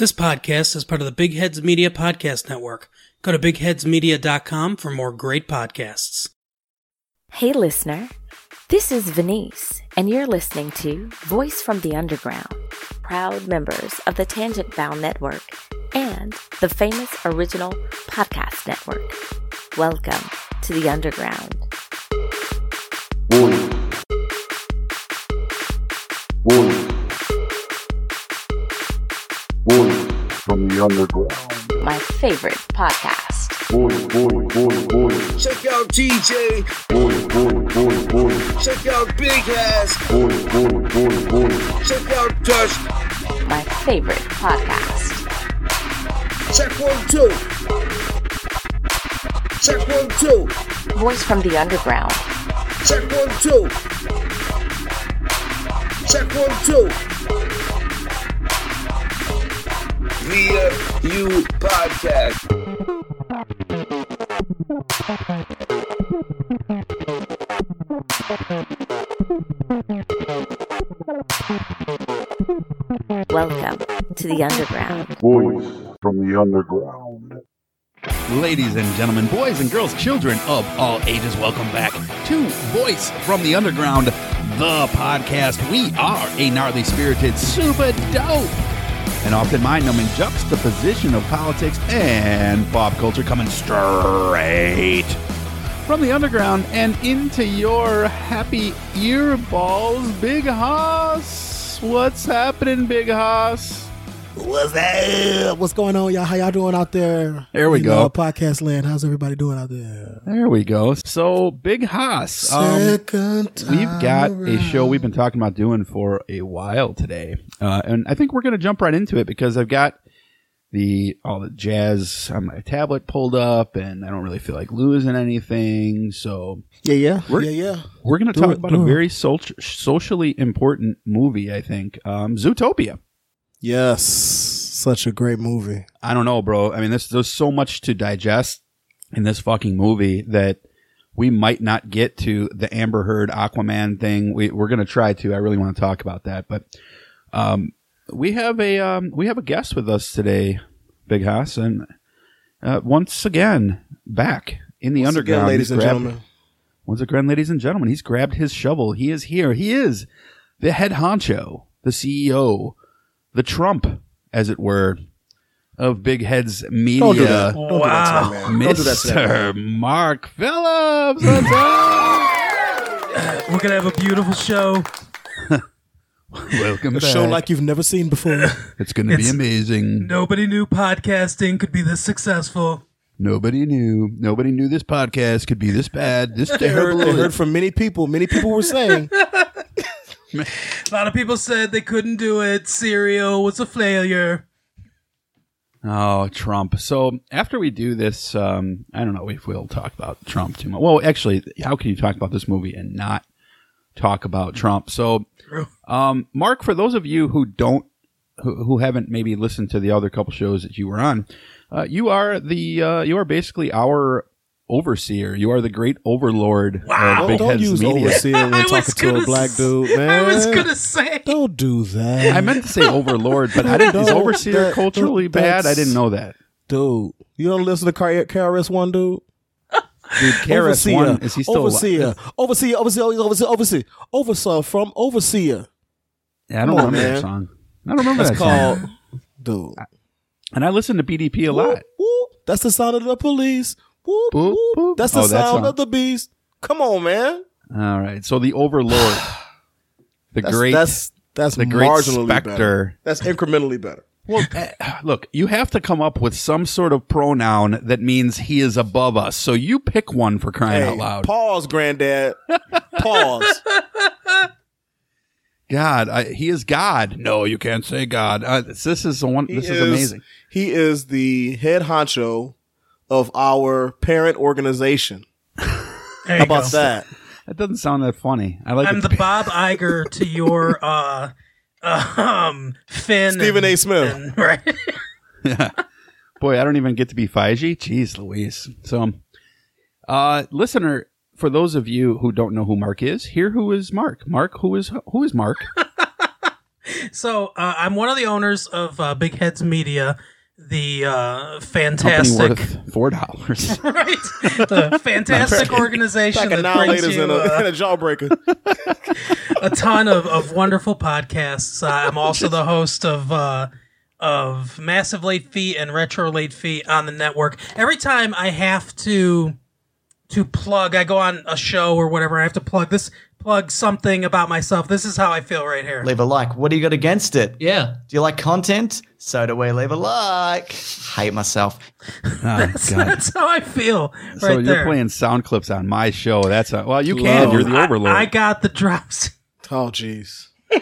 This podcast is part of the Big Heads Media Podcast Network. Go to bigheadsmedia.com for more great podcasts. Hey, listener. This is Venice, and you're listening to Voice from the Underground, proud members of the Tangent Bound Network and the famous original podcast network. Welcome to the Underground. Voice. Voice. Voice from the underground. My favorite podcast. Voice, voice, voice, voice. Check out TJ. Voice, voice, voice, voice. Check out Big Ass. Voice, voice, voice, voice. Check out Dust. My favorite podcast. Check one, two. Check one, two. Voice from the Underground. Check one, two. Check one, two. Via You Podcast. Welcome to the Underground. Voice from the underground. Ladies and gentlemen, boys and girls, children of all ages, welcome back to Voice from the Underground, the podcast. We are a gnarly spirited, super dope, and often mind numbing juxtaposition of politics and pop culture coming straight from the underground and into your happy earballs. Big Hoss, what's happening, Big Hoss? What's that? What's going on, y'all? How y'all doing out there? There we You go. know, podcast land. How's everybody doing out there? There we go. So, Big Haas. Um, we've got a show we've been talking about doing for a while today, uh, and I think we're going to jump right into it because I've got the all the jazz on my tablet pulled up, and I don't really feel like losing anything. So Yeah, yeah, We're- yeah, yeah. we're going to talk it, about a it. very soci- socially important movie. I think um, Zootopia. Yes, such a great movie. I don't know, bro. I mean, this, there's so much to digest in this fucking movie that we might not get to the Amber Heard Aquaman thing. We, we're gonna try to. I really want to talk about that, but um, we have a um, we have a guest with us today, Big Hoss, and uh, once again back in the Once underground, again, ladies he's and grabbed- gentlemen. Once again, ladies and gentlemen, he's grabbed his shovel. He is here. He is the head honcho, the CEO, the Trump, as it were, of Big Heads Media. Don't do that. Don't do that to that. Don't do that to that. Mr. Mark Phillips. We're going to have a beautiful show. Welcome A back. show like you've never seen before. it's going to be It's- amazing. Nobody knew podcasting could be this successful. Nobody knew. Nobody knew this podcast could be this bad, this they heard, terrible. they heard from many people. Many people were saying, A lot of people said they couldn't do it. Serial was a failure. Oh, Trump. So after we do this, um, I don't know if we'll talk about Trump too much. Well, actually, how can you talk about this movie and not talk about Trump? So, um, Mark, for those of you who don't, who, who haven't maybe listened to the other couple shows that you were on, uh, you are the, uh, you are basically our overseer. You are the great overlord Wow. of don't, Big don't Heads use Media. overseer when I talking was to a gonna black dude, man. I was going to say. Don't do that. I meant to say overlord, but I didn't. Is overseer that- culturally that- bad? I didn't know that. dude. You don't listen to Car- KRS One, dude. Dude, KRS One is he still alive? overseer, overseer, overseer, overseer, overseer, overseer from overseer. Yeah, I don't Come on, remember that man. song. I don't remember That's that song. called, dude. And I listen to BDP a lot. Whoop, whoop. That's the sound of the police. Whoop, Boop, boop. That's the Oh, that sound song. of the beast. Come on, man. All right. So the Overlord, the That's, great, That's that's the great marginally better. That's incrementally better. Well, eh, look, you have to come up with some sort of pronoun that means he is above us. So you pick one for crying Hey, out loud. pause, granddad. pause. God, I, he is God. No, you can't say God. Uh, this is the one. He This is, amazing. He is the head honcho of our parent organization. How about go. that? That doesn't sound that funny. I like I'm it. the Bob Iger to your uh, um, Finn. Stephen A. and- Smith. and- right. yeah. Boy, I don't even get to be Feige. Jeez Louise. So, uh, listener, for those of you who don't know who Mark is, here who is Mark. Mark, who is who is Mark? So uh, I'm one of the owners of uh, Big Heads Media, the uh, fantastic, four dollars. right? The fantastic organization Like that brings you and a, uh, and a jawbreaker. a ton of, of wonderful podcasts. Uh, I'm also the host of uh, of Massive Late Fee and Retro Late Fee on the network. Every time I have to to plug, I go on a show or whatever. I have to plug this, plug something about myself. This is how I feel right here. Leave a like. What do you got against it? Yeah. Do you like content? So do we. Leave a like. Hate myself. Oh, God. That's how I feel right so you're there. playing sound clips on my show. That's a, well, you can. Love. You're the I- overlord. I, got the drops. Oh, jeez.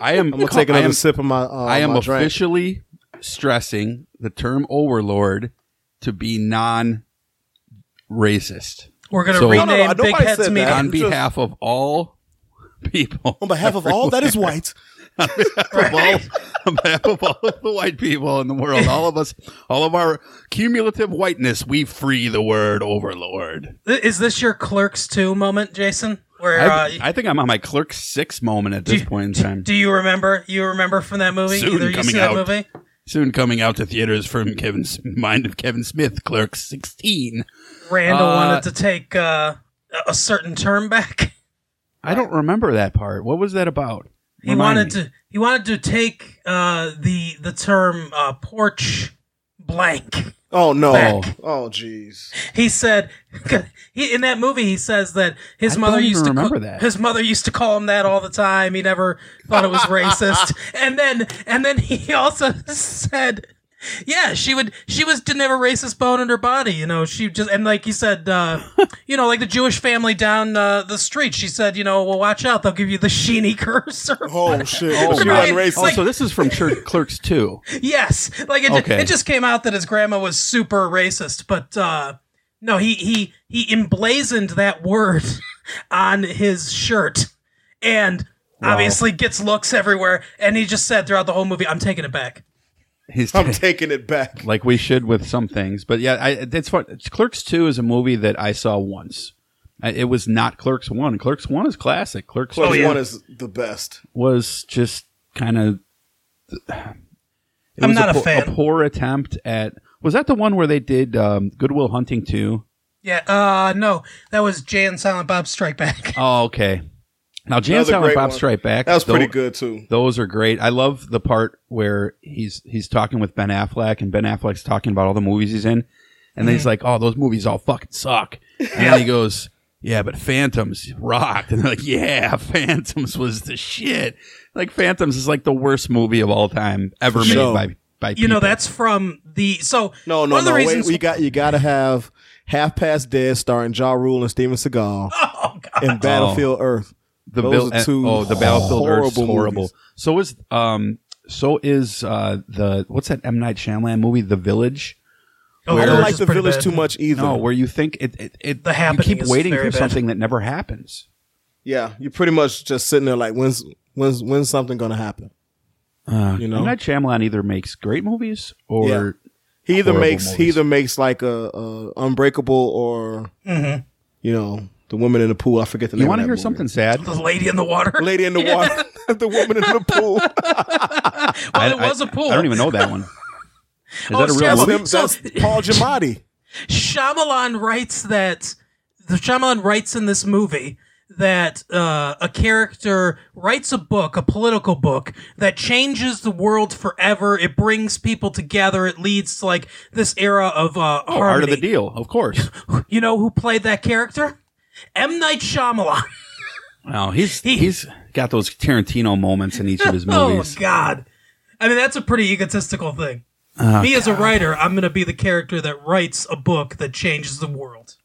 I am. I'm gonna take another am, sip of my. Uh, I am my drink. officially stressing the term overlord to be non-racist We're gonna So- rename No, no, no, Big Heads said Media. that. on just- behalf of all people. On behalf of all that is white. of all, on behalf of all of the white people in the world, all of us, all of our cumulative whiteness, we free the word overlord. Is this your Clerks 2 moment, Jason? Where uh, I, I think I'm on my Clerk Six moment at this do, point in time. Do you remember? You remember from that movie? Soon Either you coming see that out. movie? Soon coming out to theaters from Kevin's mind of Kevin Smith, Clerk 16. Randall Uh, wanted to take uh, a certain term back. I don't remember that part. What was that about? He wanted me. to. He wanted to take uh, the the term uh, porch blank. Oh no. Back. Oh jeez. He said he, in that movie he says that his I mother used to remember ca- that. his mother used to call him that all the time. He never thought it was racist. And then and then he also said yeah, she would she was didn't have a racist bone in her body, you know. She just and like he said uh you know, like the Jewish family down uh, the street, she said, you know, well watch out, they'll give you the Sheeny curse or Oh shit. Oh, she Right. wasn't racist. Oh, so this is from Church Clerks 2. Yes, like it, Okay. it just came out that his grandma was super racist, but uh, no, he he he emblazoned that word on his shirt, and obviously gets looks everywhere. And he just said throughout the whole movie, "I'm taking it back." He's I'm taking it back. like we should with some things. But yeah, I, it's fun. Clerks 2 is a movie that I saw once. I, it was not Clerks 1. Clerks 1 is classic. Clerks Clerks 2 one is the best. was just kind of. I'm not a fan. A poor attempt at. Was that the one where they did um, Goodwill Hunting 2? Yeah, uh, no, that was Jay and Silent Bob Strike Back. Oh, okay. Now, Jan Another Silent Bob one. Strike Back. That was pretty tho- good too. Those are great. I love the part where he's he's talking with Ben Affleck, and Ben Affleck's talking about all the movies he's in, and then he's Mm-hmm. like, "Oh, those movies all fucking suck." And then he goes, "Yeah, but Phantoms rocked," and they're like, "Yeah, Phantoms was the shit." Like Phantoms is like the worst movie of all time ever made sure. by by You know, that's from the so No, no, one of the no. Wait, reasons we got you. Got to have Half Past Dead starring Ja Rule and Steven Seagal oh god and Battlefield Earth. The those Bill- are two oh the Battlefield Earth's horrible horrible. movies. So is um so is uh the what's that M Night Shyamalan movie The Village? Oh, I don't like the village bad. too much either. No, where you think it, it, it The you keep is waiting for bad. something that never happens. Yeah, you're pretty much just sitting there like, when's when's when's something gonna happen? Uh, You know? M. Night Shyamalan either makes great movies or Yeah. He either Horrible makes he either makes like a, a Unbreakable or Mm-hmm. you know the woman in the pool. I forget the you name. You want to hear that something sad? the lady in the water. Lady in the water, the woman in the pool. well, I- it was I- a pool. I don't even know that one. Is Oh, that a real Shyamalan- movie? That's, that's Paul Giamatti. Shyamalan writes that the Shyamalan writes in this movie that uh, a character writes a book, a political book that changes the world forever. It brings people together. It leads to like this era of uh, Oh, Art harmony. of the Deal, of course. You know who played that character? M Night Shyamalan. Oh, he's He- he's got those Tarantino moments in each of his movies. oh movies. God! I mean, that's a pretty egotistical thing. Oh, Me as a writer, I'm going to be the character that writes a book that changes the world.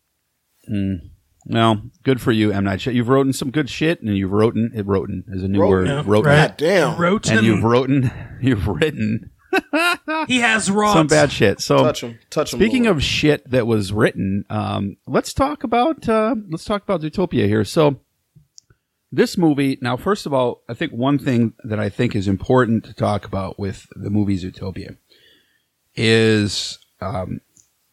Mm. Well, good for you, M Night. Shy- You've written some good shit, and you've written it. Wrote is a new Wrote, word. yeah, wrote right. Damn. Wrote and you've written you've written he has wrought some bad shit. So Touch him. Touch him. Speaking of shit that was written, um, let's talk about uh, let's talk about Zootopia here. So this movie, now, first of all, I think one thing that I think is important to talk about with the movie Zootopia is um,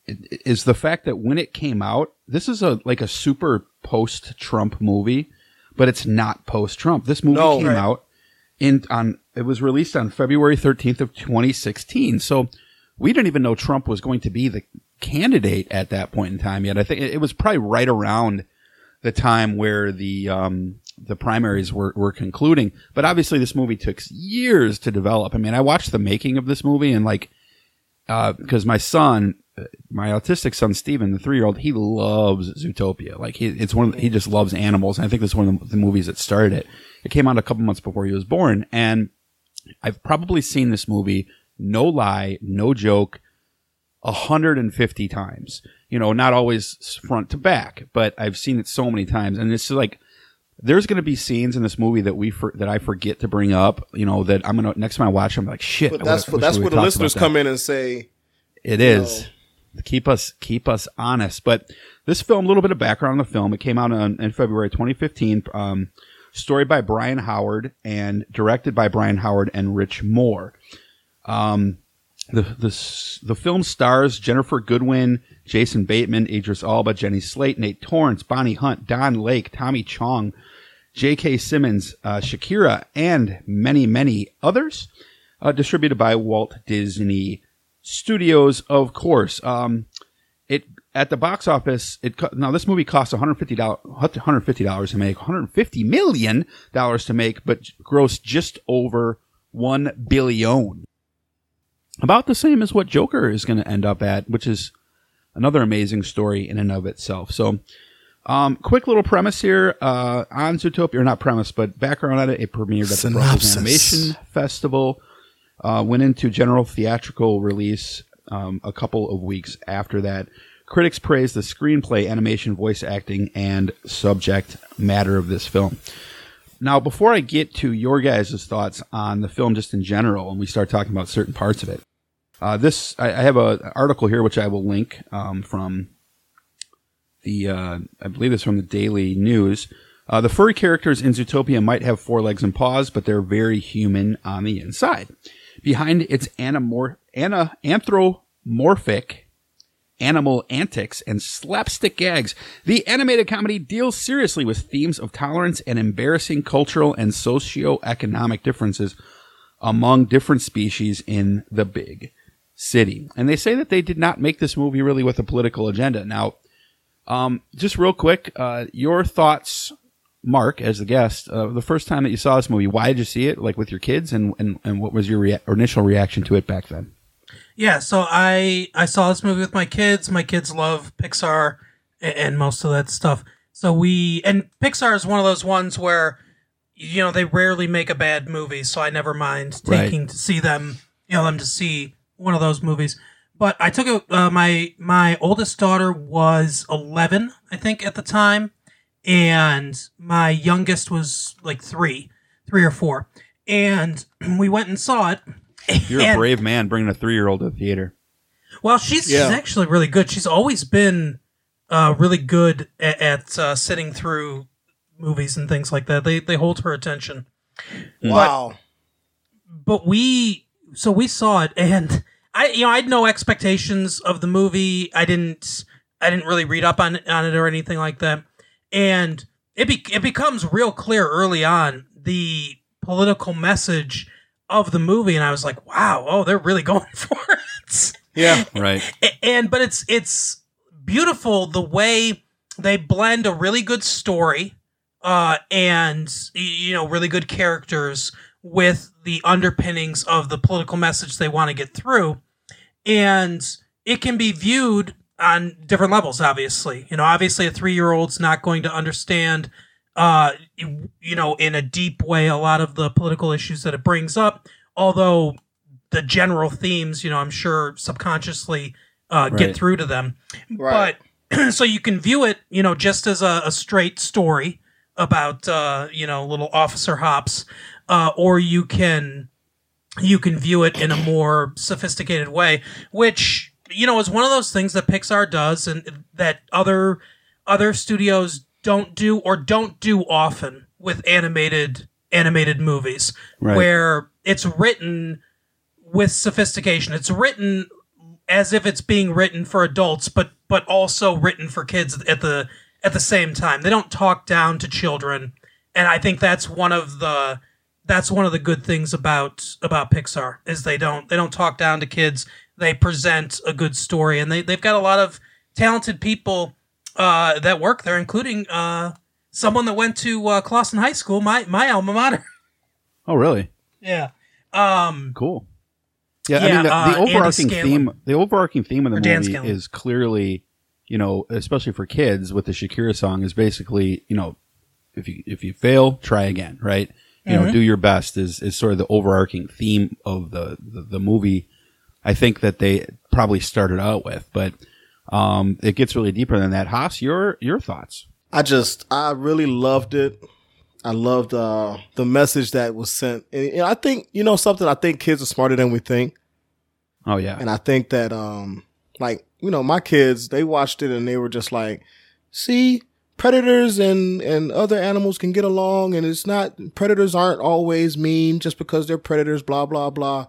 is the fact that when it came out, this is a like a super post Trump movie, but it's not post Trump. This movie No. came Right. out in on it was released on February 13th of 2016. So we didn't even know Trump was going to be the candidate at that point in time yet. I think it was probably right around the time where the um, the primaries were, were concluding. But obviously, this movie took years to develop. I mean, I watched the making of this movie and like because my son, uh, my autistic son Steven, the three year old, he loves Zootopia. Like he, it's one the, he just loves animals. And I think this is one of the movies that started it. It came out a couple months before he was born, and I've probably seen this movie, no lie, no joke, 150 times. You know, not always front to back, but I've seen it so many times. And it's like, there's going to be scenes in this movie that we for, that I forget to bring up. You know that I'm gonna next time I watch, I'm like shit. But that's what that's where the listeners come in and say, It is keep us keep us honest. But this film, a little bit of background on the film. It came out on, in February 2015. Um, story by Byron Howard and directed by Byron Howard and Rich Moore. Um, the the the film stars Ginnifer Goodwin, Jason Bateman, Idris Elba, Jenny Slate, Nate Torrence, Bonnie Hunt, Don Lake, Tommy Chong, J.K. Simmons, uh, Shakira, and many many others. Uh, distributed by Walt Disney Studios, of course. Um, it at the box office. It co- now this movie cost 150 dollars 150 dollars to make, 150 million dollars to make, but grossed just over one billion. About the same as what Joker is going to end up at, which is another amazing story in and of itself. So, um, quick little premise here uh, on Zootopia, or not premise, but background on it. It premiered at the Brussels Animation Festival uh, went into general theatrical release um, a couple of weeks after that. Critics praised the screenplay, animation, voice acting, and subject matter of this film. Now, before I get to your guys' thoughts on the film just in general, and we start talking about certain parts of it, uh, this I, I have an article here which I will link um, from the uh, I believe it's from the Daily News. Uh, the furry characters in Zootopia might have four legs and paws, but they're very human on the inside. Behind its anamor- ana- anthropomorphic animal antics and slapstick gags, the animated comedy deals seriously with themes of tolerance and embarrassing cultural and socio-economic differences among different species in the big city. And they say that they did not make this movie really with a political agenda. Now, um, just real quick, uh, your thoughts, Mark, as the guest, uh, the first time that you saw this movie, why did you see it? Like with your kids, and and, and what was your rea- initial reaction to it back then? Yeah, so I I saw this movie with my kids. My kids love Pixar a- and most of that stuff. So we and Pixar is one of those ones where you know they rarely make a bad movie, so I never mind Right. taking to see them, you know, them to see one of those movies. But I took it. Uh, my my oldest daughter was eleven, I think, at the time, and my youngest was like three, three or four, and we went and saw it. You're a brave man bringing a three year old to the theater. well, she's Yeah. she's actually really good. She's always been uh, really good at, at uh, sitting through movies and things like that. They they hold her attention. wow. But we so we saw it, and I you know I had no expectations of the movie. I didn't I didn't really read up on on it or anything like that. And it be, it becomes real clear early on the political message of the movie, and I was like, wow, oh, they're really going for it. Yeah. Right. And but it's it's beautiful the way they blend a really good story uh and you know really good characters with the underpinnings of the political message they want to get through and it can be viewed on different levels obviously you know obviously a 3-year-old's not going to understand uh you you know in a deep way a lot of the political issues that it brings up although the general themes, you know, I'm sure subconsciously uh, Right. get through to them. Right. But so you can view it, you know, just as a, a straight story about, uh, you know, little officer hops, uh, or you can you can view it in a more sophisticated way, which you know is one of those things that Pixar does and that other other studios don't do or don't do often with animated animated movies Right. where it's written with sophistication. It's written as if it's being written for adults, but but also written for kids at the at the same time. They don't talk down to children, and I think that's one of the that's one of the good things about about Pixar is they don't they don't talk down to kids. They present a good story, and they they've got a lot of talented people uh, that work there, including uh, someone that went to uh, Clawson High School, my my alma mater. Oh, really? yeah. Um, Cool. Yeah, I mean the, uh, the overarching theme, the overarching theme of the Or movie is clearly, you know, especially for kids with the Shakira song, is basically, you know, if you if you fail, try again, right? You Mm-hmm. know, do your best is is sort of the overarching theme of the the, the movie. I think that they probably started out with, but um, it gets really deeper than that. Haas, your your thoughts? I just I really loved it. I loved uh, the message that was sent. And, and I think you know something. I think kids are smarter than we think, Oh yeah, and I think that um, like you know, my kids they watched it and they were just like, "See, predators and and other animals can get along, and it's not predators aren't always mean just because they're predators." Blah blah blah.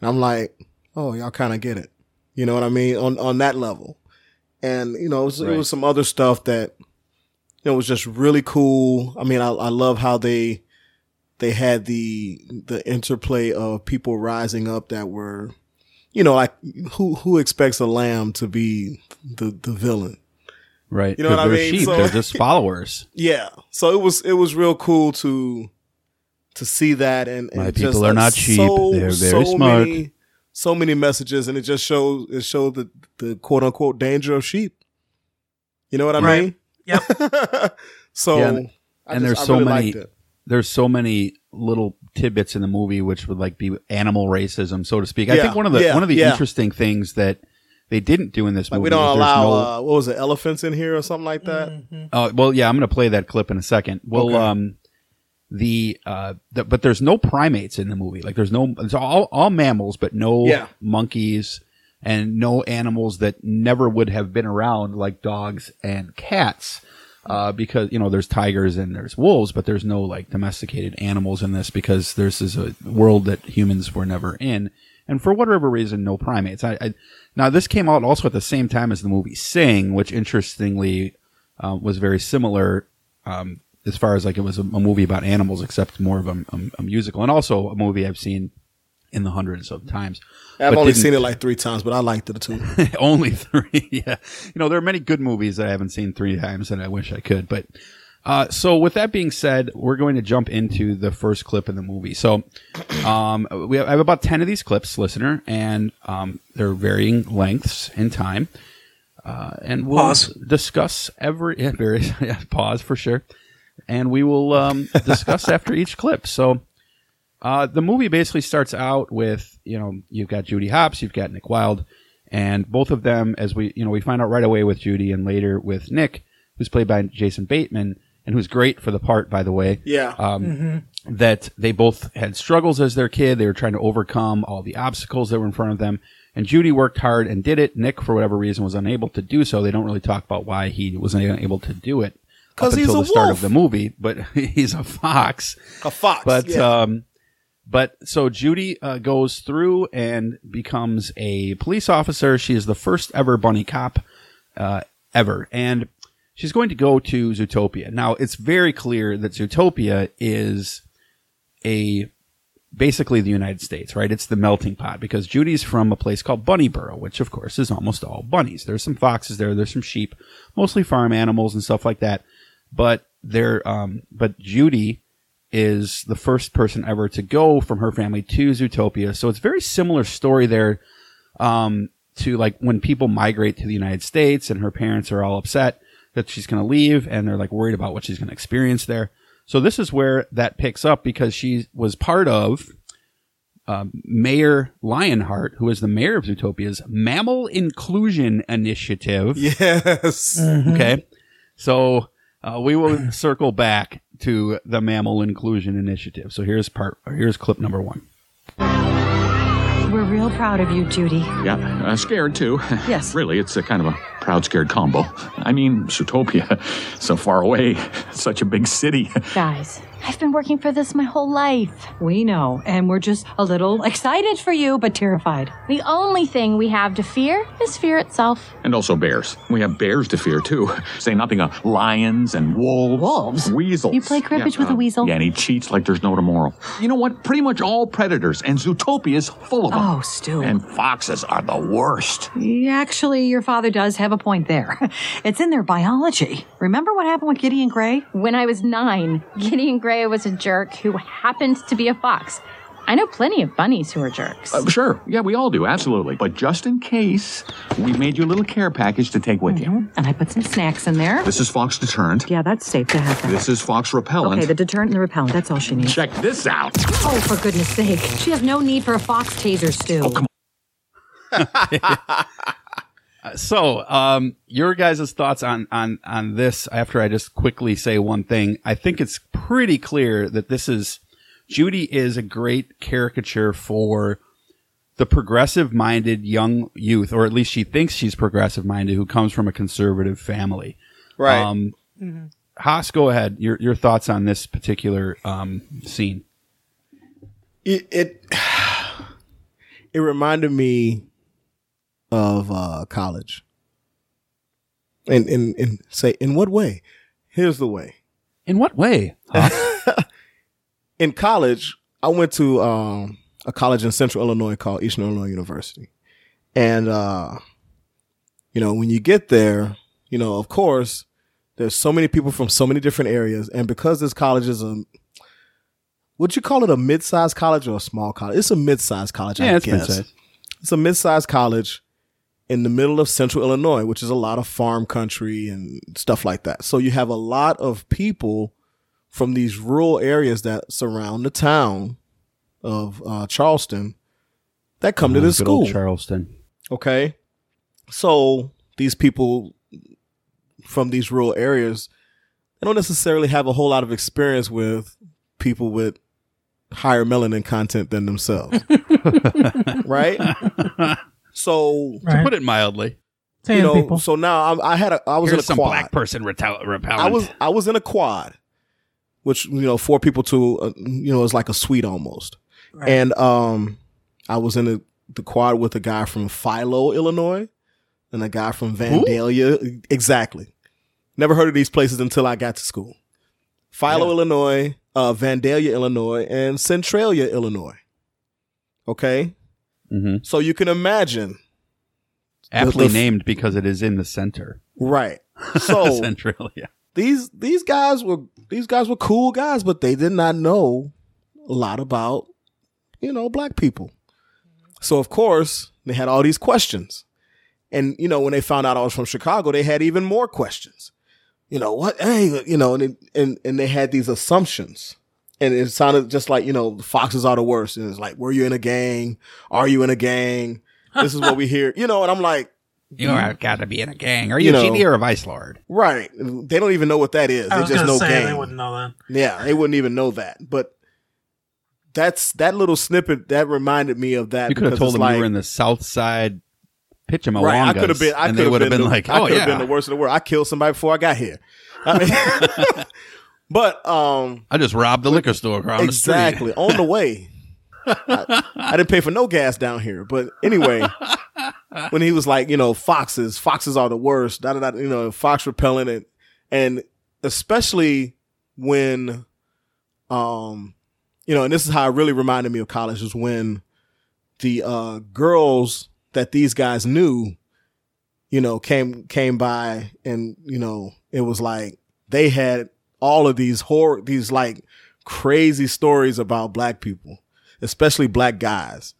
And I'm like, "Oh, y'all kind of get it." You know what I mean on on that level. And you know, it was, it was some other stuff that you know, it was just really cool. I mean, I, I love how they they had the the interplay of people rising up that were, you know, like who who expects a lamb to be the the villain? right. you know what I they're mean? Sheep, So- they're just followers. Yeah. So it was it was real cool to to see that and, and My people are not sheep. So, They're very so smart. Many, so many messages, and it just shows it showed the the quote unquote danger of sheep. You know what I Right. mean? Yep. so Yeah, and- I and just- there's I so really many- there's so many little tidbits in the movie which would like be animal racism, so to speak. I think one of the yeah, one of the yeah. interesting things that they didn't do in this Like movie we don't allow no- uh, what was it elephants in here or something like that. Mm-hmm. Uh, well, yeah, I'm going to play that clip in a second. Well, Okay. um, the uh, the, but there's no primates in the movie. Like, there's no, it's all all mammals, but no Yeah. monkeys and no animals that never would have been around, like dogs and cats. Uh, because you know there's tigers and there's wolves, but there's no like domesticated animals in this because this is a world that humans were never in, and for whatever reason, no primates. I, I now this came out also at the same time as the movie Sing, which interestingly uh, was very similar um, as far as like it was a, a movie about animals, except more of a, a, a musical, and also a movie I've seen in the hundreds of times. I've only seen it like three times, but I liked it too. only three. yeah, you know there are many good movies that I haven't seen three times, and I wish I could. But uh, so with that being said, we're going to jump into the first clip in the movie. So um, we have, I have about ten of these clips, listener, and um, they're varying lengths in time. Uh, and we'll Pause. discuss every yeah, very yeah, pause for sure, and we will um, discuss after each clip. So uh, the movie basically starts out with you know you've got Judy Hopps, you've got Nick Wilde, and both of them, as we you know we find out right away with Judy and later with Nick, who's played by Jason Bateman and who's great for the part, by the way. Yeah. Um, That they both had struggles as their kid. They were trying to overcome all the obstacles that were in front of them. And Judy worked hard and did it. Nick, for whatever reason, was unable to do so. They don't really talk about why he was unable to do it. 'Cause up he's until a the start wolf. of the movie, but he's a fox. a fox. But yeah. um, but so Judy uh, goes through and becomes a police officer. She is the first ever bunny cop uh, ever, and she's going to go to Zootopia. Now it's very clear that Zootopia is a basically the United States, right? It's the melting pot because Judy's from a place called Bunnyburrow, which of course is almost all bunnies. There's some foxes there, there's some sheep, mostly farm animals and stuff like that. But they're um, but Judy is the first person ever to go from her family to Zootopia. So it's a very similar story there um, to like when people migrate to the United States and her parents are all upset that she's going to leave and they're like worried about what she's going to experience there. So this is where that picks up because she was part of um, Mayor Lionheart, who is the mayor of Zootopia's Mammal Inclusion Initiative. yes. Okay. So uh, we will circle back to the Mammal Inclusion Initiative. So here's part. Or here's clip number one. We're real proud of you, Judy. Yeah, uh, scared too. Yes. really, it's a kind of a proud, scared combo. I mean, Zootopia, so far away, such a big city. Guys, I've been working for this my whole life. We know, and we're just a little excited for you, but terrified. The only thing we have to fear is fear itself. And also bears. We have bears to fear, too. Say nothing of lions and wolves. Wolves? Weasels. You play cribbage with a weasel? Yeah, and he cheats like there's no tomorrow. You know what? Pretty much all predators, and Zootopia is full of them. Oh, Stu. And foxes are the worst. Yeah, Actually, your father does have a point there. It's in their biology. Remember what happened with Gideon Grey? When I was nine, Gideon Grey was a jerk who happened to be a fox. I know plenty of bunnies who are jerks. Uh, sure. Yeah, we all do. Absolutely. But just in case, we made you a little care package to take with you. And I put some snacks in there. This is Fox Deterrent. Yeah, that's safe to have that. This is Fox Repellent. Okay, the deterrent and the repellent. That's all she needs. Check this out. Oh, for goodness sake. She has no need for a fox taser, Stu. Oh, come So, um, your guys' thoughts on, on, on this after I just quickly say one thing. I think it's pretty clear that this is, Judy is a great caricature for the progressive minded young youth, or at least she thinks she's progressive minded, who comes from a conservative family. Right. Um, Haas, go ahead. Your, your thoughts on this particular, um, scene. it it, it reminded me of uh, college. And in in say in what way? Here's the way. In what way? in college, I went to um, a college in Central Illinois called Eastern Illinois University, and uh, you know when you get there, you know of course there's so many people from so many different areas, and because this college is a would you call it a mid-sized college or a small college? It's a mid-sized college, I Yeah, it's guess. mid-sized. It's a mid-sized college in the middle of central Illinois, which is a lot of farm country and stuff like that. So you have a lot of people from these rural areas that surround the town of uh, Charleston that come to Oh, this good old school. Charleston. Okay. So these people from these rural areas, they don't necessarily have a whole lot of experience with people with higher melanin content than themselves. right? So, To put it mildly. you know, so now I, I had a, I was Here's in a quad some quad. black person retal- repellent. I was I was in a quad, which you know four people to uh, you know is like a suite almost, and um I was in a, the quad with a guy from Philo, Illinois, and a guy from Vandalia. Exactly, never heard of these places until I got to school. Philo, Illinois, uh, Vandalia, Illinois, and Centralia, Illinois. Okay, mm-hmm. so you can imagine aptly the- named because it is in the center. Right. So Centralia. these these guys were these guys were cool guys, but they did not know a lot about you know black people. So of course they had all these questions, and you know when they found out I was from Chicago, they had even more questions. You know what? Hey, you know, and and and they had these assumptions, and it sounded just like you know foxes are the worst. And it's like, were you in a gang? Are you in a gang? This is what we hear, you know. And I'm like, You have got to be in a gang. Are you, You a know. GD or a vice lord? Right. They don't even know what that is. I They was just gonna know say gang. they wouldn't know that. Yeah, they wouldn't even know that. But that's that little snippet that reminded me of that. You could have told it's them like, you were in the South Side Pitchamalongas. right. I could have been. I could have have been, been, the, like, I oh could have yeah. been the worst in the world. I killed somebody before I got here. I mean, but um, I just robbed the liquor store across exactly the street. on the way. I, I didn't pay for no gas down here, but anyway, when he was like, you know, foxes, foxes are the worst. Da, da, da, you know, fox repellent, and and especially when, um, you know, and this is how it really reminded me of college is when the uh girls that these guys knew, you know, came came by, and you know, it was like they had all of these horror, these like crazy stories about black people, especially black guys.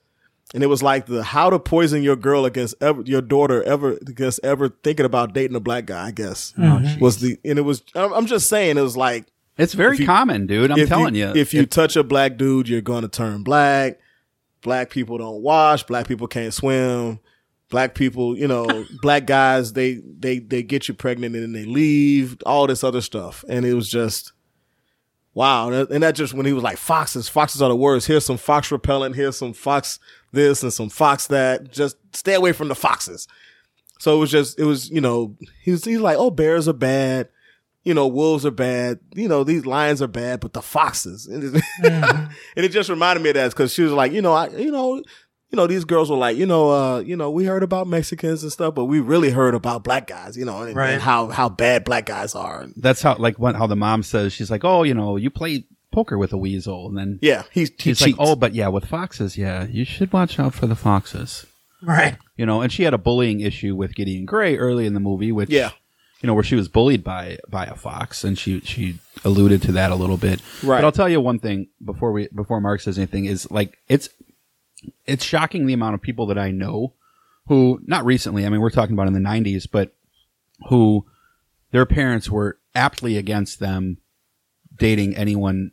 And it was like the how to poison your girl against ever your daughter ever against ever thinking about dating a black guy. I guess Mhm. was the and it was. I'm I'm just saying it was like It's very you- common, dude. I'm telling you. If you touch a black dude, you're going to turn black. Black people don't wash. Black people can't swim. Black people, you know, black guys, they they they get you pregnant and then they leave. All this other stuff, and it was just wow. And that- just when he was like foxes, foxes are the worst. Here's some fox repellent. Here's some fox this and some fox that. Just stay away from the foxes. So it was just, it was, you know, he was, he's like, oh, bears are bad. you know, wolves are bad. You know, these lions are bad, but the foxes. And Mm-hmm. and it just reminded me of that because she was like, you know, I, you know, you know, these girls were like, you know, uh, you know, we heard about Mexicans and stuff, but we really heard about black guys, you know, and, Right. and how how bad black guys are. That's how like what how the mom says she's like, oh, you know, you play poker with a weasel, and then yeah, he's he she's like, oh, but yeah, with foxes, yeah, you should watch out for the foxes. Right. You know, and she had a bullying issue with Gideon Grey early in the movie, which Yeah. you know, where she was bullied by by a fox, and she she alluded to that a little bit. Right. But I'll tell you one thing before we before Mark says anything is like it's it's shocking the amount of people that I know who not recently, I mean, we're talking about in the '90s, but who their parents were aptly against them dating anyone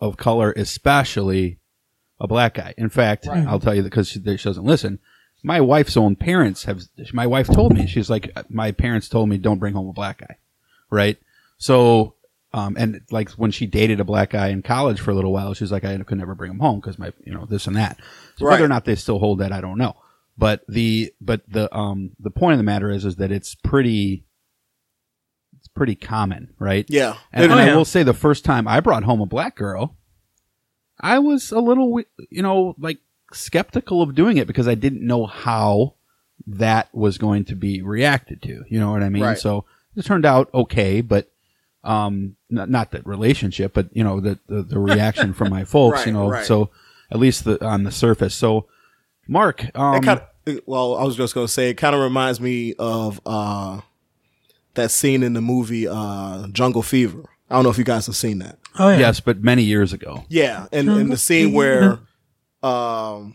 of color, especially a black guy. In fact, I'll tell you that because she, she doesn't listen. My wife's own parents have. My wife told me she's like, my parents told me don't bring home a black guy, right? So, um, and like when she dated a black guy in college for a little while, she was like, I could never bring him home because my, you know, this and that. So Right. whether or not they still hold that, I don't know. But the but the um the point of the matter is is that it's pretty it's pretty common, right? Yeah. And, Oh, and I will say the first time I brought home a black girl, I was a little, you know, like skeptical of doing it because I didn't know how that was going to be reacted to. You know what I mean? Right. So it turned out okay, but um, not, not that relationship, but you know, the the, the reaction from my folks. Right, you know, right. so at least the on the surface. So, Mark, um, kind of, well, I was just gonna say it kind of reminds me of uh, that scene in the movie uh, Jungle Fever. I don't know if you guys have seen that. Oh yeah. yes, but many years ago. Yeah, and, and the scene where um,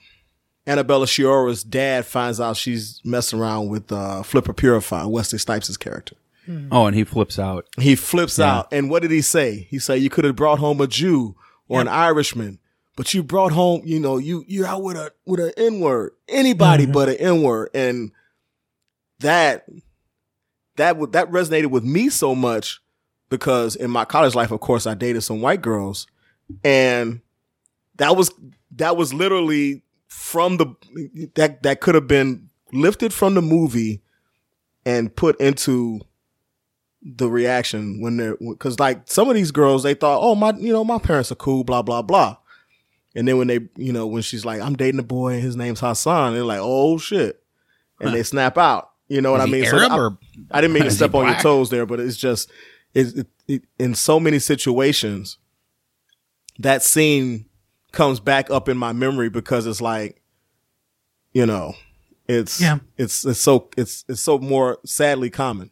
Annabella Sciorra's dad finds out she's messing around with uh, Flipper Purify, Wesley Snipes' character. Hmm. Oh, and he flips out. He flips Yeah. out, and what did he say? He said, "You could have brought home a Jew or an Irishman, but you brought home, you know, you you're out with a with an N word, anybody mm-hmm. but an N word." And that that would that resonated with me so much because in my college life, of course, I dated some white girls, and that was that was literally from the that that could have been lifted from the movie and put into the reaction when they're because like some of these girls they thought oh my you know my parents are cool blah blah blah. And then when they you know when she's like i'm dating a boy and his name's hassan they're like oh shit. And they snap out. You know what Is i mean? Arab I, I didn't mean to step on your toes there but it's just it, it, it, in so many situations that scene comes back up in my memory because it's like you know it's Yeah. it's it's so it's it's so more sadly common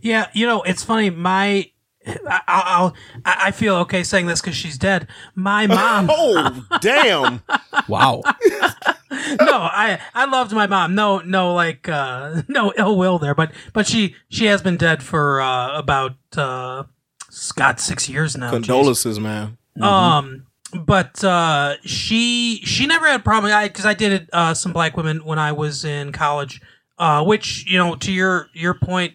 Yeah, you know, it's funny. My, I, I'll, I I feel okay saying this because she's dead. My mom. oh damn Wow. no, I, I loved my mom. No, no, like, uh, no ill will there. But, but she, she has been dead for uh, about, uh, Scott six years now. Jeez. condolences man Um, but uh, she she never had a problem. I because I dated uh, some black women when I was in college. Uh, which you know, to your your point,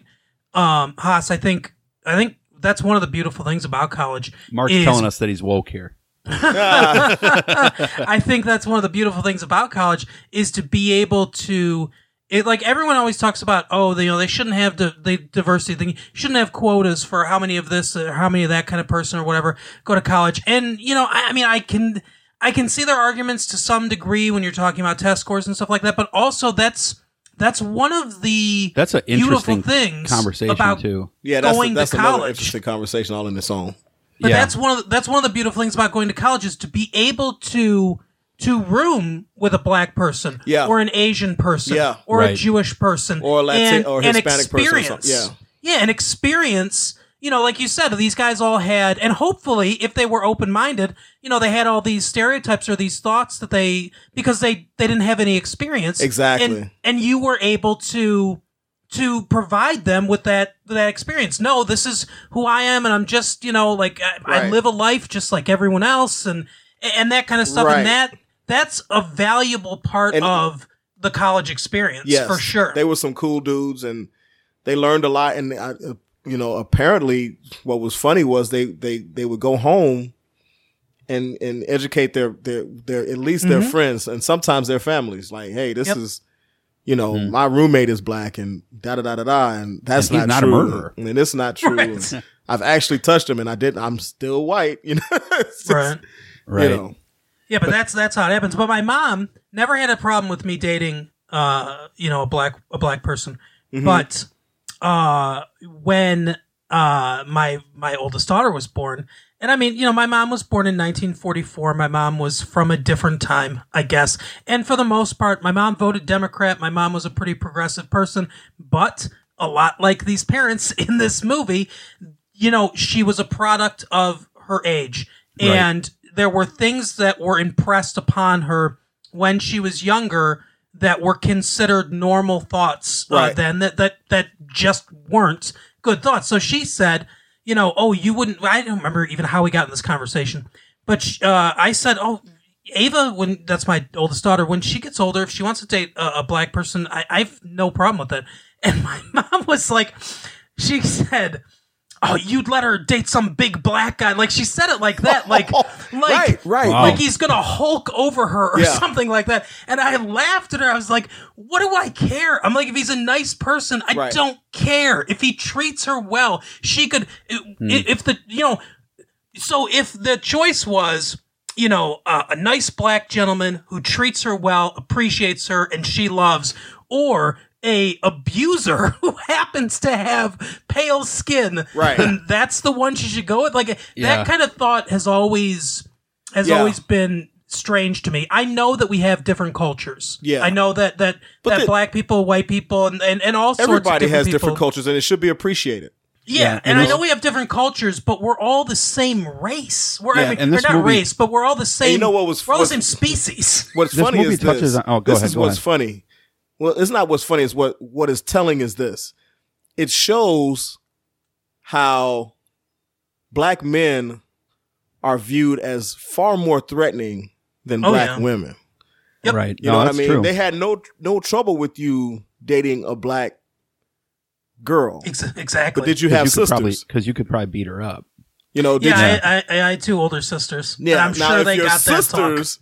um, Haas, I think I think that's one of the beautiful things about college. Mark's is- telling us that he's woke here. I think that's one of the beautiful things about college is to be able to it like everyone always talks about oh they, you know they shouldn't have the, the diversity thing shouldn't have quotas for how many of this or how many of that kind of person or whatever go to college and you know I, I mean I can I can see their arguments to some degree when you're talking about test scores and stuff like that but also that's that's one of the That's an interesting things conversation about too. Yeah, that's going that's to another college. interesting conversation all in its own. But Yeah. that's one of the, that's one of the beautiful things about going to college is to be able to to room with a black person, Yeah. or an Asian person, Yeah. or a Jewish person, Or a Latin- and, or and Hispanic person or experience. something. yeah, and experience. You know, like you said, these guys all had, and hopefully, if they were open minded, you know, they had all these stereotypes or these thoughts that they because they they didn't have any experience Exactly. and, and you were able to to provide them with that that experience. No, this is who I am, and I'm just you know like I, I live a life just like everyone else, and and that kind of stuff. Right. And that that's a valuable part And- of the college experience Yes, for sure. They were some cool dudes, and they learned a lot. And uh, you know, apparently, what was funny was they they they would go home and and educate their their their at least their Mhm. friends and sometimes their families. Like, hey, this Yep. is. You know, my roommate is black and da da da da da, and that's And he's not, not a true. murderer. and it's not true. Right. I've actually touched them, and I didn't. I'm still white, you know. Just, Right. Right. You know, Yeah, but, that's that's how it happens. But my mom never had a problem with me dating, uh, you know, a black a black person. Mhm. But uh, when uh my my oldest daughter was born, and I mean, you know, my mom was born in 1944. My mom was from a different time, I guess. And for the most part, my mom voted Democrat. My mom was a pretty progressive person, but a lot like these parents in this movie, you know, she was a product of her age. Right. And there were things that were impressed upon her when she was younger that were considered normal thoughts uh, Right. then that, that that just weren't good thoughts. So she said, you know, oh, you wouldn't. I don't remember even how we got in this conversation, but uh, I said, oh, Ava, when that's my oldest daughter, when she gets older, if she wants to date a, a black person, I, I've no problem with it. And my mom was like, she said. Oh, you'd let her date some big black guy? Like she said it like that, like, like, right, right. Wow. like he's gonna Hulk over her or Yeah. something like that. And I laughed at her. I was like, "What do I care?" I'm like, if he's a nice person, I Right. don't care. If he treats her well, she could. i- If the you know, so if the choice was. You know, uh, a nice black gentleman who treats her well, appreciates her, and she loves, or a abuser who happens to have pale skin, Right. then that's the one she should go with. Like Yeah. that kind of thought has always has Yeah. always been strange to me. I know that we have different cultures. Yeah. I know that that But that the- black people, white people, and and, and all sorts of everybody different has people. different cultures, and it should be appreciated. Yeah, Yeah, and, and I know we have different cultures, but we're all the same race. We're Yeah, I mean, and we're not movie- race, but we're all the same. you know what was- we're all the same species. What's This funny movie is touches this. on- oh, go this ahead, is go what's ahead. funny. Well, it's not what's funny. Is what what is telling is this. It shows how black men are viewed as far more threatening than Oh, black yeah. women. Yep. Right. You no, know what I mean? true. They had no no trouble with you dating a black girl. Ex- exactly. But did you have could sisters? because you could probably beat her up. you know, did yeah, you? I, I, I had two older sisters. Yeah, and I'm now sure if they your got that talk. sisters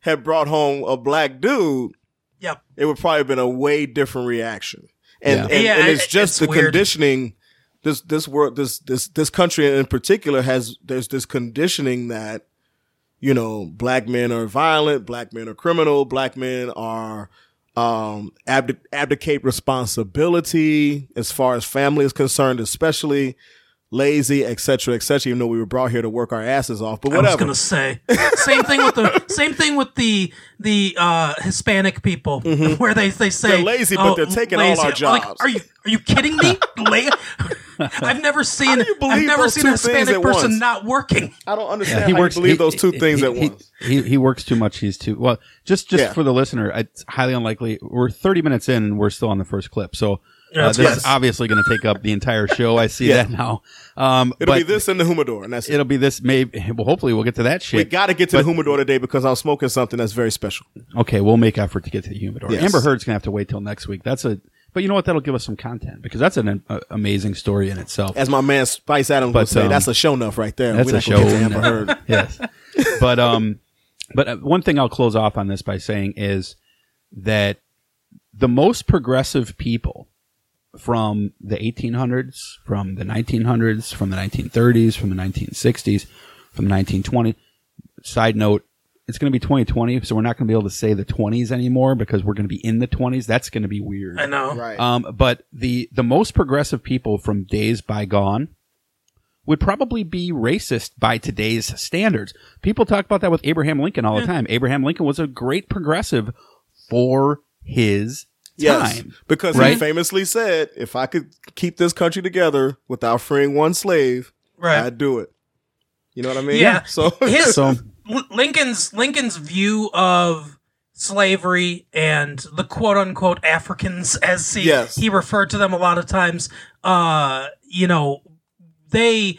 had brought home a black dude, Yep. it would probably have been a way different reaction. And Yeah. and, Yeah, and it's just it's the weird. conditioning. This this world this this this country in particular has there's this conditioning that you know black men are violent, black men are criminal, black men are um abdi- abdicate responsibility as far as family is concerned, especially lazy, etc., etc. Even though we were brought here to work our asses off, but whatever. I was whatever. gonna say same thing with the same thing with the the uh, Hispanic people where they they say Mm-hmm. They're lazy, but oh, they're taking all lazy. our Like, jobs. are you are you kidding me? La- I've never seen you believe I've never those seen two a things Hispanic at person once? not working. I don't understand Yeah, how you believe those two things he, at he- once. He, he works too much. He's too well. Just just Yeah. for the listener, it's highly unlikely. We're 30 minutes in, and we're still on the first clip. So Yeah, uh, this fine. is obviously going to take up the entire show. I see Yeah. that now. Um, It'll be this and the humidor, and that's it. It'll be this. Maybe. Well, hopefully, we'll get to that shit. We got to get to But- the humidor today because I'm smoking something that's very special. Okay, we'll make effort to get to the humidor. Yes. Amber Heard's gonna have to wait till next week. That's a. But you know what? That'll give us some content because that's an uh, amazing story in itself. As my man Spice Adams But, would say, um, that's a show enough right there. That's We're a show. to Amber Heard. yes, but um, but uh, one thing I'll close off on this by saying is that the most progressive people from the 1800s, from the 1900s, from the 1930s, from the 1960s, from the 1920s. Side note: It's going to be 2020, so we're not going to be able to say the 20s anymore because we're going to be in the 20s. That's going to be weird. I know. Right. Um, but the the most progressive people from days bygone would probably be racist by today's standards. People talk about that with Abraham Lincoln all the time. Abraham Lincoln was a great progressive for his Yes, time. because he famously said, "If I could keep this country together without freeing one slave, Right. I'd do it." You know what I mean? Yeah. So His So Lincoln's Lincoln's view of slavery and the quote unquote Africans as he Yes. he referred to them a lot of times uh you know they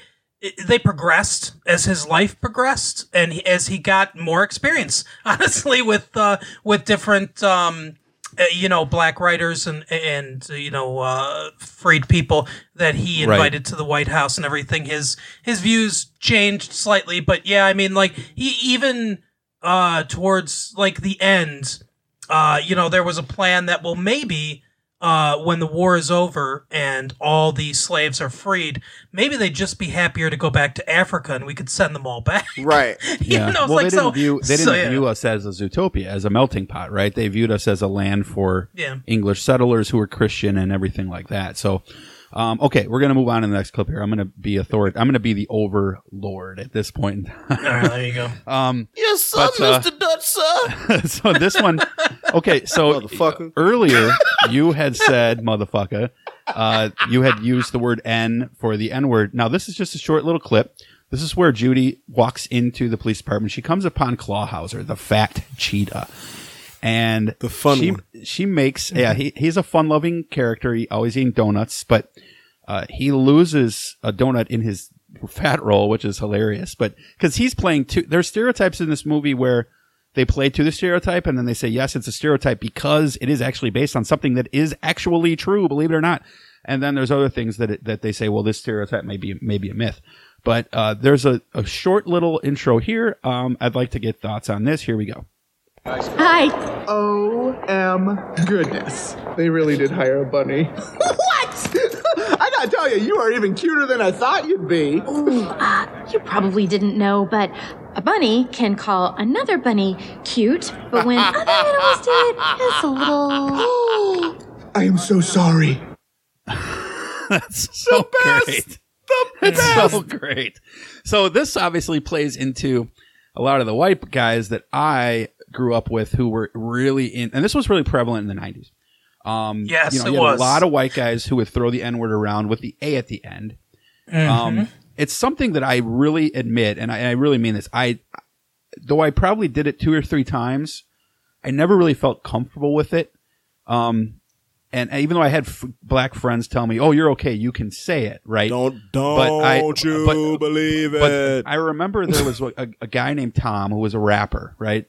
they progressed as his life progressed and as he got more experience honestly with uh with different um uh, you know black writers and and uh, you know uh freed people that he Right. invited to the White House and everything his his views changed slightly but yeah I mean like he even uh towards like the end uh you know there was a plan that well maybe uh, when the war is over and all the slaves are freed, maybe they'd just be happier to go back to Africa and we could send them all back. Right. yeah. know, well, like they didn't so- view they didn't yeah. view us as a Zootopia, as a melting pot, right? They viewed us as a land for Yeah. English settlers who were Christian and everything like that. So, um, okay, we're gonna move on to the next clip here. I'm gonna be authority. I'm gonna be the overlord at this point in time. All right, there you go. Um, Yes, sir, But, uh, Mr. Dutch, sir. so this one, okay. So earlier you had said motherfucker. Uh, you had used the word N for the N word. Now this is just a short little clip. This is where Judy walks into the police department. She comes upon Clawhauser, the fat cheetah, and The fun she, one. She makes yeah. He, he's a fun-loving character. He always eating donuts, but uh, he loses a donut in his fat roll, which is hilarious. But because he's playing two, there's stereotypes in this movie where they play to the stereotype and then they say yes, it's a stereotype because it is actually based on something that is actually true, believe it or not. And then there's other things that it, that they say, well, this stereotype may be maybe a myth. But uh, there's a, a short little intro here. Um, I'd like to get thoughts on this. Here we go. Hi. Oh, m goodness. They really did hire a bunny. what? I gotta tell you, you are even cuter than I thought you'd be. Ooh, uh, you probably didn't know, but a bunny can call another bunny cute, but when other animals do it, it's a little. I am so sorry. That's so great. The It's so great. So this obviously plays into a lot of the white guys that I grew up with who were really in, and this was really prevalent in the nineties. Um, Yes, you know, it you had was. a lot of white guys who would throw the N word around with the A at the end. Mm-hmm. Um, it's something that I really admit, and I, and I really mean this. I, though I probably did it two or three times, I never really felt comfortable with it. Um, and even though I had f- black friends tell me, "Oh, you're okay, you can say it," right? Don't don't But I- you but- believe But it? I remember there was a, a guy named Tom who was a rapper, right?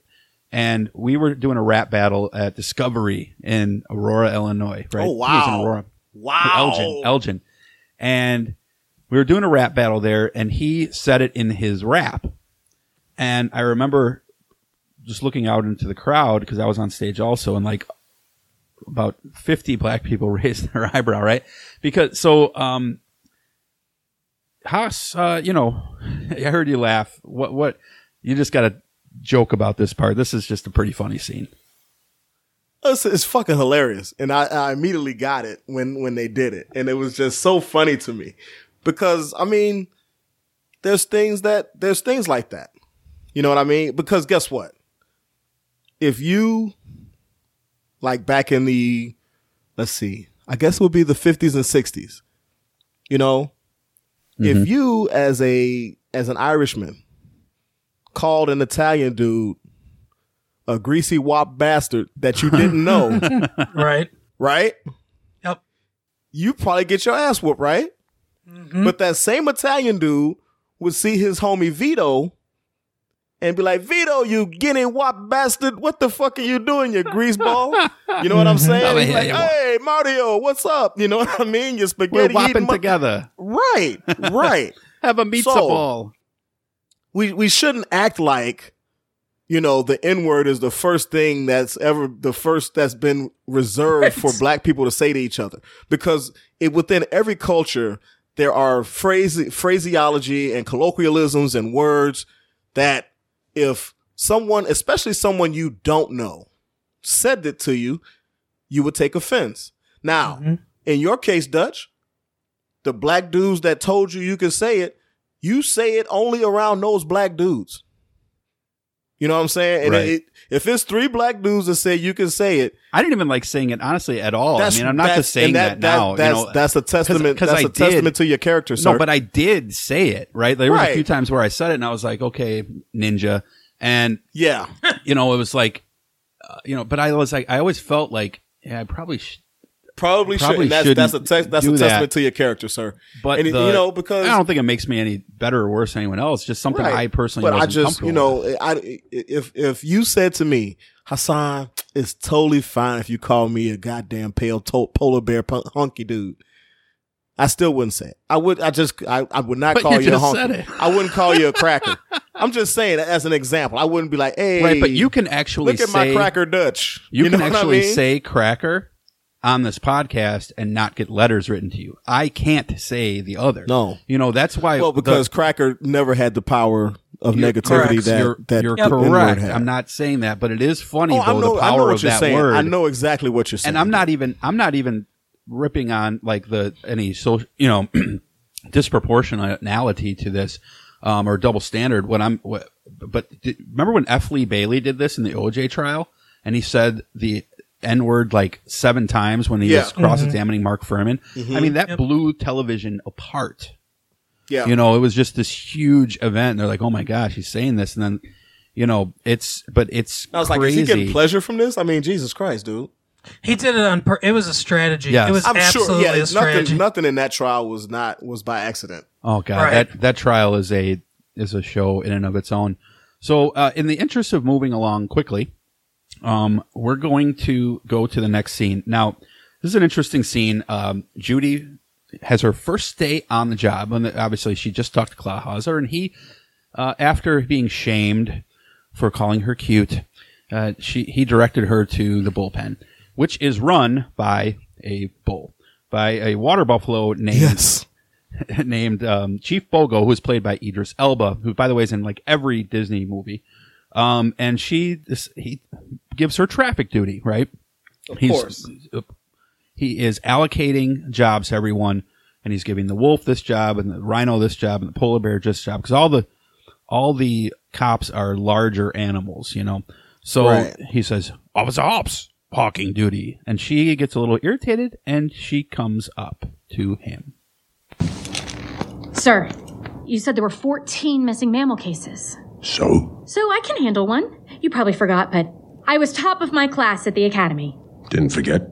And we were doing a rap battle at Discovery in Aurora, Illinois, right? Oh, He was in wow. Aurora. Wow. Elgin, Elgin. And we were doing a rap battle there, and he said it in his rap. And I remember just looking out into the crowd because I was on stage also, and like about 50 black people raised their eyebrow, right? Because so, um, Haas, uh, you know, I heard you laugh. What, what, you just got to joke about this part. This is just a pretty funny scene. It's, it's fucking hilarious, and I, I immediately got it when when they did it, and it was just so funny to me because I mean, there's things that there's things like that, you know what I mean? Because guess what? If you like back in the let's see, I guess it would be the 50s and 60s, you know, if mm-hmm. you as a as an Irishman called an Italian dude a greasy wop bastard that you didn't know, right? right? Yep. You probably get your ass whooped, right? Mm-hmm. But that same Italian dude would see his homie Vito and be like, Vito, you guinea wop bastard, what the fuck are you doing, you greaseball? You know what I'm saying? He's like, hey, Mario, what's up? You know what I mean? Your We're spaghetti whopping eating mo- together. Right, right. Have a pizza So- ball. We we shouldn't act like you know the N word is the first thing that's ever the first that's been reserved for black people to say to each other. Because it within every culture there are phrase phraseology and colloquialisms and words that if someone especially someone you don't know said it to you you would take offense. Now mm-hmm. in your case dutch the black dudes that told you you could say it you say it only around those black dudes. You know what I'm saying? And Right. it, if it's three black dudes that say you can say it, I didn't even like saying it honestly at all. I mean, I'm not just saying and that, now. That's, you know, that's a testament. 'cause that's I a testament to your character, sir. No, but I did say it, right? There was a few times where I said it and I was like, okay, ninja. And, yeah, you know, it was like, uh, you know, but I was like, I always felt like, yeah, I probably should. Probably, Probably should. And that's that's a shouldn't te- that's a that. testament to your character, sir. But and the- you know because I don't think it makes me any better or worse than anyone else. Just something Right. I personally But I just, you know, I if if you said to me, Hassan, it's totally fine if you call me a goddamn pale to- polar bear punk- hunky dude. I still wouldn't say it. I would. I just. I, I would not But call you you, a said. I wouldn't call you a cracker. I'm just saying that as an example. I wouldn't be like, hey, Right, but you can actually look at say my cracker Dutch. You, can know what I actually mean? say cracker on this podcast and not get letters written to you. I can't say the other. No. You know, that's why. Well, the- because Cracker never had the power of negativity correct. that you're, that you're correct. had. I'm not saying that, but it is funny Oh, I though know, the I know power what of you're that saying. word. I know exactly what you're saying. and I'm not even I'm not even ripping on like the any social you know disproportionality to this um, or double standard. What I'm what, but did, remember when F. Lee Bailey did this in the OJ trial, and he said the N word like seven times when he Yeah. was cross examining Mark Fuhrman. Mhm. I mean that blew television apart. Yeah. You know, it was just this huge event. They're like, "Oh my gosh, he's saying this," and then, you know, it's but it's I was crazy. like, is he getting pleasure from this? I mean, Jesus Christ, dude. He did it on. Per- it was a strategy. Yes. It was I'm absolutely sure. Yeah, a strategy. nothing, nothing in that trial was not was by accident. Oh god, Right. that that trial is a is a show in and of its own. So, uh, in the interest of moving along quickly, um, we're going to go to the next scene. Now, this is an interesting scene. Um, Judy has her first day on the job, and obviously she just talked to Clawhauser, and he, uh, after being shamed for calling her cute, uh, she he directed her to the bullpen, which is run by a bull, by a water buffalo named Yes. named um, Chief Bogo, who is played by Idris Elba, who, by the way, is in like every Disney movie. Um, and she, this, he gives her traffic duty, right? Of He's- course. He is allocating jobs to everyone, and he's giving the wolf this job, and the rhino this job, and the polar bear this job, because all the all the cops are larger animals, you know. So Right. he says, "Officer Hopps, hawking duty," and she gets a little irritated, and she comes up to him. Sir, you said there were 14 missing mammal cases. So? So I can handle one. You probably forgot, but I was top of my class at the academy. Didn't forget.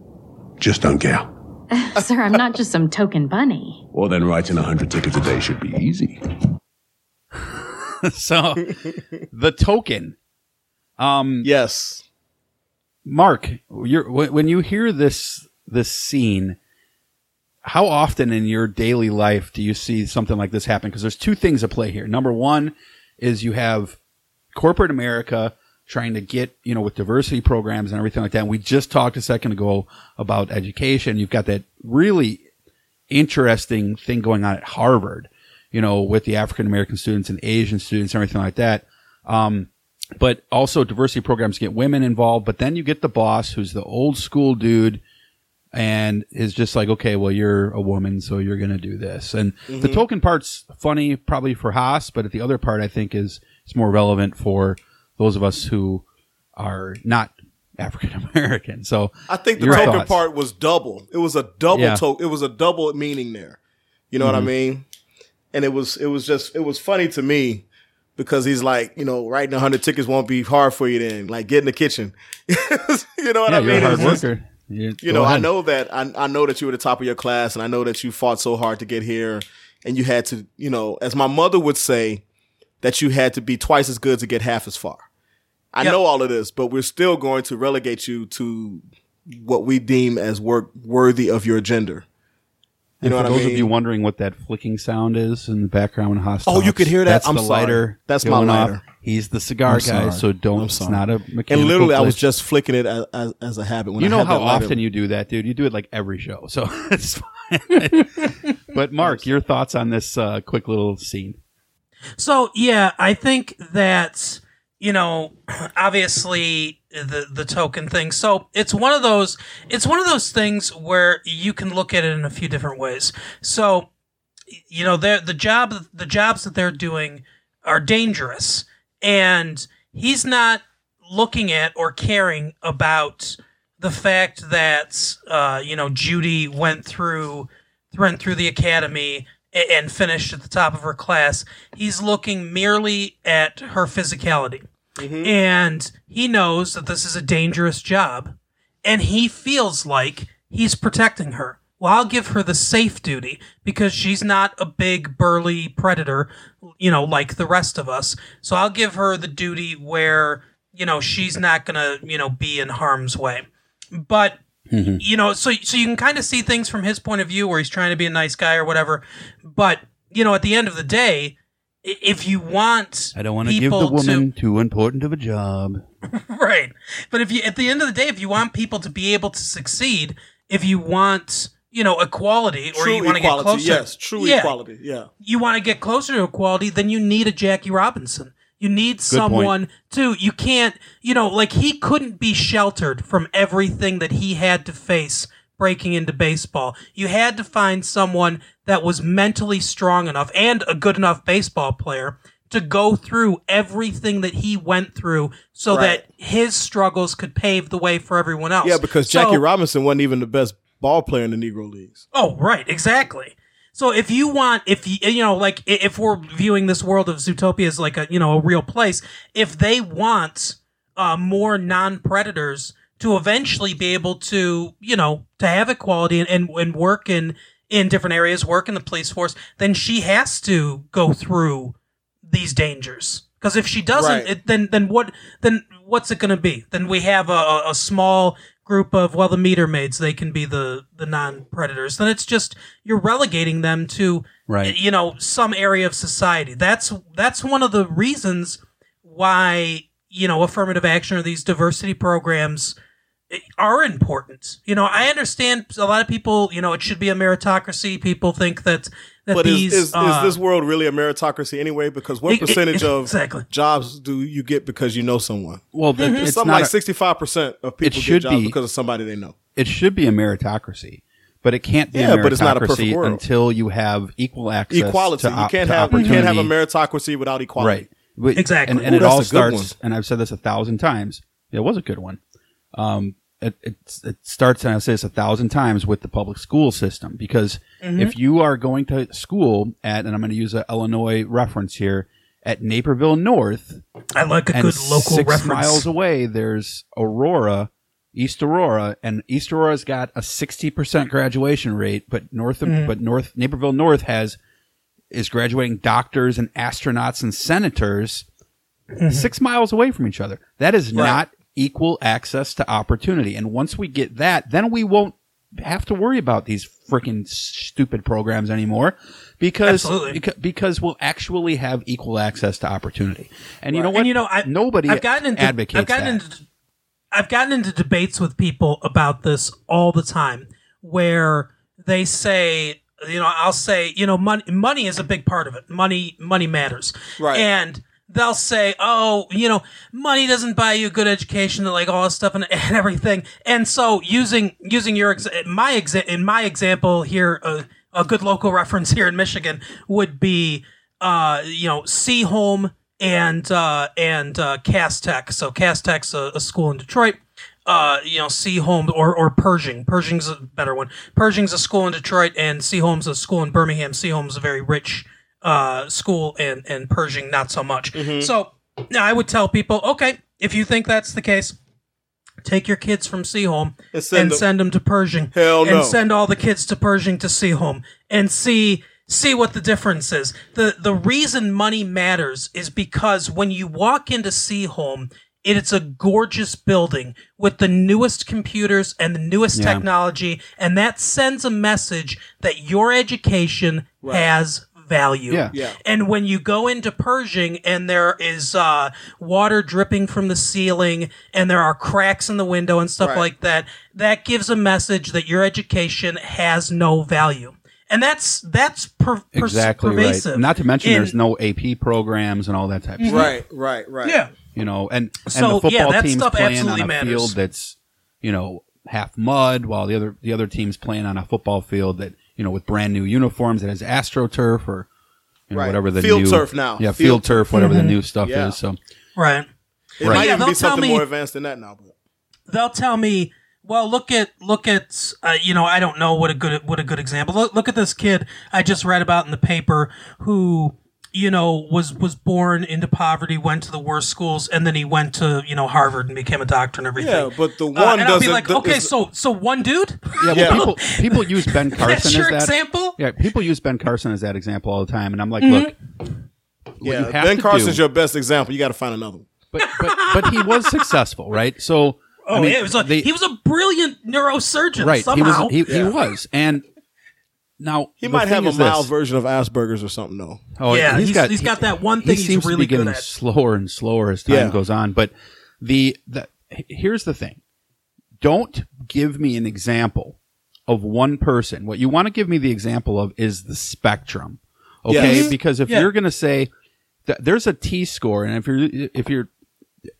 Just don't care. Sir, I'm not just some token bunny. Well, then writing a hundred tickets a day should be easy. so the token um yes mark you're when when you hear this this scene how often in your daily life do you see something like this happen because there's two things at play here number one is you have corporate america trying to get you know with diversity programs and everything like that and we just talked a second ago about education you've got that really interesting thing going on at Harvard, you know, with the African American students and Asian students and everything like that. Um, but also diversity programs get women involved, but then you get the boss who's the old school dude and is just like, okay, well, you're a woman, so you're going to do this. And the Mhm. token part's funny probably for Haas, but the other part I think is, is more relevant for those of us who are not African American. So I think the token thoughts. part was double. It was a double Yeah. token. It was a double meaning there. You know what I Mhm. mean? And it was it was just it was funny to me because he's like, you know, writing a hundred tickets won't be hard for you then. Like get in the kitchen. you know what yeah, I mean? you're a hard It's worker. You, you know, I know that I, I know that you were the top of your class, and I know that you fought so hard to get here, and you had to, you know, as my mother would say, that you had to be twice as good to get half as far. I know all of this, but we're still going to relegate you to what we deem as work worthy of your gender. You And know for what I those mean? of you wondering what that flicking sound is in the background when Haas Oh, you could hear that? That's I'm the sorry. lighter. That's my going off. Lighter. He's the cigar I'm guy, sorry. so don't. It's not a mechanical. and literally, I was just flicking it as, as, as a habit. When you I know had how that lighter. often you do that, dude. You do it like every show, so it's fine. but Mark, your thoughts on this uh, quick little scene? So yeah, I think that you know, obviously the the token thing. So it's one of those it's one of those things where you can look at it in a few different ways. So you know, they're, the job the jobs that they're doing are dangerous, and he's not looking at or caring about the fact that uh, you know Judy went through went through the academy a- and finished at the top of her class. He's looking merely at her physicality. And he knows that this is a dangerous job. And he feels like he's protecting her. Well, I'll give her the safe duty because she's not a big, burly predator, you know, like the rest of us. So I'll give her the duty where, you know, she's not going to, you know, be in harm's way. But mm-hmm. you know, so so you can kind of see things from his point of view where he's trying to be a nice guy or whatever. But you know, at the end of the day, if you want, I don't want to give the woman too important of a job. right. But if you, at the end of the day, if you want people to be able to succeed, if you want you know equality or True you want to get closer yes, true Yeah. equality, yeah. you want to get closer to equality then you need a jackie robinson you need someone to you can't you know like he couldn't be sheltered from everything that he had to face breaking into baseball you had to find someone that was mentally strong enough and a good enough baseball player to go through everything that he went through so Right. that his struggles could pave the way for everyone else Yeah, because So- Jackie Robinson wasn't even the best ball player in the Negro Leagues. Oh, right, exactly. So if you want, if you, you know, like if we're viewing this world of Zootopia as like a, you know, a real place, if they want uh, more non-predators to eventually be able to, you know, to have equality and, and, and work in, in different areas, work in the police force, then she has to go through these dangers. Because if she doesn't, Right. it, then then what then what's it going to be? Then we have a, a small group of well, the meter maids they can be the the non predators. Then it's just you're relegating them to Right. you know some area of society. That's that's one of the reasons why you know affirmative action or these diversity programs eh, are important. You know, I understand a lot of people. You know, it should be a meritocracy. People think that But these is, is, uh, is this world really a meritocracy anyway? Because what It- it- percentage of exactly. jobs do you get because you know someone? Well, that- it's something not like sixty-five percent of It people should get jobs be- because of somebody they know. It should be a meritocracy, but it can't be Yeah, a meritocracy but it's not a perfect world. until you have equal access Equality. to You can't to have you can't have a meritocracy without equality. Right. But- Exactly. And, and Ooh, it all starts, one. and I've said this a thousand times. It was a good one. Um, it, it, it starts, and I say this a thousand times with the public school system because Mhm. if you are going to school at, and I'm going to use an Illinois reference here, at Naperville North, I like a good local six reference. miles away, there's Aurora, East Aurora, and East Aurora's got a 60% graduation rate, but North, Mhm. but North, Naperville North has, is graduating doctors and astronauts and senators Mhm. six miles away from each other. That is Right. not equal access to opportunity. And once we get that, then we won't have to worry about these freaking stupid programs anymore because, beca- because we'll actually have equal access to opportunity. And you know what? And you know, I, nobody I've gotten into, advocates I've gotten that. into I've gotten into debates with people about this all the time, where they say, you know, I'll say, you know, money money is a big part of it. Money money matters, Right. And they'll say, oh, you know, money doesn't buy you a good education, and like all this stuff and, and everything. And so using using your my exa- in my example here, uh, a good local reference here in Michigan would be, uh, you know, Seaholm and uh, and uh, Tech. So Cass Tech's a, a school in Detroit. Uh, you know, Seaholm or or Pershing. Pershing's a better one. Pershing's a school in Detroit, and Seaholm's a school in Birmingham. Seaholm's a very rich uh, school, and and Pershing not so much. So now I would tell people, okay, if you think that's the case, take your kids from Seaholm And send and them- send them to Pershing. Hell no. and send all the kids to Pershing to Seaholm and see see what the difference is. The the reason money matters is because when you walk into Seaholm, it's a gorgeous building with the newest computers and the newest Yeah. technology, and that sends a message that your education has value. Yeah. Yeah. And when you go into Pershing and there is uh, water dripping from the ceiling and there are cracks in the window and stuff Right. like that, that gives a message that your education has no value. And that's that's per, per- Exactly pervasive. right. Not to mention, in- there's no AP programs and all that type of stuff. Right, right, right. Yeah. You know, and and So, the yeah, football that team's stuff playing on absolutely a matters. field that's you know half mud, while the other the other team's playing on a football field that you know with brand new uniforms that has astroturf or you know, Right. whatever the Field new turf now. Yeah, Field field, turf, whatever the Mhm. new stuff Yeah. is. So right. It Right. might Yeah, even they'll be tell something me- more advanced than that now. But they'll tell me, well, look at look at uh, you know I don't know what a good what a good example. Look, look at this kid I just read about in the paper who you know was was born into poverty, went to the worst schools, and then he went to you know Harvard and became a doctor and everything. yeah, but the Uh, one and I'll be doesn't. like, okay, is- so so one dude. yeah, well, Yeah. people people use Ben Carson That's your as that example. Yeah, people use Ben Carson as that example all the time, and I'm like, Mhm. look, yeah, you have Ben to Carson's do- your best example. You got to find another one. but but but he was successful, right? So Oh, I mean, yeah, it was a, they- he was a brilliant neurosurgeon. right. somehow. He was he, Yeah. he was, and now He might have a mild this. version of Asperger's or something, though. Oh, Yeah, he's- he's got that one thing He he's seems really to be getting slower and slower as time Yeah. goes on. But the, the here's the thing: don't give me an example of one person. What you want to give me the example of is the spectrum. Okay? Yes. Because if Yeah. you're going to say that there's a T score and if you're if you're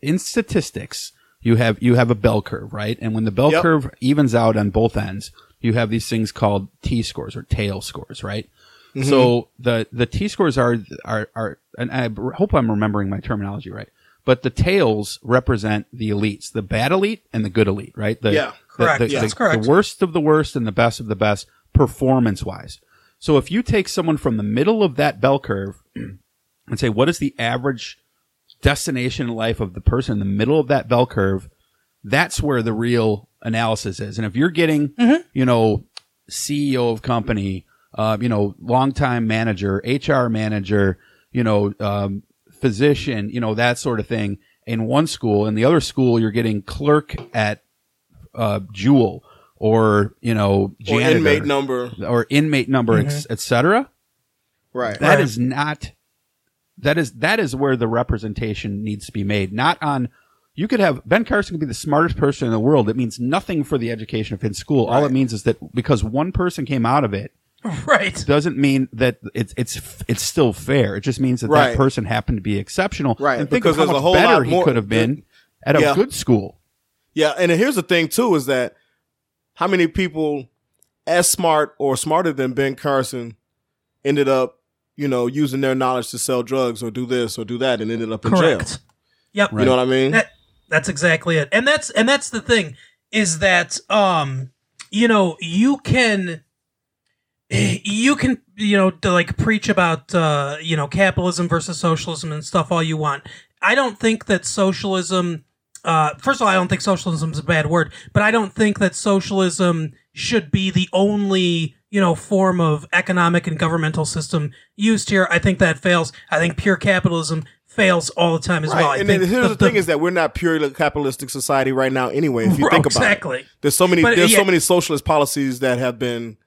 in statistics, you have you have a bell curve, right? And when the bell Yep. curve evens out on both ends, you have these things called T scores or tail scores, right? Mm-hmm. So the the T scores are are are and I hope I'm remembering my terminology right. But the tails represent the elites, the bad elite and the good elite, right? The, Yeah, the- correct. the- Yeah, the- that's correct. The worst of the worst and the best of the best performance wise. So if you take someone from the middle of that bell curve and say, what is the average destination in life of the person in the middle of that bell curve? That's where the real analysis is. And if you're getting, you know, CEO of company, uh, you know, longtime manager, HR manager, you know, um, physician, you know, that sort of thing in one school. In the other school, you're getting clerk at uh, Jewel or, you know, Or inmate number. or inmate number, ex- et cetera. Right. That is not that is that is where the representation needs to be made. Not on you could have Ben Carson could be the smartest person in the world. It means nothing for the education of his school. All it means is that because one person came out of it Right. doesn't mean that it's it's it's still fair. It just means that Right. that person happened to be exceptional. Right, And think because of how there's a much whole better lot he more- could have been at a Yeah. good school. Yeah, and here's the thing too is that how many people as smart or smarter than Ben Carson ended up, you know, using their knowledge to sell drugs or do this or do that and ended up in jail. Correct. Yep. You know what I mean? That, that's exactly it. And that's and that's the thing is that um you know, you can you can you know like preach about uh you know capitalism versus socialism and stuff all you want. I don't think that socialism uh first of all I don't think socialism is a bad word, but I don't think that socialism should be the only you know form of economic and governmental system used here. I think that fails. I think pure capitalism fails all the time as Right. well. I and think then here's the, the- thing is that we're not purely capitalistic society right now anyway, if you Right, think about exactly. it. There's so many But, there's yeah. so many socialist policies that have been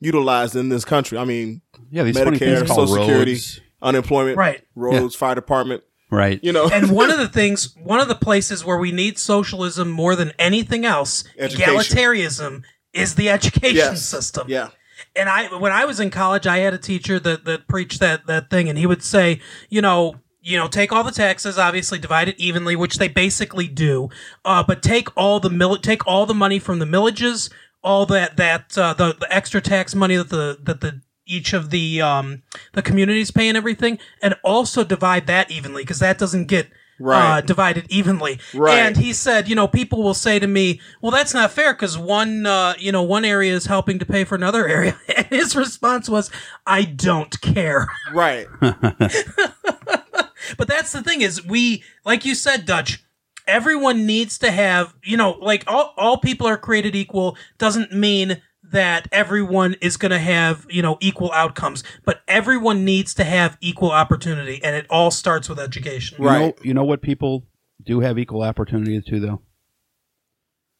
utilized in this country. I mean, Yeah, these Medicare, called Social Security, roads. unemployment, Right. roads, fire department. Right. You know, and one of the things, one of the places where we need socialism more than anything else, Education. egalitarianism, is the education Yes. system. Yeah. And I, when I was in college, I had a teacher that that preached that that thing, and he would say, you know, you know, take all the taxes, obviously divide it evenly, which they basically do, uh, but take all the mill, take all the money from the millages, all that that uh, the the extra tax money that the that the each of the um the communities pay and everything, and also divide that evenly because that doesn't get. Uh, Right. divided evenly, Right. and he said, you know, people will say to me, "Well, that's not fair because one, uh, you know, one area is helping to pay for another area." And his response was, "I don't care." Right. But that's the thing is we, like you said, Dutch. Everyone needs to have, you know, like all all people are created equal doesn't mean that everyone is going to have, you know, equal outcomes, but everyone needs to have equal opportunity, and it all starts with education. You know, you know what people do have equal opportunity to though?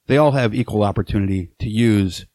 They all have equal opportunity to use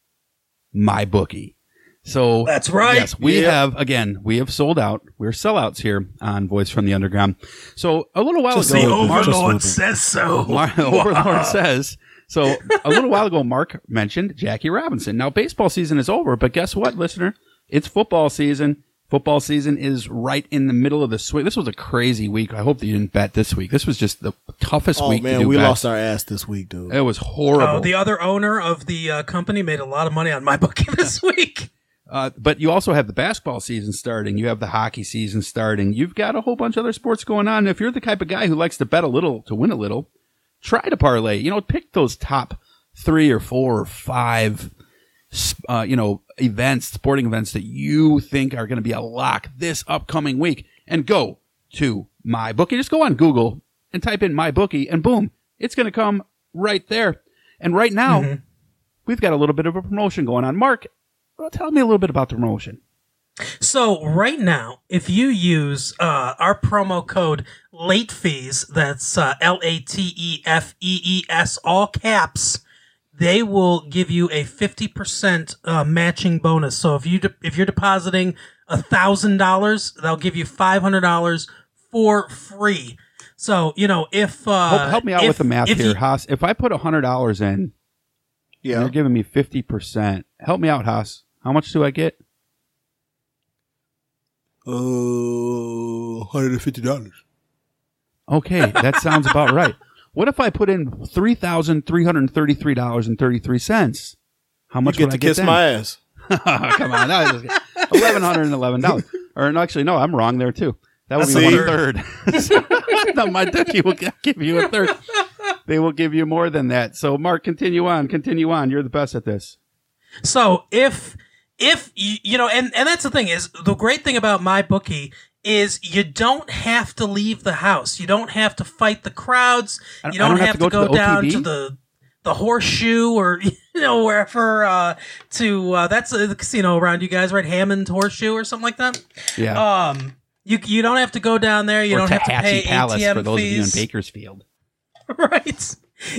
my bookie. So That's right. Yes, we Yeah. have again. We have sold out. We're sellouts here on Voice from the Underground. So a little while Just ago, the Mark- Overlord says so. Mar- Overlord says. So a little while ago, Mark mentioned Jackie Robinson. Now baseball season is over, but guess what, listener? It's football season. Football season is right in the middle of the swing. This was a crazy week. I hope that you didn't bet this week. This was just the toughest Oh week. to man, do we bets. lost our ass this week, dude. It was horrible. Oh, the other owner of the uh, company made a lot of money on my bookie this week. Uh, but you also have the basketball season starting. You have the hockey season starting. You've got a whole bunch of other sports going on. If you're the type of guy who likes to bet a little to win a little, try to parlay. You know, pick those top three or four or five, uh, you know, events, sporting events that you think are going to be a lock this upcoming week, and go to my bookie. Just go on Google and type in my bookie, and boom, it's going to come right there. And right now, we've got a little bit of a promotion going on. Mark, tell me a little bit about the promotion. So right now, if you use uh, our promo code late fees, that's uh, L A T E F E E S, all caps, they will give you a fifty percent uh, matching bonus. So if you de- if you're depositing a thousand dollars, they'll give you five hundred dollars for free. So you know if uh, help, help me out if- with the math if here, you- Haas. If I put a hundred dollars in, Yeah. You're giving me 50%. Help me out, Haas. How much do I get? Uh, hundred and fifty dollars. Okay, that sounds about right. What if I put in $3,333.33? How much you would get I to get kiss then? my ass. Come on, eleven hundred and eleven dollars. Or no, actually, no, I'm wrong there too. That would be one third. no, my ducky will give you a third. They will give you more than that. So, Mark, continue on, continue on. You're the best at this. So if if you, you know, and and that's the thing is the great thing about my bookie is you don't have to leave the house. You don't have to fight the crowds. You don't, don't have, to go, the down OTB? to the the horseshoe or you know wherever uh to uh that's uh, the casino around you guys right hammond horseshoe or something like that Yeah. um you you don't have to go down there you or don't have to pay Palace ATM for those fees of you in Bakersfield. right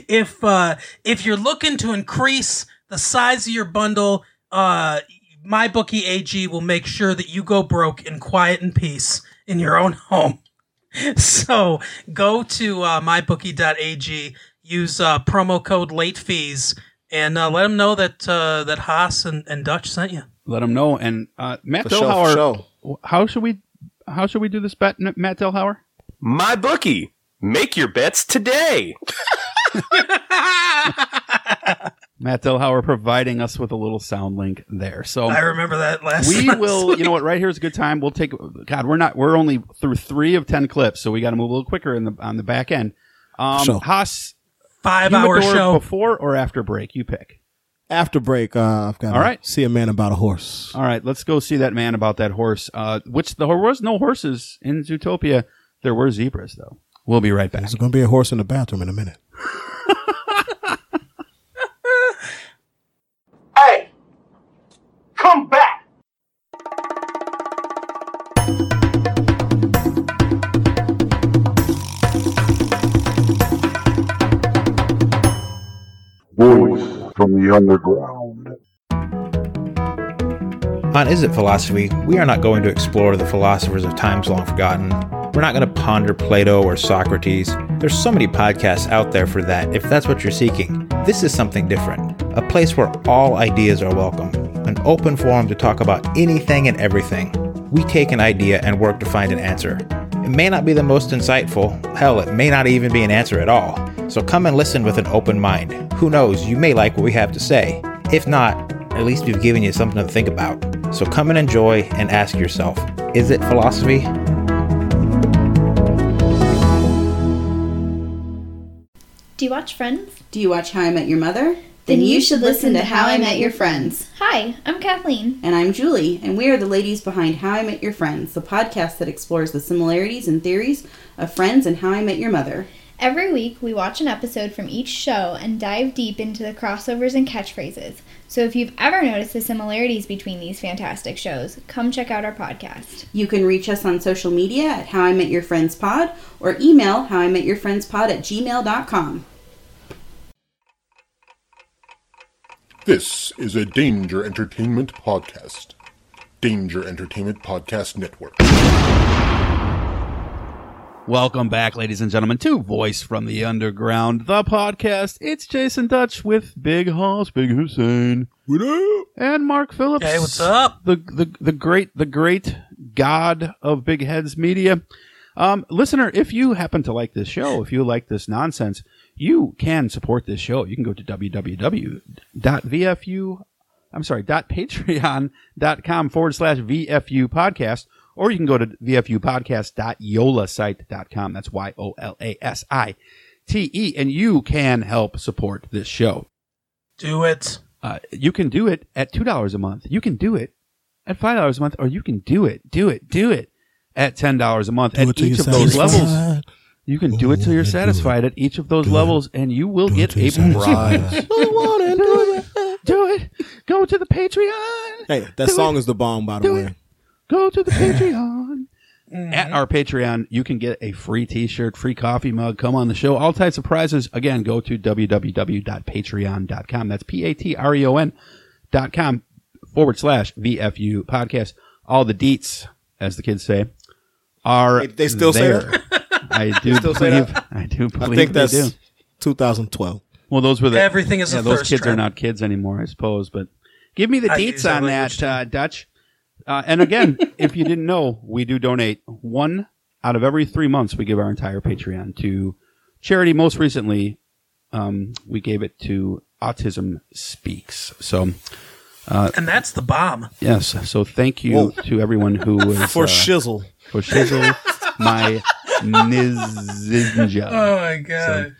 if uh if you're looking to increase the size of your bundle uh my bookie ag will make sure that you go broke in quiet and peace in your own home so go to uh, mybookie.ag use uh, promo code late fees and uh, let them know that uh, that haas and, and dutch sent you Let them know. And uh, Matt For Delhauer, sure. how should we how should we do this bet, Matt Delhauer? My bookie. Make your bets today. Matt Delhauer providing us with a little sound link there. So i remember that last we last will week. you know what right here is a good time we'll take god we're not we're only through three of ten clips so we got to move a little quicker in the on the back end um Sure. haas five hour show before or after break you pick After break, uh, I've got All to right. see a man about a horse. all right let's go see that man about that horse uh which there was no horses in zootopia there were zebras though we'll be right back There's going to be a horse in the bathroom in a minute. Hey, come back. Voice from the underground. On Is It Philosophy, we are not going to explore the philosophers of times long forgotten. We're not going to ponder Plato or Socrates. There's so many podcasts out there for that if that's what you're seeking. This is something different. A place where all ideas are welcome. An open forum to talk about anything and everything. We take an idea and work to find an answer. It may not be the most insightful, hell, it may not even be an answer at all. So come and listen with an open mind. Who knows, you may like what we have to say. If not, at least we've given you something to think about. So come and enjoy and ask yourself is it philosophy? Do you watch Friends? Do you watch How I Met Your Mother? Then you should listen to How I Met Your Friends. Hi, I'm Kathleen. And I'm Julie, and we are the ladies behind How I Met Your Friends, the podcast that explores the similarities and theories of Friends and How I Met Your Mother. Every week, we watch an episode from each show and dive deep into the crossovers and catchphrases. So if you've ever noticed the similarities between these fantastic shows, come check out our podcast. You can reach us on social media at How I Met Your Friends Pod or email How I Met Your Friends Pod at gmail.com. This is a Danger Entertainment podcast. Danger Entertainment Podcast Network. Welcome back, ladies and gentlemen, to Voice from the Underground, the podcast. It's Jason Dutch with Big Hoss, Big Hussein, What up? and Mark Phillips. Hey, what's up? The the the great the great god of Big Heads Media. Um, listener, if you happen to like this show, if you like this nonsense, you can support this show. You can go to www.vfu. I'm sorry, dot patreon.com forward slash VFU podcast, or you can go to VFUpodcast.yolasite.com. That's Y O L A S I T E, and you can help support this show. Do it. Uh, you can do it at two dollars a month. You can do it at five dollars a month, or you can do it, do it, do it at ten dollars a month. Do at each of those satisfied. levels, you can do it till you're satisfied at each of those levels, and you will get a prize. do it. Do it. Go to the Patreon. Hey, that Do song it. is the bomb, by the Do way. it. Go to the Patreon. Mm-hmm. At our Patreon, you can get a free T-shirt, free coffee mug. Come on the show, all types of prizes. Again, go to www.patreon.com. That's p-a-t-r-e-o-n dot com forward slash VFU podcast. All the deets, as the kids say, are They- they still say there. that? I They do still say believe. that? I do believe. I believe think they that's do. 2012. Well, those were the Everything is a yeah, those thirst kids are not kids anymore, I suppose. But give me the I use deets that on language that, uh, Dutch. Uh, and again, if you didn't know, we do donate one out of every three months. We give our entire Patreon to charity. Most recently, um, we gave it to Autism Speaks. So, uh, And that's the bomb. yes. So thank you Whoa. to everyone who was For uh, shizzle. for shizzle my ninja. Oh my god.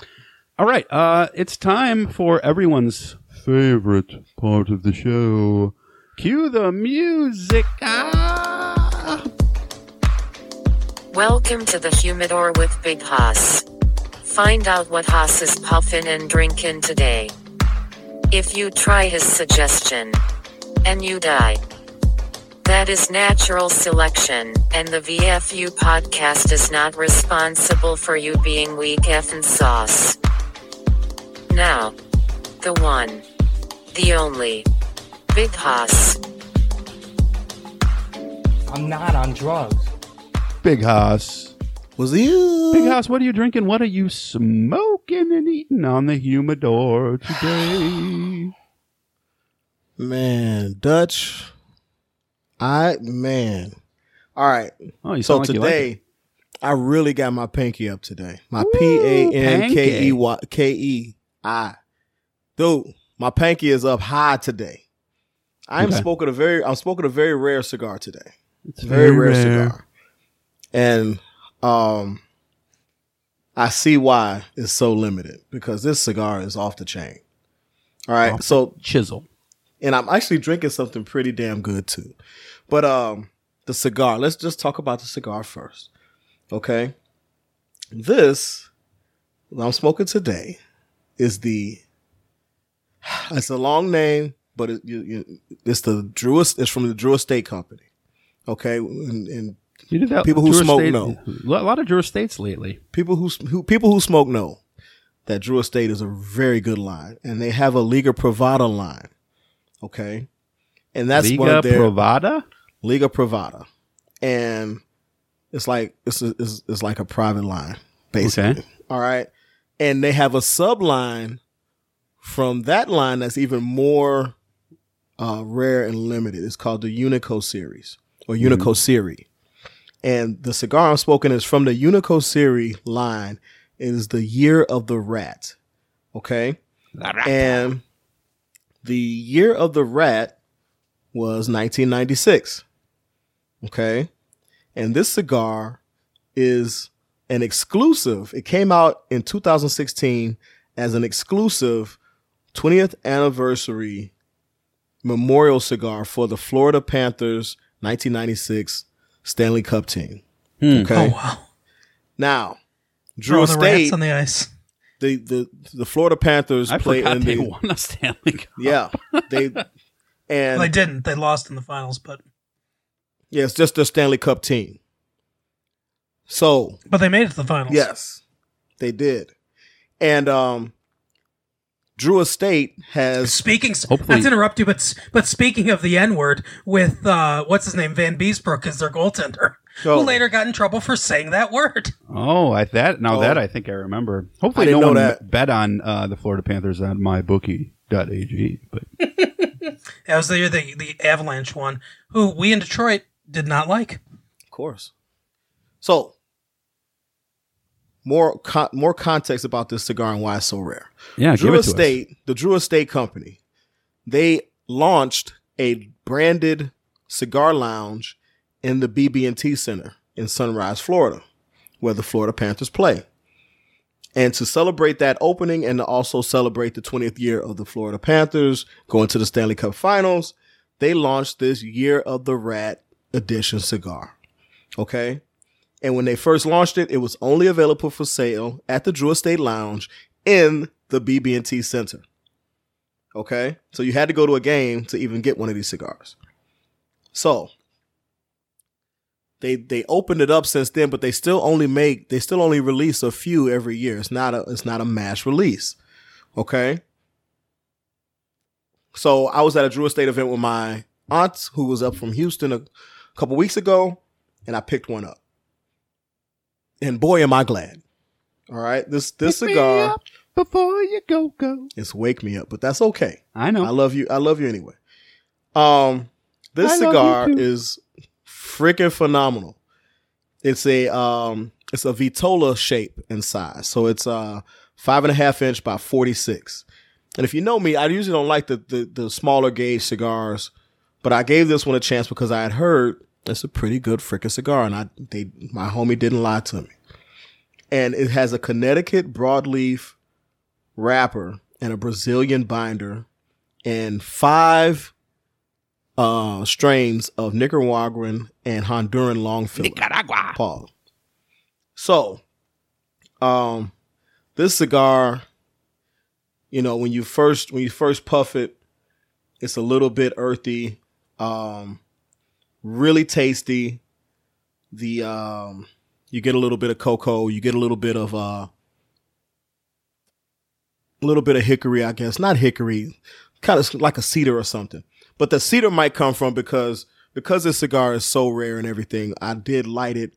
All right, uh, it's time for everyone's favorite part of the show. Cue the music. Ah! Welcome to the Humidor with Big Haas. Find out what Haas is puffin' and drinking today. If you try his suggestion and you die, that is natural selection, and the VFU podcast is not responsible for you being weak effing sauce. Now, the one, the only, Big Haas. I'm not on drugs. Big Haas. Was you? Big Haas, what are you drinking? What are you smoking and eating on the humidor today? Man, Dutch. I man. All right. Oh, you so like you like today, I really got my pinky up today. My P A N K E Y K E I. Dude, my pinky is up high today. I'm Okay. smoking a very I'm smoking a very rare cigar today. It's very, very rare, rare. cigar. And um I see why it's so limited because this cigar is off the chain. All right. Off so chisel. and I'm actually drinking something pretty damn good too. But um the cigar, let's just talk about the cigar first. Okay? This that I'm smoking today is the it's a long name, but it, you, you, it's the Drew it's from the Drew Estate Company. Okay? And, and You did that. people who Drew smoke Estate- know. A lot of Drew Estates lately. People who, who people who smoke know that Drew Estate is a very good line, and they have a Liga Privada line. Okay, and that's one Liga of their Privada? Liga Privada, and it's like it's, a, it's it's like a private line, basically. Okay. All right, and they have a sub line from that line that's even more uh, rare and limited. It's called the Unico series or Unico series. And the cigar I'm smoking is from the Unico series line. It is the year of the rat. Okay. And the year of the rat was 1996. Okay. And this cigar is an exclusive. It came out in 2016 as an exclusive 20th anniversary memorial cigar for the Florida Panthers 1996 Stanley Cup team. Hmm. Okay. Oh wow. Now, Drew Throw the rats on the ice. the the the Florida Panthers I play forgot in they the won a Stanley Cup. yeah they and Well, they didn't. They lost in the finals, but yeah it's just the Stanley Cup team. So but they made it to the finals. yes, they did, and um, Drew Estate has Speaking, Hopefully- not to interrupt you, but but speaking of the N word, with uh, what's his name, Vanbiesbrouck is their goaltender, Oh. who later got in trouble for saying that word. Oh, I, that now Oh. that I think I remember. Hopefully, didn't no know one that. bet on uh, the Florida Panthers on my mybookie.ag. But That was the year the the Avalanche one, who we in Detroit did not like. Of course. So, more con- more context about this cigar and why it's so rare. Yeah, Drew give it to us. Estate, the Drew Estate Company, they launched a branded cigar lounge in the BB&T Center in Sunrise, Florida, where the Florida Panthers play. And to celebrate that opening and to also celebrate the 20th year of the Florida Panthers going to the Stanley Cup Finals, they launched this Year of the Rat edition cigar. Okay? And when they first launched it, it was only available for sale at the Drew Estate Lounge in the BB&T Center. Okay? So you had to go to a game to even get one of these cigars. So they they opened it up since then, but they still only make they still only release a few every year. It's not a it's not a mass release. Okay? So I was at a Drew Estate event with my aunt who was up from Houston a couple weeks ago, and I picked one up. And boy am I glad. All right. This this Pick me cigar up. before you go go. It's wake me up, but that's okay. I know. I love you. I love you anyway. Um, this I cigar is freaking phenomenal. It's a um, it's a Vitola shape and size, so it's uh five and a half inch by forty six. And if you know me, I usually don't like the, the the smaller gauge cigars, but I gave this one a chance because I had heard it's a pretty good freaking cigar, and I they my homie didn't lie to me. And it has a Connecticut broadleaf wrapper and a Brazilian binder and five uh, strains of Nicaraguan and Honduran long filler. Nicaragua. Paul. So, um, this cigar, you know, when you first when you first puff it, it's a little bit earthy, um, really tasty. The um, you get a little bit of cocoa, you get a little bit of uh, a little bit of hickory, I guess. Not hickory, kind of like a cedar or something. But the cedar might come from because because this cigar is so rare and everything. I did light it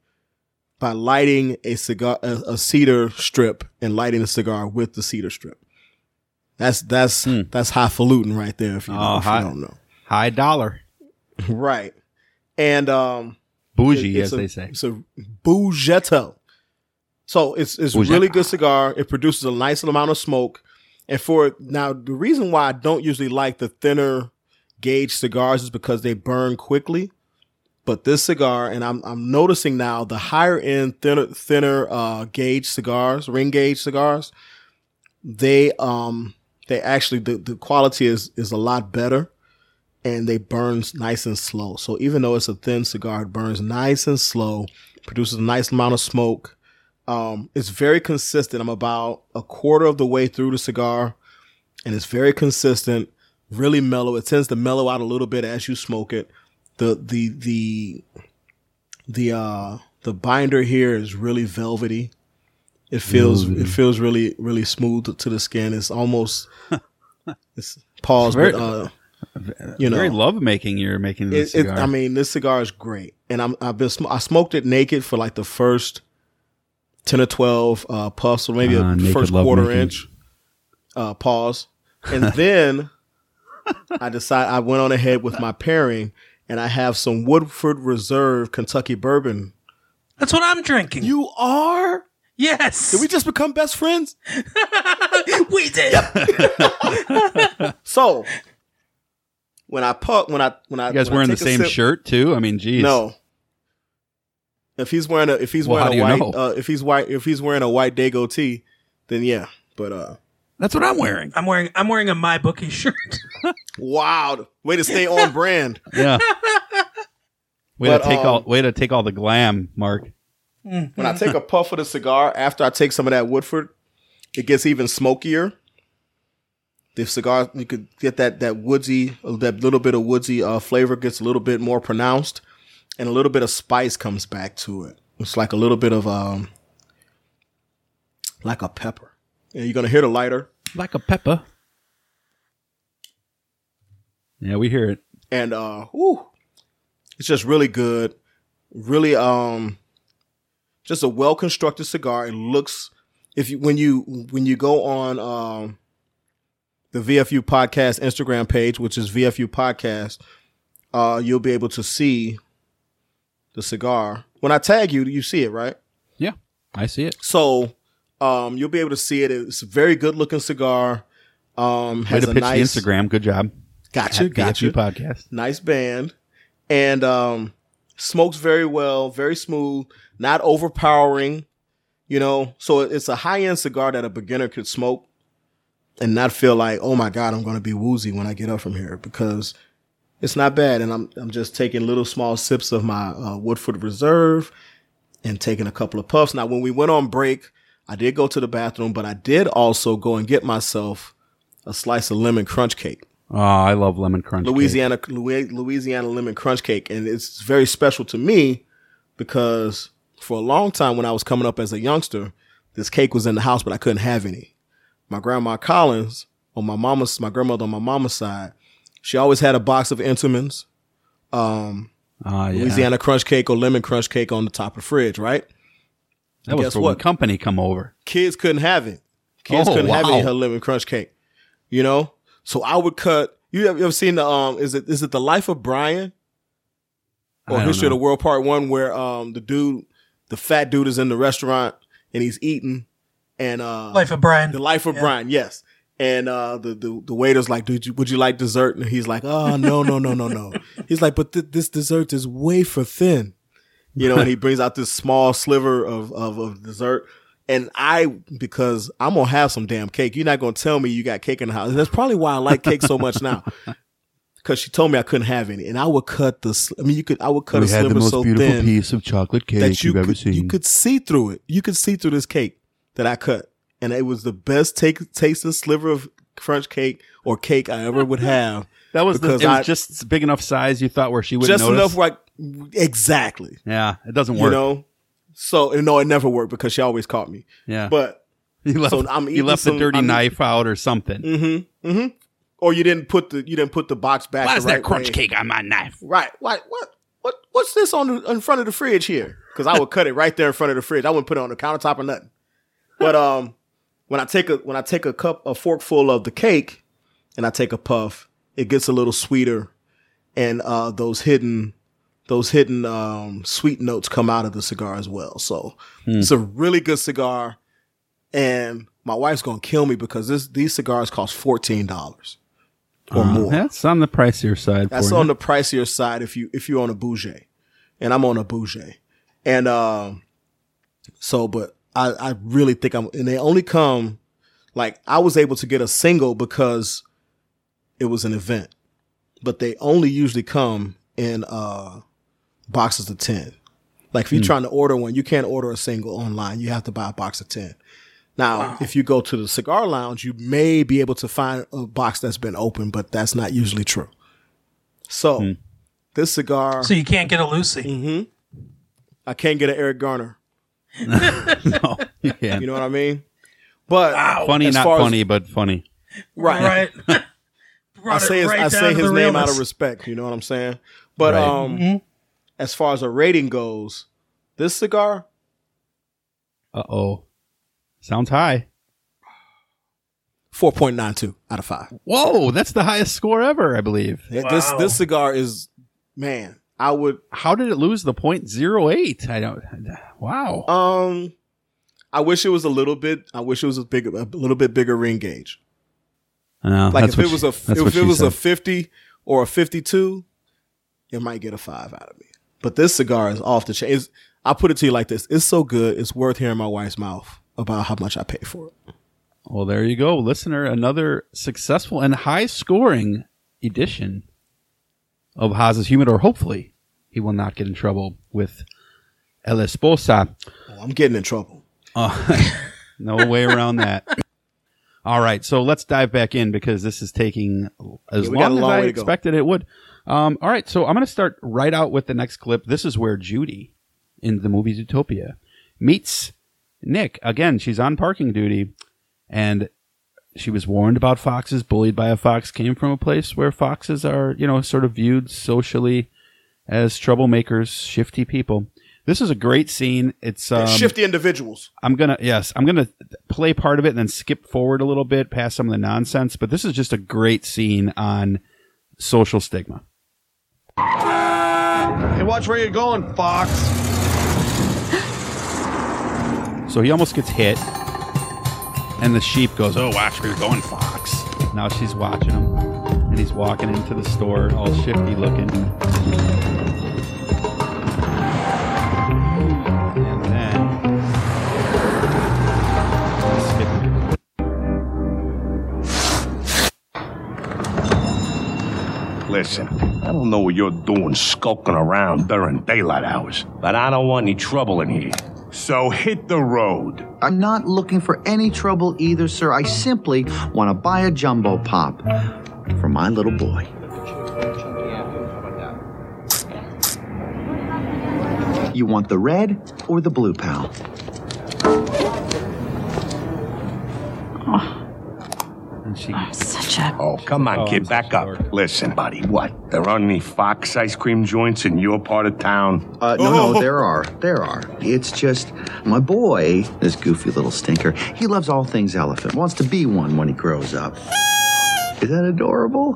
by lighting a cigar, a, a cedar strip, and lighting the cigar with the cedar strip. That's that's that's highfalutin right there. If you, Oh, if high- you don't know, High dollar. right? And um, Bougie, it's as a- they say. It's a Bougetto. So it's it's Bougetto. really good cigar. It produces a nice amount of smoke. And for now, the reason why I don't usually like the thinner gauge cigars is because they burn quickly. But this cigar, and I'm I'm noticing now the higher end thinner thinner uh, gauge cigars, ring gauge cigars, they um they actually the, the quality is is a lot better and they burn nice and slow. So even though it's a thin cigar, it burns nice and slow, produces a nice amount of smoke. Um, it's very consistent. I'm about a quarter of the way through the cigar, and it's very consistent, really mellow. It tends to mellow out a little bit as you smoke it. The the the the uh the binder here is really velvety. It feels Velvety. it feels really really smooth to the skin. It's almost it's pause, but uh, you know, Very love making you're making this it, it, cigar. I mean, this cigar is great, and I'm I've been sm- I smoked it naked for like the first ten or twelve uh, puffs, or maybe Ah, a first quarter making. inch uh, pause, and then I decided I went on ahead with my pairing, and I have some Woodford Reserve Kentucky bourbon. That's what I'm drinking. You are? Yes. Did we just become best friends? we did. So when I puff, when I when I you guys when I wearing the same sip- shirt too? I mean, geez. No. If he's wearing a if he's Well, wearing a do you white know? uh, if he's white if he's wearing a white Dago tee, then yeah. But uh That's what I'm wearing. I'm wearing I'm wearing a my bookie shirt. wow, way to stay on brand. Yeah. Way But, to take um, all way to take all the glam, Mark. When I take a puff of the cigar after I take some of that Woodford, it gets even smokier. The cigar you could get that that woodsy that little bit of woodsy uh, flavor gets a little bit more pronounced, and a little bit of spice comes back to it. It's like a little bit of um like a pepper. And you're gonna hear the lighter. Like a pepper. Yeah, we hear it. and uh whew, it's just really good really um just a well constructed cigar it looks if you when you when you go on um the VFU podcast Instagram page which is VFU podcast uh you'll be able to see the cigar when I tag you you see it right Yeah, I see it. so um you'll be able to see it it's a very good looking cigar um Way to a pitch nice the Instagram. Good job. Gotcha, At VFU gotcha. podcast. Nice band. And um smokes very well, very smooth, not overpowering, you know. So it's a high-end cigar that a beginner could smoke and not feel like, "Oh my god, I'm going to be woozy when I get up from here" because it's not bad and I'm I'm just taking little small sips of my uh, Woodford Reserve and taking a couple of puffs. Now, when we went on break, I did go to the bathroom, but I did also go and get myself a slice of lemon crunch cake. Oh, I love lemon crunch. cake. Louisiana Louis- Louisiana lemon crunch cake, and it's very special to me because for a long time when I was coming up as a youngster, this cake was in the house, but I couldn't have any. My grandma Collins on my mama's, my grandmother on my mama's side, she always had a box of Entenmann's, um, Ah, yeah. Louisiana crunch cake or lemon crunch cake on the top of the fridge, right? That was guess for what? when company come over. Kids couldn't have it. Kids Oh, couldn't have wow. any Honey Lemon Crunch cake. You know? So I would cut you ever, you ever seen the um is it is it the life of Brian? Or History of the World Part One where um the dude the fat dude is in the restaurant and he's eating and uh Life of Brian. The Life of Brian, yes. And uh, the, the the waiter's like, "Dude, you, would you like dessert?" And he's like, "Oh no, no, no, no, no." He's like, "But th- this dessert is wafer thin," you know. And he brings out this small sliver of, of of dessert. And I, because I'm gonna have some damn cake. You're not gonna tell me you got cake in the house. And that's probably why I like cake so much now. Because she told me I couldn't have any, and I would cut the. I mean, you could. I would cut we a had sliver the most so beautiful thin piece of chocolate cake that you you've ever could, seen. You could see through it. You could see through this cake that I cut, and it was the best take tasting sliver of crunch cake or cake I ever would have. that was the, because it was I- just big enough size you thought where she wouldn't just notice. enough like exactly. yeah, it doesn't work. You know, so no, it never worked because she always caught me. Yeah. but you left, so I'm you left some- the dirty I'm- knife out or something. Mm-hmm. Mm-hmm. Or you didn't put the you didn't put the box back. Why the is right crunch way. cake on my knife? Right. What? What? What? What's this on the in front of the fridge here? Because I would cut it right there in front of the fridge. I wouldn't put it on the countertop or nothing. But um, when I take a when I take a cup a fork full of the cake, and I take a puff, it gets a little sweeter, and uh, those hidden those hidden um sweet notes come out of the cigar as well. So Hmm. it's a really good cigar, and my wife's gonna kill me because this these cigars cost fourteen dollars or Uh, more. That's on the pricier side. That's for on you. the pricier side if you if you're on a bougie, and I'm on a bougie, and um, so but I I really think I'm and they only come like I was able to get a single because it was an event, but they only usually come in uh boxes of ten. Like if you're Hmm. trying to order one, you can't order a single online. You have to buy a box of ten. Now, if you go to the cigar lounge, you may be able to find a box that's been opened, but that's not usually true. So, Hmm. this cigar. So you can't get a Lucy. Mm-hmm. I can't get an Eric Garner. No, you can't. You know what I mean? But funny, not far as- funny, but funny. right? Right. I say his, right I say his the name out of respect. You know what I'm saying? But Right. um, Mhm. as far as a rating goes, this cigar Uh oh, sounds high. four point nine two out of five. Whoa, that's the highest score ever, I believe. Yeah, This this cigar is man. I would How did it lose the point zero eight? I don't. Wow. um. I wish it was a little bit. I wish it was a big, a little bit bigger ring gauge. Uh, Like if it was a if it was a fifty or a fifty two, it might get a five out of me. But this cigar is off the chain. I'll put it to you like this: It's so good, it's worth hearing my wife's mouth about how much I pay for it. Well, there you go, listener. Another successful and high scoring edition of Haas's Humidor. Hopefully, he will not get in trouble with El Esposa. Oh, I'm getting in trouble. Uh, no way around that. All right, so let's dive back in because this is taking as Yeah, a long as I way to go. expected it would. Um, all right, so I'm going to start right out with the next clip. This is where Judy in the movie Zootopia meets Nick. Again, she's on parking duty, and she was warned about foxes, bullied by a fox, came from a place where foxes are, you know, sort of viewed socially as troublemakers, shifty people. This is a great scene. It's um, Shifty individuals. I'm gonna yes, I'm gonna play part of it and then skip forward a little bit past some of the nonsense. But this is just a great scene on social stigma. Hey, watch where you're going, Fox. So he almost gets hit, and the sheep goes, "Oh, watch where you're going, fox." Now she's watching him, and he's walking into the store, all shifty looking. And then Listen, I don't know what you're doing skulking around during daylight hours, but I don't want any trouble in here. So hit the road. I'm not looking for any trouble either, sir. I simply want to buy a jumbo pop for my little boy. You want the red or the blue, pal? Oh. And she oh, Such Gotcha. Oh, come on, Oh, kid, I'm so back up. Listen, buddy, what? There aren't any Fox ice cream joints in your part of town? Uh, no, no, there are. There are. It's just my boy, this goofy little stinker, he loves all things elephant, wants to be one when he grows up. Is that adorable?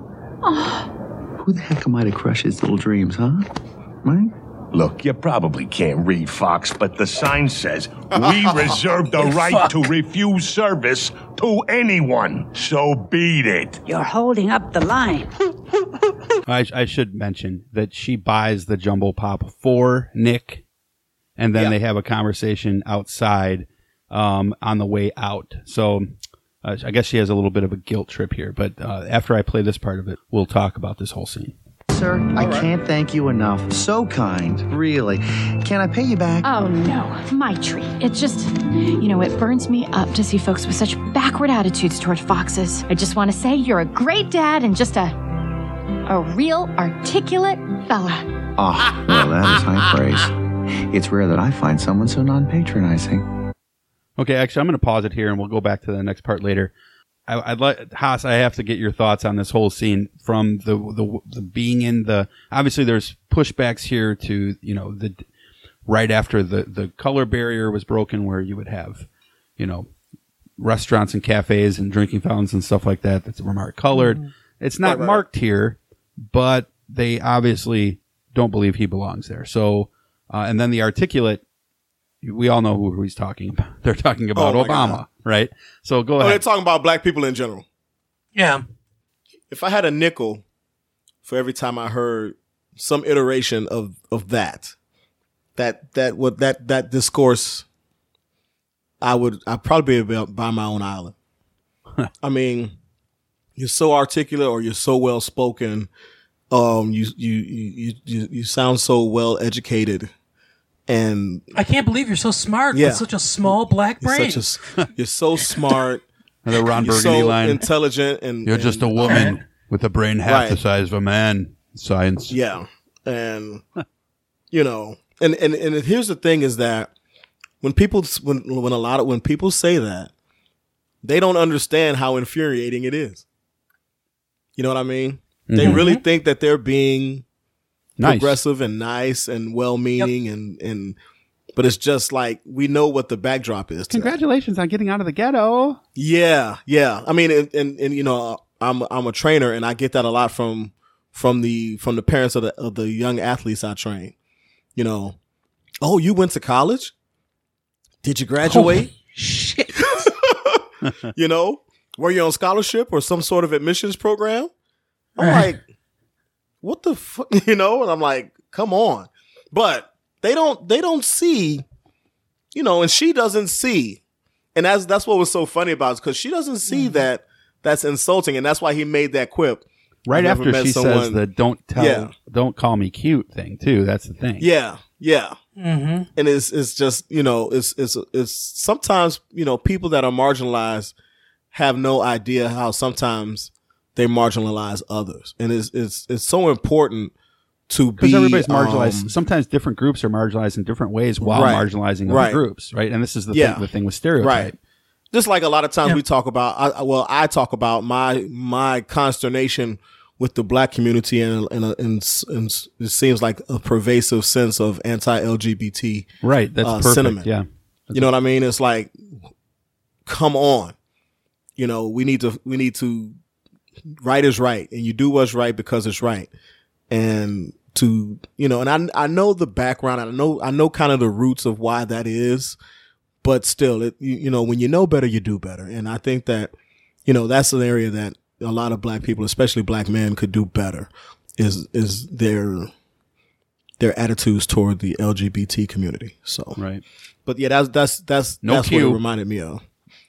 Who the heck am I to crush his little dreams, huh? Right? Look, you probably can't read Fox, but the sign says we reserve the right Fuck. to refuse service to anyone. So beat it. You're holding up the line. I, I should mention that she buys the jumbo pop for Nick, and then Yeah. they have a conversation outside um, on the way out. So uh, I guess she has a little bit of a guilt trip here. But uh, after I play this part of it, we'll talk about this whole scene. Sir, I can't thank you enough. So kind, really. Can I pay you back? Oh no, my treat. It's just, you know, it burns me up to see folks with such backward attitudes toward foxes. I just want to say you're a great dad and just a, a real articulate fella. Ah, well, that is high praise. It's rare that I find someone so non patronizing. Okay, actually, I'm going to pause it here, and we'll go back to the next part later. I, I'd like Haas. I have to get your thoughts on this whole scene from the, the the being in the. Obviously, there's pushbacks here to you know the right after the the color barrier was broken, where you would have you know restaurants and cafes and drinking fountains and stuff like that that's marked colored. Mhm. It's not Right, right. marked here, but they obviously don't believe he belongs there. So, uh, and then the articulate. We all know who he's talking about. They're talking about Oh Obama, God. right? So go Oh, they're talking about black people in general. Yeah. If I had a nickel for every time I heard some iteration of of that, that that what that that discourse, I would I'd probably be about by my own island. I mean, you're so articulate or you're so well spoken. Um, you you you you you sound so well educated, and I can't believe you're so smart Yeah. with such a small black you're brain. such a s- you're so smart. The Ron you're Burgundy so line. intelligent, and You're just a and- woman with a brain half Right. the size of a man. Science. Yeah. And you know, and, and and here's the thing is that when people when when a lot of when people say that, they don't understand how infuriating it is. You know what I mean? They Mhm. really think that they're being Nice. progressive and nice and well-meaning and and but it's just like we know what the backdrop is. To that. Congratulations on getting out of the ghetto. Yeah, yeah. I mean, and, and and you know, I'm I'm a trainer, and I get that a lot from from the from the parents of the of the young athletes I train. You know, oh, you went to college? Did you graduate? Shit. you know, were you on scholarship or some sort of admissions program? I'm like, what the fuck, you know? And I'm like, come on, but they don't they don't see, you know, and she doesn't see, and that's that's what was so funny about it because she doesn't see Mm-hmm. that that's insulting, and that's why he made that quip. Right after met she says the "don't tell, Yeah. don't call me cute" thing too. That's the thing. Yeah, yeah. Mm-hmm. And it's it's just you know it's it's it's sometimes you know people that are marginalized have no idea how sometimes they marginalize others, and it's it's it's so important to be Because everybody's marginalized. um, Sometimes different groups are marginalized in different ways while Right. marginalizing other groups, right? And this is the Yeah. thing, the thing with stereotype. Right. Just like a lot of times Yeah. we talk about, I, I- well, I talk about my my consternation with the black community, and and, and, and it seems like a pervasive sense of anti-LGBT Right, that's uh, perfect, sentiment. yeah. you know what I mean? It's like, come on, you know, we need to we need to right is right, and you do what's right because it's right, and to you know, and I I know the background, I know I know kind of the roots of why that is, but still, it you, you know when you know better, you do better, and I think that you know that's an area that a lot of black people, especially black men, could do better. Is is their their attitudes toward the LGBT community. So right, but yeah, that's that's that's No that's what it reminded me of.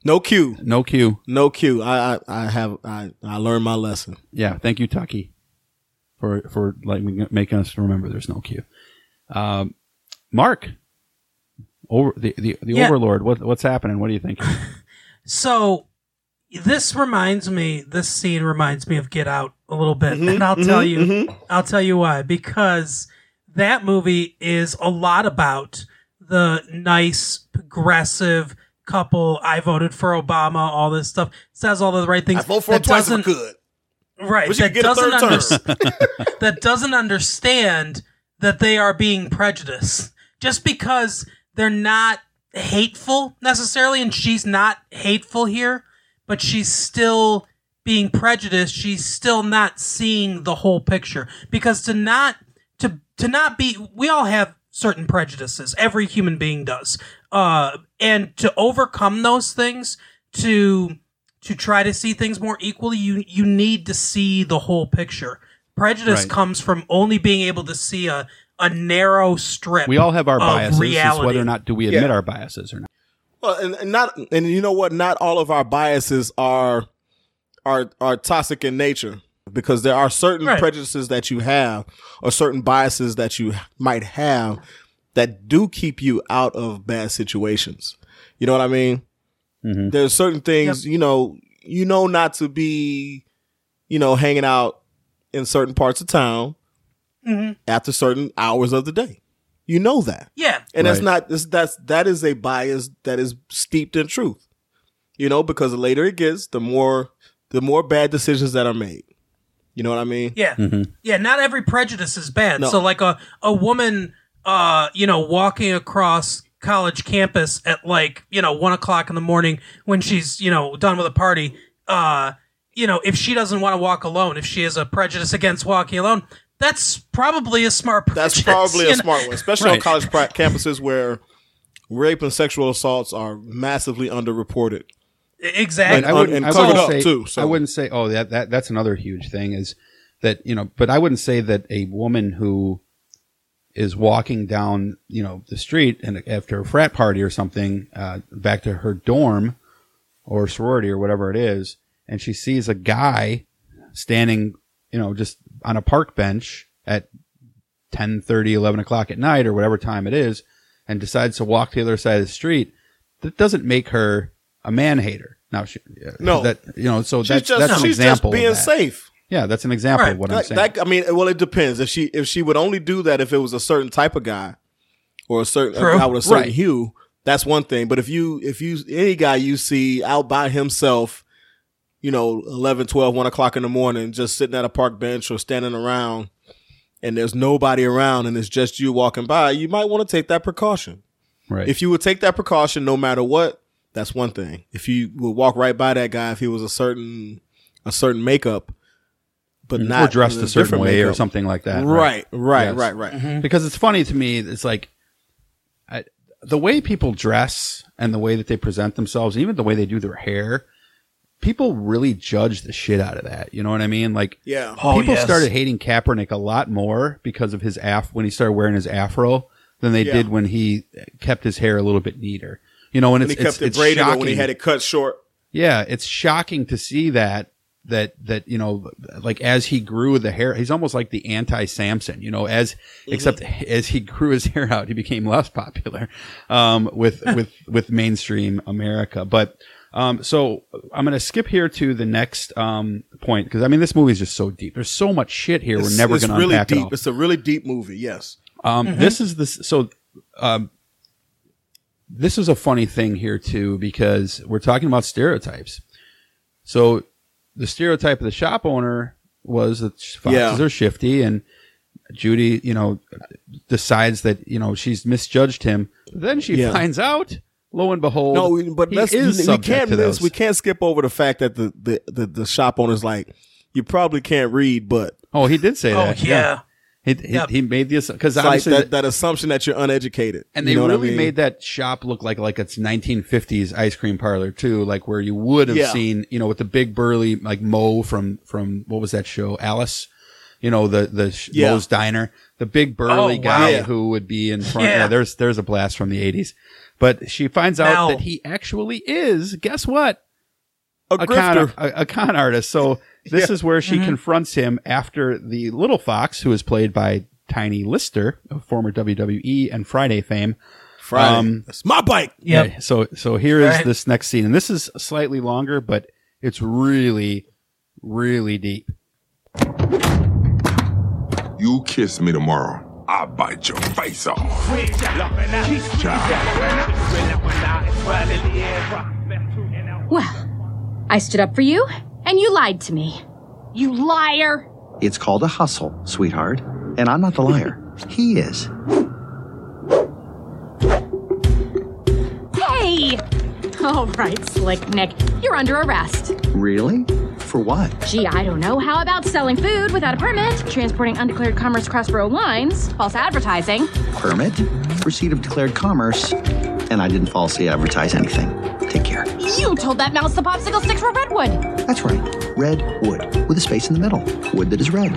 No cue. No cue. no cue. I I have I I learned my lesson. Yeah, thank you, Tucky, for for like making us remember there's no cue. Um, Mark, over the the, the Yeah. Overlord. What what's happening? What do you think? So this reminds me, this scene reminds me of Get Out a little bit, Mhm, and I'll mhm, tell you, mhm. I'll tell you why. Because that movie is a lot about the nice, progressive couple. I voted for Obama. All this stuff says all the right things. I vote for him that I doesn't- right that get a doesn't third term. that doesn't understand that they are being prejudiced just because they're not hateful necessarily and she's not hateful here but she's still being prejudiced she's still not seeing the whole picture because to not to to not be we all have certain prejudices every human being does uh and to overcome those things to to try to see things more equally you you need to see the whole picture prejudice Right. comes from only being able to see a a narrow strip We all have our of biases. It's whether or not do we admit Yeah. our biases or not. Well, and, and not, and you know what? Not all of our biases are are are toxic in nature because there are certain Right. prejudices that you have or certain biases that you might have that do keep you out of bad situations. You know what I mean? There's certain things, you know, you know not to be, you know, hanging out in certain parts of town Mhm. after certain hours of the day. You know that. Yeah. And that's not that's, that's that is a bias that is steeped in truth. You know, because the later it gets, the more the more bad decisions that are made. You know what I mean? Yeah. Yeah, not every prejudice is bad. No. So like a a woman uh, you know, walking across college campus at like, you know, one o'clock in the morning when she's, you know, done with a party, uh, you know, if she doesn't want to walk alone, if she has a prejudice against walking alone, that's probably a smart prejudice. That's probably a know? smart one, especially on college pra- campuses where rape and sexual assaults are massively underreported. Exactly. And, I wouldn't, I wouldn't say, too. So I wouldn't say, oh, that, that that's another huge thing is that you know, but I wouldn't say that a woman who is walking down, you know, the street and after a frat party or something, uh, back to her dorm or sorority or whatever it is, and she sees a guy standing, you know, just on a park bench at 10, 11 o'clock at night or whatever time it is, and decides to walk to the other side of the street, that doesn't make her a man hater. Now, she, uh, No. that you know, so she's that's just that's an she's example just being safe. Yeah, that's an example of what I'm saying. that- I mean, well, it depends. If she if she would only do that if it was a certain type of guy or a certain a True. guy with a certain Right. hue, that's one thing. But if you if you any guy you see out by himself, you know, 11, 12, 1 o'clock in the morning, just sitting at a park bench or standing around, and there's nobody around, and it's just you walking by, you might want to take that precaution. Right. If you would take that precaution, no matter what, that's one thing. If you would walk right by that guy, if he was a certain a certain makeup, but not or dressed a certain different way or something like that. Right, right, Yes. right, right. Mm-hmm. Because it's funny to me. It's like I, the way people dress and the way that they present themselves, even the way they do their hair. People really judge the shit out of that. You know what I mean? Like, Yeah. Oh, people yes. started hating Kaepernick a lot more because of his af when he started wearing his afro than they Yeah. did when he kept his hair a little bit neater. You know, and When it's he it's, kept it it's braided or shocking. when he had it cut short. Yeah, it's shocking to see that that that you know like as he grew the hair he's almost like the anti Samson you know as except as he grew his hair out he became less popular um with with with mainstream America but um so I'm going to skip here to the next um point because I mean this movie is just so deep there's so much shit here It's- we're never going to really unpack it deep. all It's a really deep movie. Yes. um, Mhm. This is this. So, um, this is a funny thing here too because we're talking about stereotypes. So, the stereotype of the shop owner was that foxes Yeah. are shifty, and Judy, you know, decides that you know she's misjudged him. Then she Yeah. finds out. Lo and behold, No, we- but he let's is we can't to miss, those. we can't skip over the fact that the the the, the shop owner's like you probably can't read, but Oh, he did say Oh, that. yeah. He, he, Yep. he made the because it's like that, that assumption that you're uneducated. And You they know what I really mean? made that shop look like like it's 1950s ice cream parlor too, like where you would have Yeah. seen, you know, with the big burly like Mo from from what was that show, Alice, you know, the the sh- Yeah. Mo's Diner, the big burly Oh, guy wow. who would be in front. Yeah. Yeah. there's there's a blast from the 80s, but she finds out Now- that he actually is. Guess what? a, a grifter. con, a, a con artist. So this Yeah. is where she Mhm. confronts him after the little fox, who is played by Tiny Lister, of former WWE and Friday fame. Friday. Um, It's my bike. Yep. yeah, so so here is Right. this next scene, and this is slightly longer, but it's really, really deep. You kiss me tomorrow, I'll bite your face off. Well, I stood up for you, and you lied to me. You liar! It's called a hustle, sweetheart. And I'm not the liar. He is. Hey! All right, Slick Nick. You're under arrest. Really? For what? Gee, I don't know. How about selling food without a permit, transporting undeclared commerce across borough lines, false advertising? Permit? Receipt of declared commerce. And I didn't falsely advertise anything. Take care. You told that mouse the popsicle sticks were redwood. That's right. Red wood with a space in the middle. Wood that is red.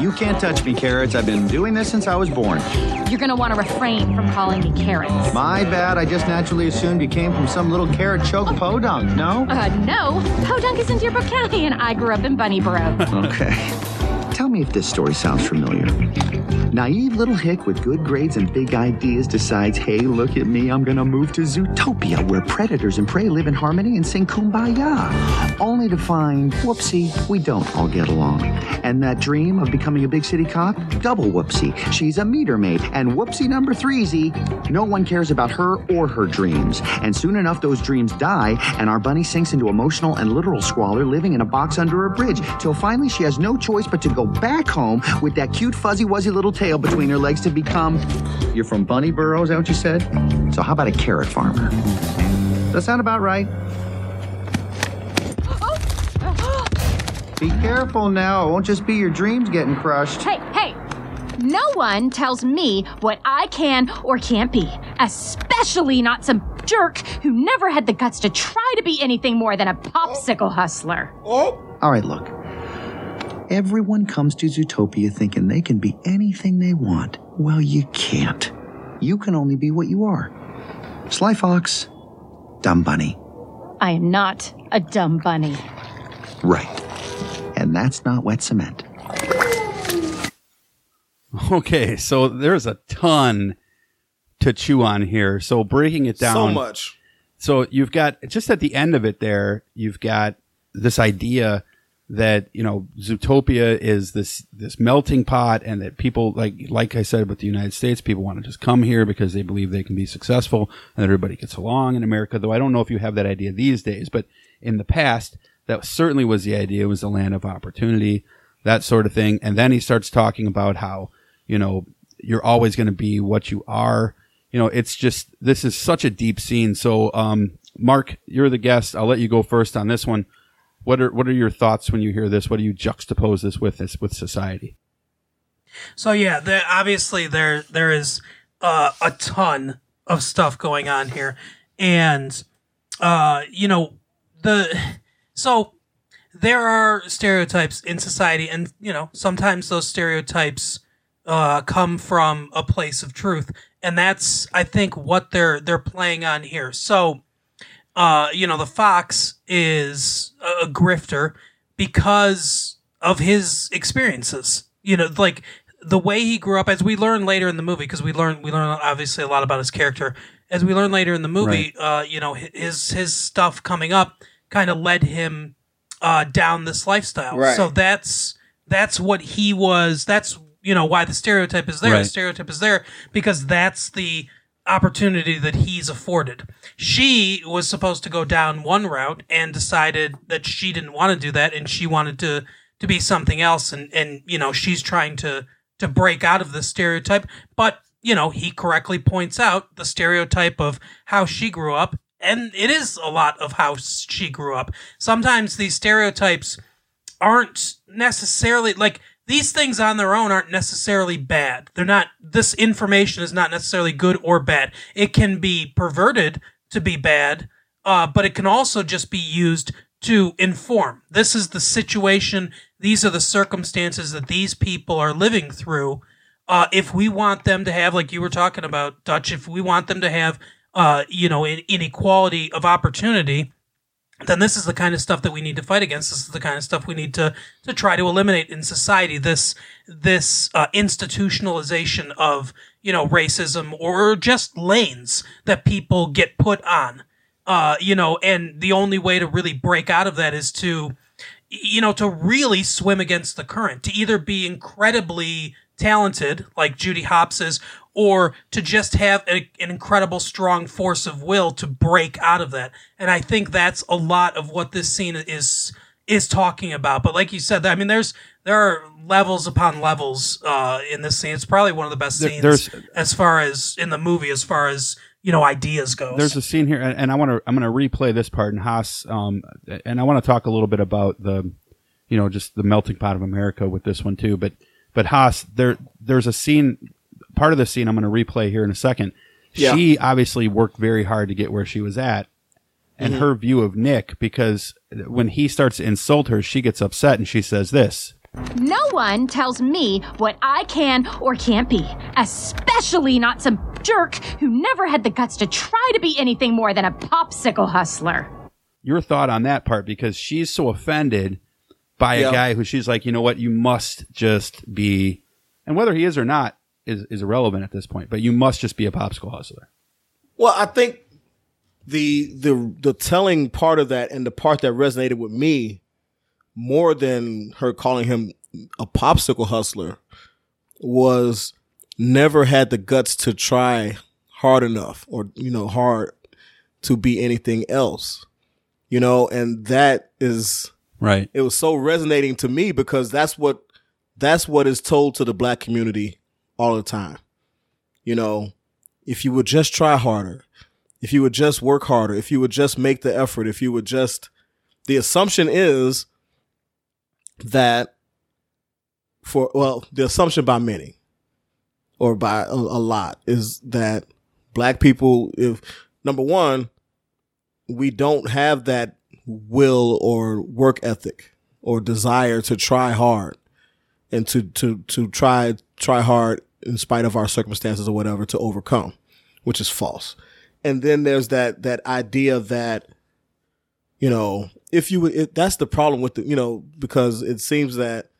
You can't touch me, carrots. I've been doing this since I was born. You're gonna want to refrain from calling me carrots. My bad. I just naturally assumed you came from some little carrot choke podunk, no? Uh, no. Podunk is in Deerbrooke County, and I grew up in Bunnyburrow. Okay. Tell me if this story sounds familiar. Naive little hick with good grades and big ideas decides, hey, look at me, I'm gonna move to Zootopia, where predators and prey live in harmony and sing kumbaya. Only to find, whoopsie, we don't all get along. And that dream of becoming a big city cop, double whoopsie. She's a meter maid, and whoopsie number three, Z, no one cares about her or her dreams. And soon enough, those dreams die, and our bunny sinks into emotional and literal squalor, living in a box under a bridge, till finally she has no choice but to go back home with that cute, fuzzy, wuzzy little tail between her legs to become. You're from Bunnyburrow, is that what you said? So how about a carrot farmer? Does that sound about right? Be careful now. It won't just be your dreams getting crushed. Hey, hey! No one tells me what I can or can't be, especially not some jerk who never had the guts to try to be anything more than a popsicle hustler. Oh. All right, look. Everyone comes to Zootopia thinking they can be anything they want. Well, you can't. You can only be what you are. Sly Fox, Dumb Bunny. I am not a dumb bunny. Right. And that's not wet cement. Okay, so there's a ton to chew on here. So breaking it down So much. So you've got just at the end of it there, you've got this idea that you know Zootopia is this this melting pot, and that people like like I said with the United States, people want to just come here because they believe they can be successful, and everybody gets along in America. Though I don't know if you have that idea these days, but in the past, that certainly was the idea. It was the land of opportunity, that sort of thing. And then he starts talking about how you know you're always going to be what you are. You know, it's just this is such a deep scene. So, um, Mark, you're the guest. I'll let you go first on this one. What are what are your thoughts when you hear this? What do you juxtapose this with this with society? So yeah, there, obviously there there is uh, a ton of stuff going on here, and uh, you know the so there are stereotypes in society, and you know sometimes those stereotypes uh, come from a place of truth, and that's I think what they're they're playing on here. So uh, you know, the fox is a, a grifter because of his experiences. You know, like the way he grew up, as we learn later in the movie, because we learn we learn obviously a lot about his character. As we learn later in the movie, uh, you know, his his stuff coming up kind of led him uh, down this lifestyle. Right. So that's that's what he was. That's you know why the stereotype is there. The stereotype is there because that's the opportunity that he's afforded. She was supposed to go down one route and decided that she didn't want to do that and she wanted to to be something else. And and you know she's trying to to break out of the stereotype. But you know he correctly points out the stereotype of how she grew up. And it is a lot of how she grew up. Sometimes these stereotypes aren't necessarily like these things on their own aren't necessarily bad. They're not this information is not necessarily good or bad. It can be perverted to be bad, uh, but it can also just be used to inform. This is the situation, these are the circumstances that these people are living through. Uh, if we want them to have, like you were talking about, Dutch, if we want them to have, uh, you know, in- inequality of opportunity, then this is the kind of stuff that we need to fight against. This is the kind of stuff we need to to try to eliminate in society. This this uh, institutionalization of you know racism or just lanes that people get put on. Uh, you know, and the only way to really break out of that is to you know to really swim against the current. To either be incredibly talented like Judy Hopps is, or to just have a, an incredible strong force of will to break out of that. And I think that's a lot of what this scene is is talking about. But like you said, I mean, there's there are levels upon levels uh, in this scene. It's probably one of the best There- scenes as far as in the movie, as far as you know, ideas go. There's a scene here, and and I want to. I'm going to replay this part in Haas, um, and I want to talk a little bit about the, you know, just the melting pot of America with this one too. But but Haas, there there's a scene, part of the scene I'm going to replay here in a second. Yeah. She obviously worked very hard to get where she was at, and Mhm. her view of Nick because when he starts to insult her, she gets upset and she says this. No one tells me what I can or can't be, especially not some jerk who never had the guts to try to be anything more than a popsicle hustler. your thought on that part because she's so offended by a Yeah. guy who she's like, you know what, you must just be, and whether he is or not is, is irrelevant at this point, but you must just be a popsicle hustler. Well, I think the the the telling part of that and the part that resonated with me more than her calling him a popsicle hustler was never had the guts to try hard enough or you know hard to be anything else. You know, and that is Right. it was so resonating to me because that's what that's what is told to the black community all the time. You know, if you would just try harder, if you would just work harder, if you would just make the effort, if you would just the assumption is that for well, the assumption by many or by a, a lot is that black people if number 1 we don't have that will or work ethic or desire to try hard and to to to try try hard in spite of our circumstances or whatever to overcome which is false. And then there's that that idea that you know if you that's the problem with the you know because it seems that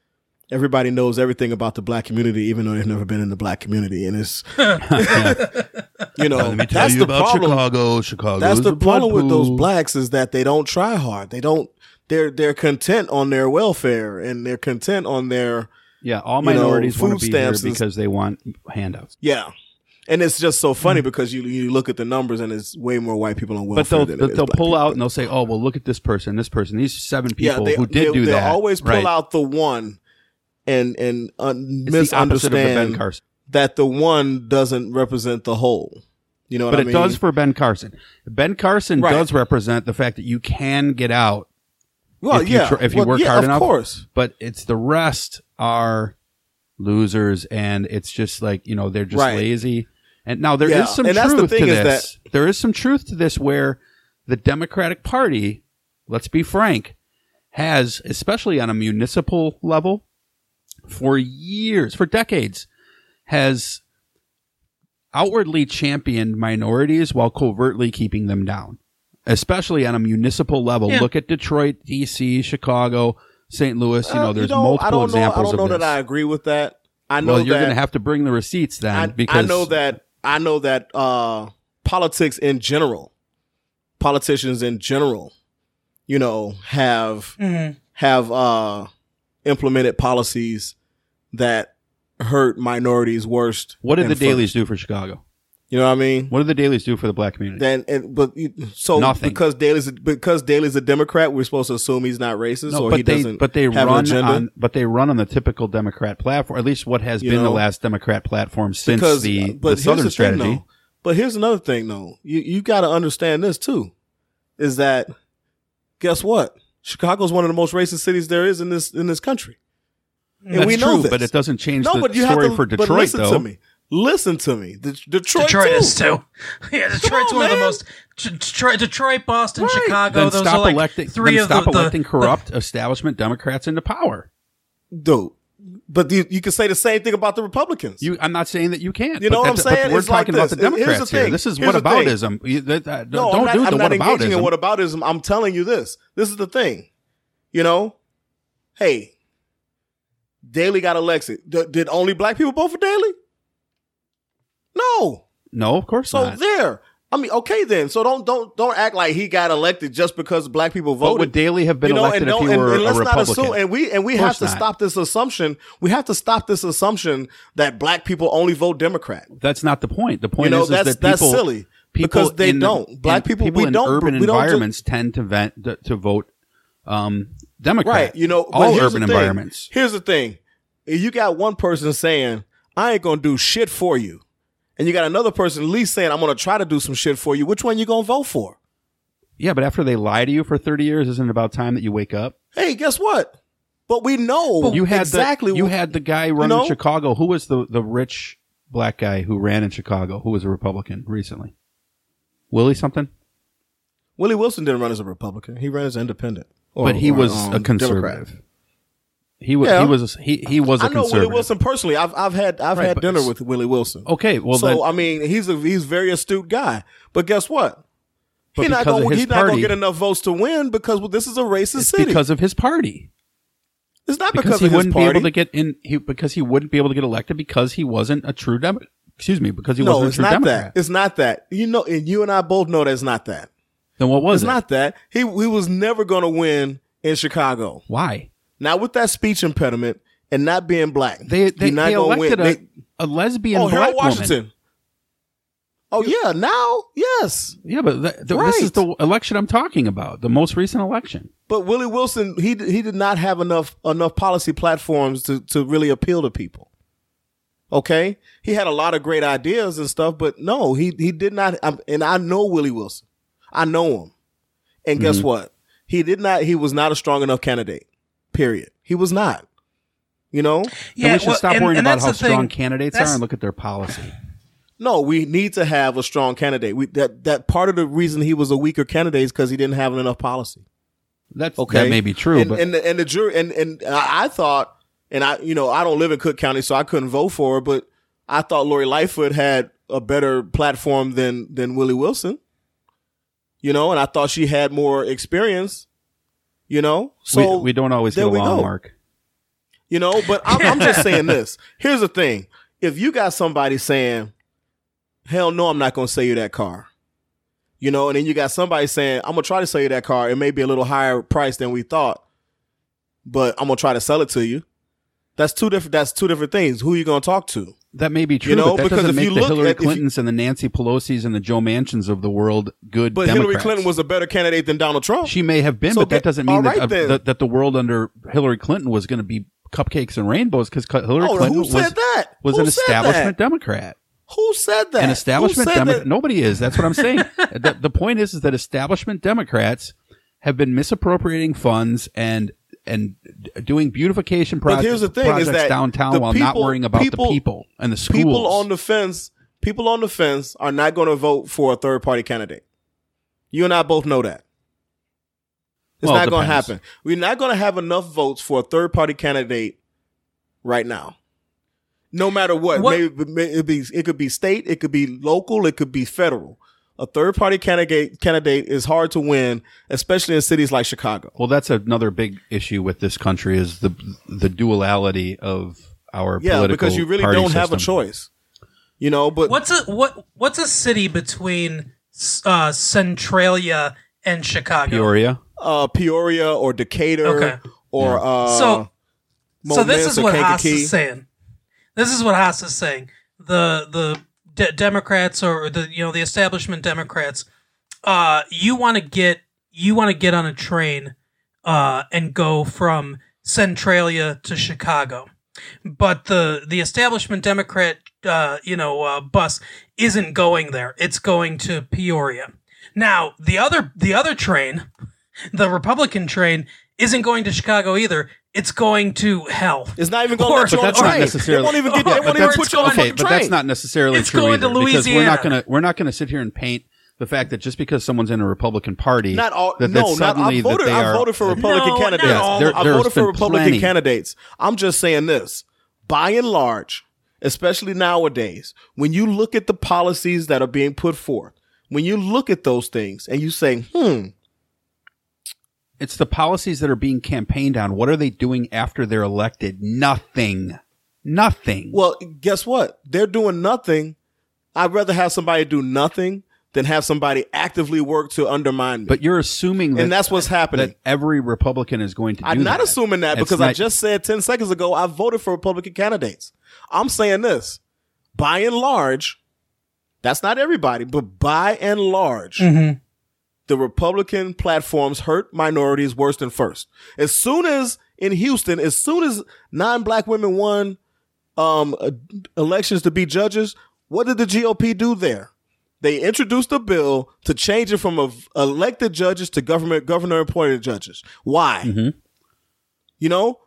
everybody knows everything about the black community even though they've never been in the black community and it's you know Let me tell that's you the about problem Chicago. Chicago that's the problem with those blacks is that they don't try hard they don't they're they're content on their welfare and they're content on their Yeah, all you know, minorities want food to be here because they want handouts. yeah and it's just so funny mm. because you you look at the numbers and it's way more white people on welfare But they'll than it but is they'll pull people. out and they'll say, "Oh, well, look at this person, this person, these seven people they, who did they, do they'll that." always pull Right. out the one and and uh, un- the opposite of the Ben misunderstand that the one doesn't represent the whole. You know what but I it mean? does for Ben Carson. Ben Carson Right. does represent the fact that you can get out. Well, if you yeah. tr- if you Well, work yeah, hard of enough. course. But it's the rest are losers, and it's just like you know they're just Right. lazy. And now there is Yeah, some and that's the truth to is this. there is some truth to this where the Democratic Party, let's be frank, has especially on a municipal level for years, for decades, has outwardly championed minorities while covertly keeping them down, especially on a municipal level. Yeah. Look at Detroit, D.C., Chicago, St. Louis. You Uh, know, there's know, multiple I don't examples know. I don't know that I agree with that. I know well, you're that going to have to bring the receipts then I, because I know that I know that uh, politics in general, politicians in general, you know, have Mhm. have uh, implemented policies that hurt minorities worst. What did the Daleys do for Chicago? You know what I mean? What did the Daleys do for the black community? Then, and, but so Nothing. because Daley's because Daley's a Democrat, we're supposed to assume he's not racist No, or but he they doesn't. but they have an run agenda. on but they run on the typical Democrat platform, at least what has You been the last Democrat platform since because the, uh, but the Southern the thing, strategy. though. But here's another thing, though. You you got to understand this too, is that guess what? Chicago's one of the most racist cities there is in this in this country, and That's we know true, this. but it doesn't change no, the but you story have to, for but Detroit, listen though. to me. Listen to me. The, Detroit, Detroit too. is too. Yeah, Detroit's on, one of the most. Detroit, Detroit, Boston, Chicago. then those stop are like electing three of stop the, the- electing corrupt establishment Democrats into power. Dude, but you, you can say the same thing about the Republicans. You, I'm not saying that you can't. You know what I'm saying? We're It's like talking about the Here's the Democrats here. This is Here's what the aboutism. You- that- that- No, don't I'm not, do I'm the not what engaging in aboutism. what aboutism. I'm telling you this. This is the thing. You know, hey, Daley got elected. D- did only black people vote for Daley? No. No, of course So not. there. I mean, okay then. So don't don't don't act like he got elected just because black people But voted. would Daley have been You know, elected and if he and- were and a let's not Republican? assume, and we and we have to not. stop this assumption. We have to stop this assumption that black people only vote Democrat. That's not the point. The point You know, is, is that's- that people, that's silly, people because they don't. Black people- people we in don't- urban we don't do- environments tend to vent to, to vote um, Democrat. Right. You know, all urban environments. Here's the thing. You got one person saying, I ain't gonna do shit for you, and you got another person at least saying, I'm gonna try to do some shit for you, which one you gonna vote for? Yeah, but after they lie to you for 30 years, isn't it about time that you wake up? Hey, guess what? But we know you had exactly the, you had the guy running know? Chicago. Who was the, the rich black guy who ran in Chicago? Who was a Republican recently? Willie something? Willie Wilson didn't run as a Republican. He ran as an independent. Or- but he was um, a conservative. Democrat. He was Yeah. he was he he was a I know. Willie Wilson personally. I've I've had I've Right, had dinner with Willie Wilson. Okay, well so then- I mean he's a he's a very astute guy. But guess what? He's not gonna he's not gonna get enough votes to win because well, this is a racist It's city. because of his party. it's not Because, because, he wouldn't party. be able to get in. He, because he wouldn't be able to get elected because he wasn't a true Dem. Excuse me, because he no, wasn't a it's true not Democrat. that. It's not that. You know, and you and I both know that's not that. Then what was it's it? not that. He he was never going to win in Chicago. Why? Not with that speech impediment and not being black. They they, not they elected win. a, They- a lesbian oh, black Harold woman. Washington. Oh yeah, now yes. Yeah, but th- th- this is the election I'm talking about, the most recent election. But Willie Wilson, he he did not have enough enough policy platforms to to really appeal to people. Okay, he had a lot of great ideas and stuff, but no, he he did not. um, And I know Willie Wilson, I know him, and guess Mhm. what? He did not. He was not a strong enough candidate. Period. He was not. You know. and we should stop worrying about how strong candidates are and look at their policy. No, we need to have a strong candidate. We that that part of the reason he was a weaker candidate is because he didn't have enough policy. That's Okay, that may be true, and, but and the, and the jury and and I, I thought, and I you know I don't live in Cook County, so I couldn't vote for her, but I thought Lori Lightfoot had a better platform than than Willie Wilson. You know, and I thought she had more experience. You know, so we, we don't always get along. Mark. You know, but I'm, I'm just saying this. Here's the thing: if you got somebody saying, "Hell no, I'm not going to sell you that car," you know, and then you got somebody saying, "I'm going to try to sell you that car. It may be a little higher price than we thought, but I'm going to try to sell it to you." That's two different. That's two different things. Who you going to talk to? That may be true, You know, but that because doesn't if make you the look Hillary at- if you- Clintons and the Nancy Pelosi's and the Joe Manchins of the world good But Democrats. Hillary Clinton was a better candidate than Donald Trump. She may have been, So but that get- doesn't mean all that, uh, that that the world under Hillary Clinton was going to be cupcakes and rainbows because Hillary Oh, Clinton who was said that? was Who an establishment that? Democrat. Who said that? An establishment Democrat. Nobody is. That's what I'm saying. the, the point is, is that establishment Democrats have been misappropriating funds and and doing beautification But projects, here's the thing: is that downtown while not worrying about people- the people and the schools. People on the fence, people on the fence are not going to vote for a third party candidate. You and I both know that. It's Well, it not going to happen. We're not going to have enough votes for a third party candidate right now. No matter what, What- maybe it be it could be state, it could be local, it could be federal. A third party candidate candidate is hard to win, especially in cities like Chicago. Well, that's another big issue with this country is the the duality of our Yeah, political because you really don't have a choice. You know, but What's a what? What's a city between uh, Centralia and Chicago? Peoria. uh, Peoria or Decatur Okay. or uh, so, so this is or what Haas is saying. This is what Haas is saying. The the de- Democrats or the you know the establishment Democrats, uh, you want to get you want to get on a train, uh, and go from Centralia to Chicago, but the the establishment Democrat, uh, you know, uh, bus isn't going there. It's going to Peoria. Now the other the other train, the Republican train, isn't going to Chicago either. It's going to hell. It's not even going Or- to But that's the not train. necessarily. They won't even get. They Yeah, won't even put you on the okay, but that's not necessarily It's true going to either, because we're not going to we're not going to sit here and paint the fact that just because someone's in a Republican Party, Not all. that, that no, not. I voted. that they I are, voted for Republican No, candidates. all. There- I there's voted for Republican plenty. candidates. I'm just saying this. By and large, especially nowadays, when you look at the policies that are being put forth, when you look at those things and you say, "Hmm, It's the policies that are being campaigned on. What are they doing after they're elected? Nothing. Nothing. Well, guess what? They're doing nothing. I'd rather have somebody do nothing than have somebody actively work to undermine me. But you're assuming that, and that's what's happening. that every Republican is going to do I'm not that. assuming that It's because I just said 10 seconds ago I voted for Republican candidates. I'm saying this. By and large, that's not everybody, but by and large, Mm-hmm. The Republican platforms hurt minorities worse than first. As soon as in Houston, as soon as non-black women won um, uh, elections to be judges, what did the GOP do there? They introduced a bill to change it from elected judges to government governor appointed judges. Why? You know,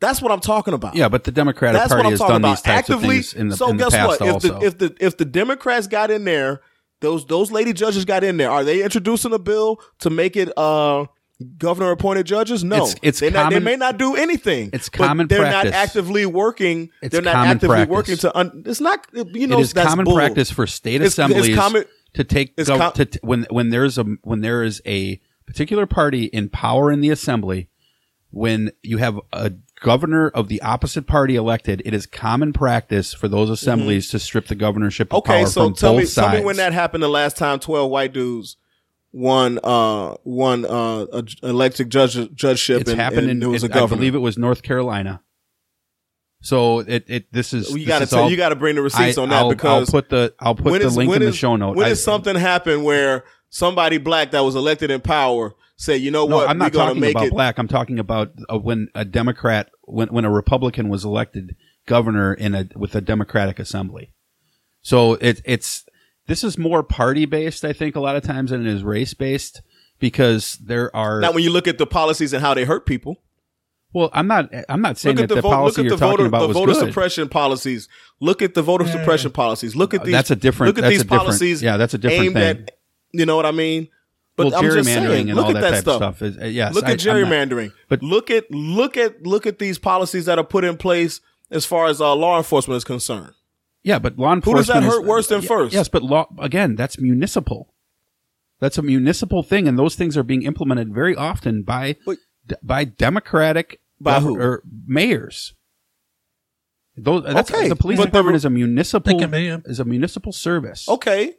that's what I'm talking about. Yeah, but the Democratic That's Party has done about. these types Actively. of things in the, so in the guess past what? If also. the if the if the Democrats got in there, those those lady judges got in there. Are they introducing a bill to make it uh governor appointed judges? No, It's- it's they, not, they may not do anything. It's common They're practice. not actively working. It's they're not common actively practice. working to. Un, it's not. You know, it is common bull. practice for state It's- it's assemblies common- to take it's gov- com- to, t- when when there's a when there is a particular party in power in the assembly when you have a governor of the opposite party elected it is common practice for those assemblies to strip the governorship of Mm-hmm. Okay, power so from tell both me, sides tell me when that happened the last time twelve white dudes won uh won uh a elected judge judgeship it's and, happened and in was a it- I believe it was North Carolina. So it, it this is you is tell, all- you gotta bring the receipts I- on that I'll, because I'll put the I'll put the is- link in the show note. When I- did something happen where somebody black that was elected in power said, you know No, what, I'm not talking make about it black. I'm talking about uh, when a Democrat, when when a Republican was elected governor in a with a Democratic assembly. So it, it's this is more party based, I think, a lot of times than it is race based because there are. Now, when you look at the policies and how they hurt people, well, I'm not. I'm not saying look that at the, the, policy look at you're the talking voter, about the was voter good. suppression policies. Look at the voter suppression policies. Look at Uh, these. that's a different- Look at that's these a policies. yeah, that's a different aimed thing. At, you know what I mean? But Well, I'm just gerrymandering saying, and look all at that that type of stuff. stuff is- uh, yes, look I- at I'm not- gerrymandering. but- But look at look at look at these policies that are put in place as far as uh, law enforcement is concerned. Yeah, but law enforcement. Who does that hurt worse than y- first? Yes, but law again. That's municipal. That's a municipal thing, and those things are being implemented very often by d- by Democratic By gov- who? or mayors. Those that's Okay, the police but the- department is a municipal can be, yeah. is a municipal service. Okay.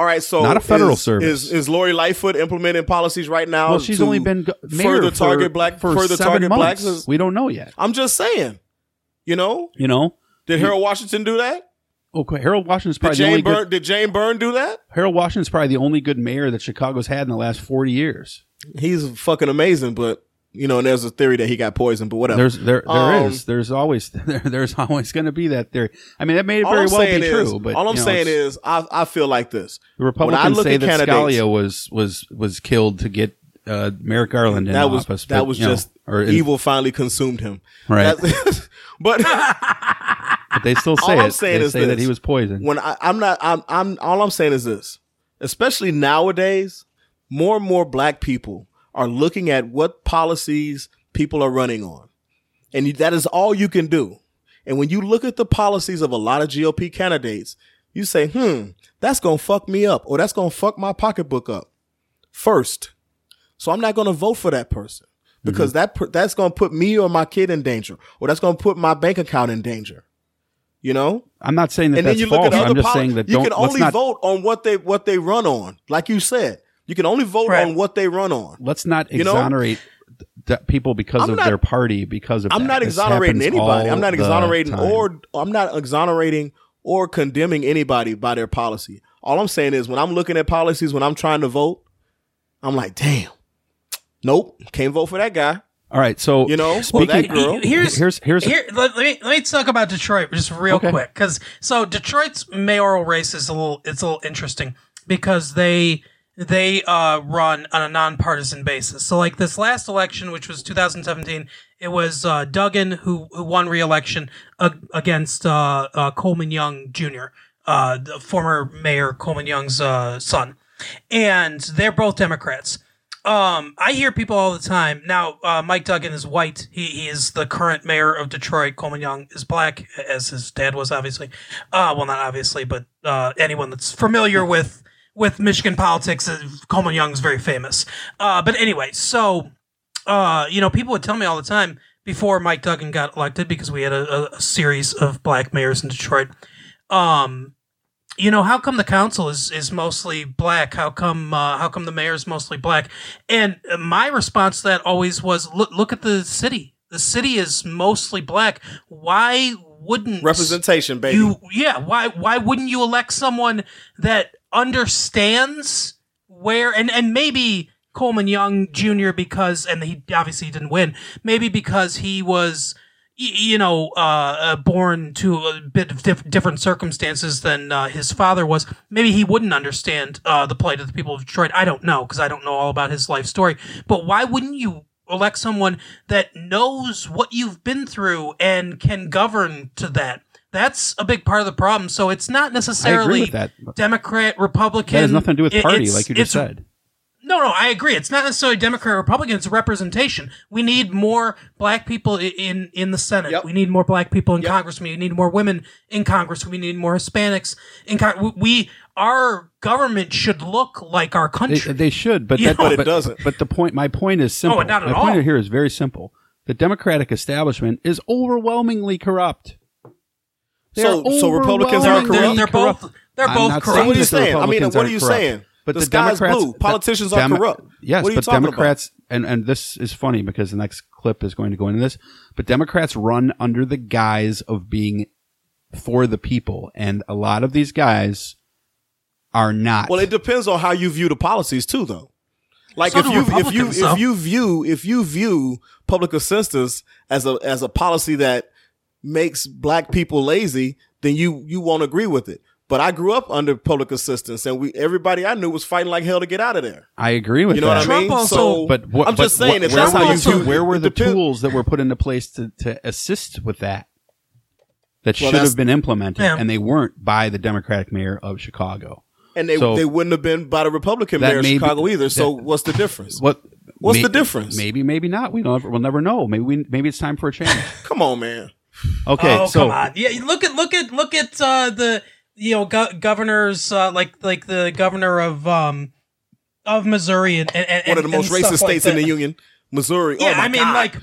All right, so Not a federal is, service. Is is Lori Lightfoot implementing policies right now? Well, she's only been go- mayor further for- target black for further seven target months. blacks. We don't know yet. I'm just saying. You know, You know, did Harold Washington do that? okay, Harold Washington's Did probably the only Jane good, Did Jane Byrne do that? Harold Washington's probably the only good mayor that Chicago's had in the last forty years. He's fucking amazing, but you know, and there's a theory that he got poisoned, but whatever. There's there there is Um, there's always there, there's always going to be that theory. I mean, that may very well be is, true, but all I'm you know, saying is, I I feel like this. the When I Republicans look say at that Scalia was was was killed to get uh, Merrick Garland in that was office. that but, was you know, just or in- evil finally consumed him. Right. But But they still say all I'm it. saying they is say that he was poisoned. When I, I'm not, I'm, I'm. All I'm saying is this. Especially nowadays, more and more black people are looking at what policies people are running on, and that is all you can do. And when you look at the policies of a lot of GOP candidates, you say, "Hmm, that's gonna fuck me up, or that's gonna fuck my pocketbook up." First, so I'm not gonna vote for that person because that that's gonna put me or my kid in danger, or that's gonna put my bank account in danger. You know, I'm not saying that and that's then you look false. at other I'm just poli- saying that you can only not, vote on what they what they run on. Like you said, you can only vote Right. on what they run on. Let's not You know? exonerate th- th- people because I'm of not- their party because of I'm that. not This exonerating anybody. I'm not exonerating or I'm not exonerating or condemning anybody by their policy. All I'm saying is when I'm looking at policies, when I'm trying to vote, I'm like, damn, nope, can't vote for that guy. All right, so You know, or speaking, that girl. Here's here's here's here. Let, let me let me talk about Detroit just real Okay. quick because so Detroit's mayoral race is a little it's a little interesting because they they uh, run on a nonpartisan basis. So like this last election, which was 2017, it was uh, Duggan who who won re-election uh, against uh, Coleman Young Jr., uh, the former mayor Coleman Young's uh, son, and they're both Democrats. Um, I hear people all the time now. Mike Duggan is white. He, he is the current mayor of Detroit. Coleman Young is black, as his dad was, obviously. Well, not obviously, but anyone that's familiar with with Michigan politics, uh, Coleman Young is very famous. Uh, but anyway, so uh, you know, people would tell me all the time before Mike Duggan got elected because we had a, a series of black mayors in Detroit. Um, you know, how come the council is is mostly black? How come uh, how come the mayor is mostly black? And my response to that always was, look look at the city. The city is mostly black. Why wouldn't Representation, baby. you yeah why why wouldn't you elect someone that understands where and and maybe Coleman Young Jr. because and he obviously didn't win. Maybe because he was you know uh, uh, born to a bit of diff- different circumstances than uh, his father was. Maybe he wouldn't understand uh, the plight of the people of Detroit. I don't know because I don't know all about his life story. But why wouldn't you? Elect someone that knows what you've been through and can govern to that. That's a big part of the problem. So it's not necessarily that. Democrat, Republican. That has nothing to do with party, it's- like you just said. No, no, I agree. It's not necessarily Democrat or Republican. It's representation. We need more black people in in the Senate. We need more black people in Congress. We need more women in Congress. We need more Hispanics in Congress. We our government should look like our country. they should, but You that, know? But it doesn't. But the point, my point is oh, simple. Oh, not at my all. point here is very simple. The Democratic establishment is overwhelmingly corrupt. They So- are so Republicans are corrupt? They're both- corrupt. they're I'm both not corrupt. saying What are you saying? I mean, what aren't you corrupt, saying? But The the, sky's Democrats, blue. Politicians are Demo- corrupt. Yes, What are you but talking about? Democrats, and and this is funny because the next clip is going to go into this. But Democrats run under the guise of being for the people, and a lot of these guys are not. Well, it depends on how you view the policies too, though. Like So if you if you Republicans, though. if you view if you view public assistance as a as a policy that makes black people lazy, then you you won't agree with it. But I grew up under public assistance, and we everybody I knew was fighting like hell to get out of there. I agree with You You know that. what I mean? Trump also- so, but what, I'm just saying what- that where, that's how were you the- where were the tools that were put into place to, to assist with that? That Well, should have been implemented, Yeah. and they weren't by the Democratic mayor of Chicago. And they So- they wouldn't have been by the Republican mayor of may be- Chicago either. So that- what's the difference? What? What's may- the difference? Maybe, maybe not. We don't. We'll never know. Maybe we. Maybe it's time for a change. Come on, man. Okay, oh so come on, yeah. Look at look at look at uh, the you know go- governors uh, like like the governor of um of Missouri and, and, and One of the most and stuff racist like states in the union, Missouri. Yeah, oh my I mean, God. like,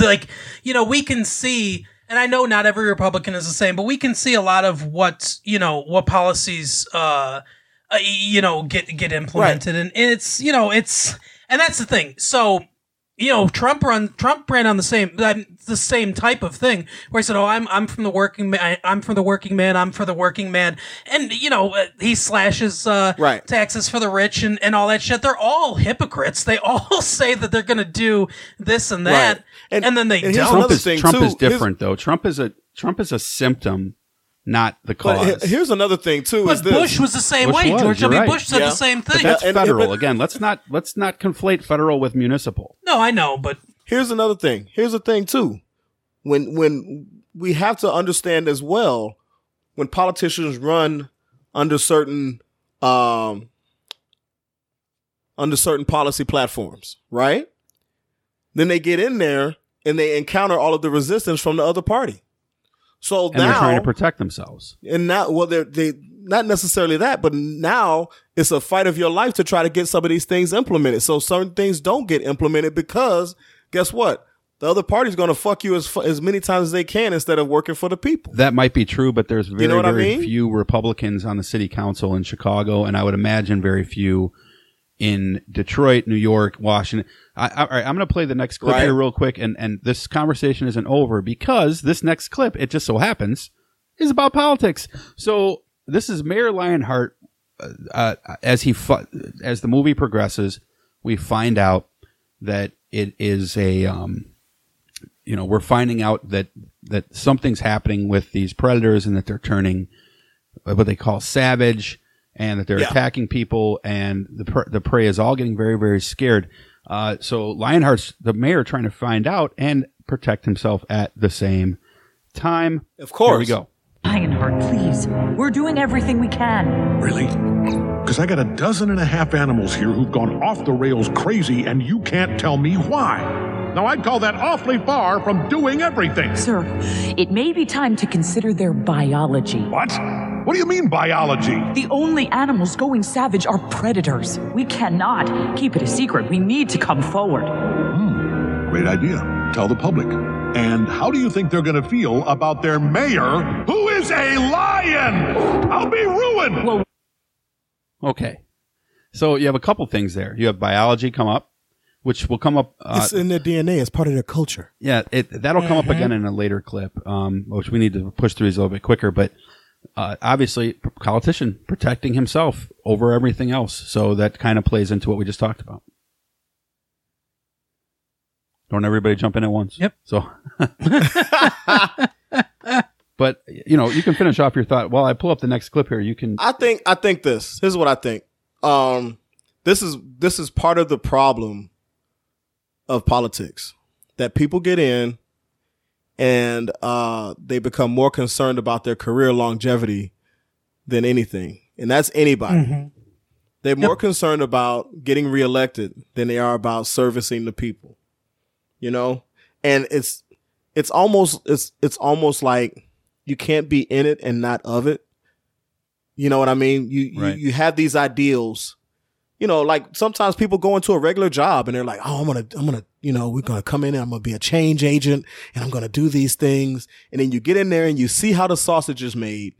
like you know, we can see, and I know not every Republican is the same, but we can see a lot of what you know what policies, uh, uh you know, get get implemented, and, and it's you know, it's and that's the thing. So you know, Trump run Trump ran on the same um, the same type of thing where he said, "Oh, I'm I'm from the working man. I'm from the working man. I'm for the working man." And you know, uh, he slashes uh, Right. taxes for the rich and and all that shit. They're all hypocrites. They all say that they're going to do this and that, Right. and, And- then they and don't. Trump is thing, Trump too. is different though. Trump is a Trump is a symptom, not the But cause. he- here's another thing too. But is this. Bush was the same Bush way. was, George you're W. right. Bush said Yeah. the same But thing. that's And- federal. but- Again, let's not let's not conflate federal with municipal. no, I know, but here's another thing. Here's the thing too. When when we have to understand as well, when politicians run under certain um under certain policy platforms, right? Then they get in there and they encounter all of the resistance from the other party. So And now they're trying to protect themselves. and now well they're they not necessarily that but now it's a fight of your life to try to get some of these things implemented so certain things don't get implemented because guess what the other party's going to fuck you as as many times as they can instead of working for the people That might be true, but there's very, know what I very mean? few Republicans on the city council in Chicago, and I would imagine very few in Detroit, New York, Washington. I, all right, I'm going to play the next clip Right. here real quick, and, and this conversation isn't over because this next clip, it just so happens, is about politics. So this is Mayor Lionheart. Uh, uh, as he fu- as the movie progresses, we find out that it is a um, you know we're finding out that that something's happening with these predators and that they're turning what they call savage and that they're Yeah. attacking people and the pr- the prey is all getting very very scared. Uh, so Lionheart's the mayor trying to find out and protect himself at the same time. Of course. Here we go. Lionheart, please. We're doing everything we can. Really? Because I got a dozen and a half animals here who've gone off the rails crazy, and you can't tell me why. Now, I'd call that awfully far from doing everything. Sir, it may be time to consider their biology. What? What do you mean, biology? The only animals going savage are predators. We cannot keep it a secret. We need to come forward. Great idea. Tell the public. And how do you think they're going to feel about their mayor, who is a lion? I'll be ruined. Well, Okay, so you have a couple things there. You have biology come up, which will come up. Uh, it's in their dna it's part of their culture Yeah, it that'll come up Mhm. again in a later clip, um, which we need to push through these a little bit quicker. But uh, obviously, politician protecting himself over everything else. So that kind of plays into what we just talked about. Don't everybody jump in at once. Yep. So, but you know, you can finish off your thought. While I pull up the next clip here, you can. I think I think this. Here's what I think. Um, this is this is part of the problem of politics that people get in and uh, they become more concerned about their career longevity than anything, and that's anybody. Mhm. They're more concerned about getting reelected than they are about servicing the people. You know, and it's it's almost it's it's almost like you can't be in it and not of it. You know what I mean? You Right. you, you have these ideals. You know, like sometimes people go into a regular job and they're like, "Oh, I'm gonna, I'm gonna, you know, we're gonna come in and I'm gonna be a change agent and I'm gonna do these things." And then you get in there and you see how the sausage is made,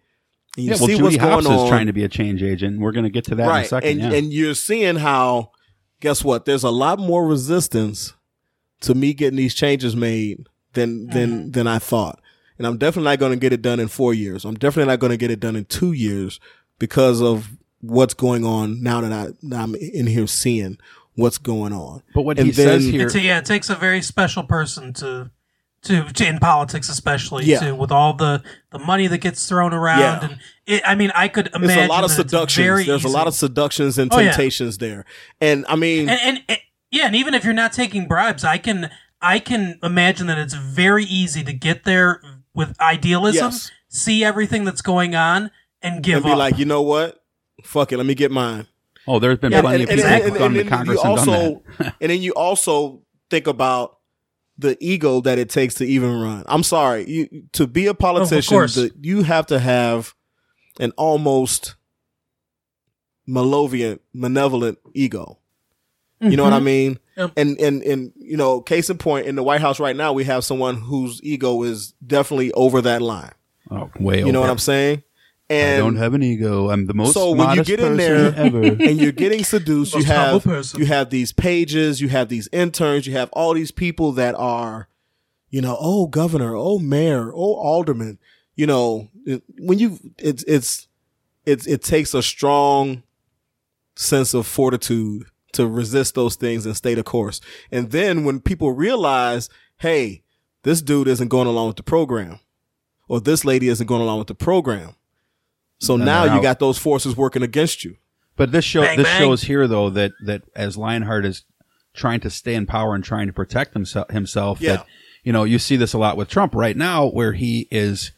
and you yeah, well, see Judy what's Hopps going on. is trying to be a change agent. We're going to get to that in a second. and yeah. and you're seeing how, guess what? There's a lot more resistance to me getting these changes made than than mm. than I thought. And I'm definitely not going to get it done in four years. I'm definitely not going to get it done in two years because of what's going on now that I now I'm in here seeing what's going on. But what And he says here, It's, yeah, it takes a very special person to, to, to in politics, especially Yeah. to with all the the money that gets thrown around. Yeah. And it, I mean, I could imagine There's a lot of that seductions. very There's a lot of seductions and Oh, yeah. temptations there. And I mean, and, and, and yeah, and even if you're not taking bribes, I can I can imagine that it's very easy to get there with idealism, Yes. see everything that's going on, and give and be up. like, you know what? Fuck it, let me get mine. oh, there's been Yeah, plenty and, of people and- who've gone to Congress and done also, that. and then you also think about the ego that it takes to even run. I'm sorry, you to be a politician, course. the, you have to have an almost malevolent, malevolent ego. You know what I Mhm. mean? Yep. And and and you know, case in point, in the White House right now, we have someone whose ego is definitely over that line. Oh, way You know what I'm saying? I don't have an ego. I'm the most so when you get in there ever. and you're getting seduced, you have you have these pages, you have these interns, you have all these people that are, you know, oh governor, oh mayor, oh alderman. You know, it- when you it's it's it's it takes a strong sense of fortitude to resist those things and stay the course. And then when people realize, hey, this dude isn't going along with the program, or this lady isn't going along with the program. So Then now you got those forces working against you. But this show Bang, this bang. shows here though that that as Lionheart is trying to stay in power and trying to protect himself himself Yeah. that you know you see this a lot with Trump right now where he is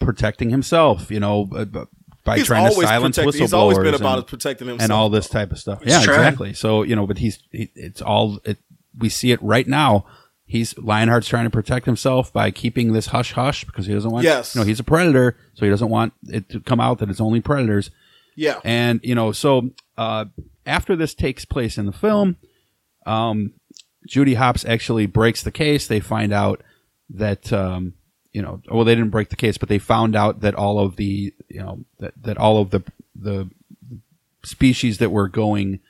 protecting himself you know b- b- by He's trying to silence protected- whistleblowers he's always been about and, protecting and all this type of stuff He's yeah trying. exactly so you know but he's he, it's all it, we see it right now he's Lionheart's trying to protect himself by keeping this hush hush because he doesn't want Yes. you know he's a predator so he doesn't want it to come out that it's only predators Yeah. and you know, so uh, after this takes place in the film, um, Judy Hopps actually breaks the case. They find out that um, you know, well, they didn't break the case, but they found out that all of the you know that that all of the the species that were going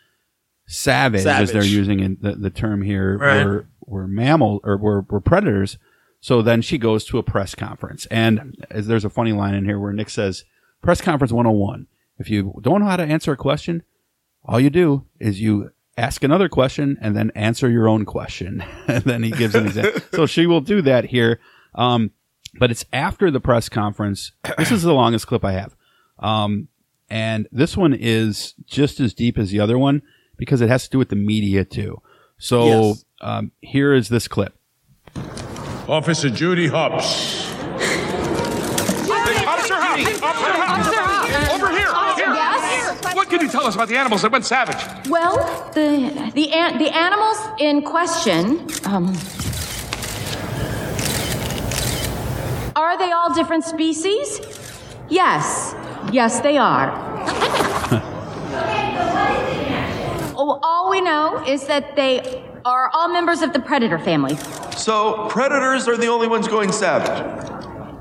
savage, as they're using in the, the term here Right. were were mammal or were, were predators. So then she goes to a press conference, and as there's a funny line in here where Nick says, "Press conference 101. If you don't know how to answer a question, all you do is you ask another question and then answer your own question." and then he gives an example. so she will do that here, um, but it's after the press conference. This is the longest clip I have, um, and this one is just as deep as the other one because it has to do with the media too. So Yes. Um, here is this clip. Officer Judy Hopps. Officer Hopps! Officer Hopps! Over here! Here! Yes? What can you tell us about the animals that went savage? Well, the the an- the animals in question, um, are they all different species? Yes, yes, they are. oh, all we know is that they are all members of the predator family. So, predators are the only ones going savage.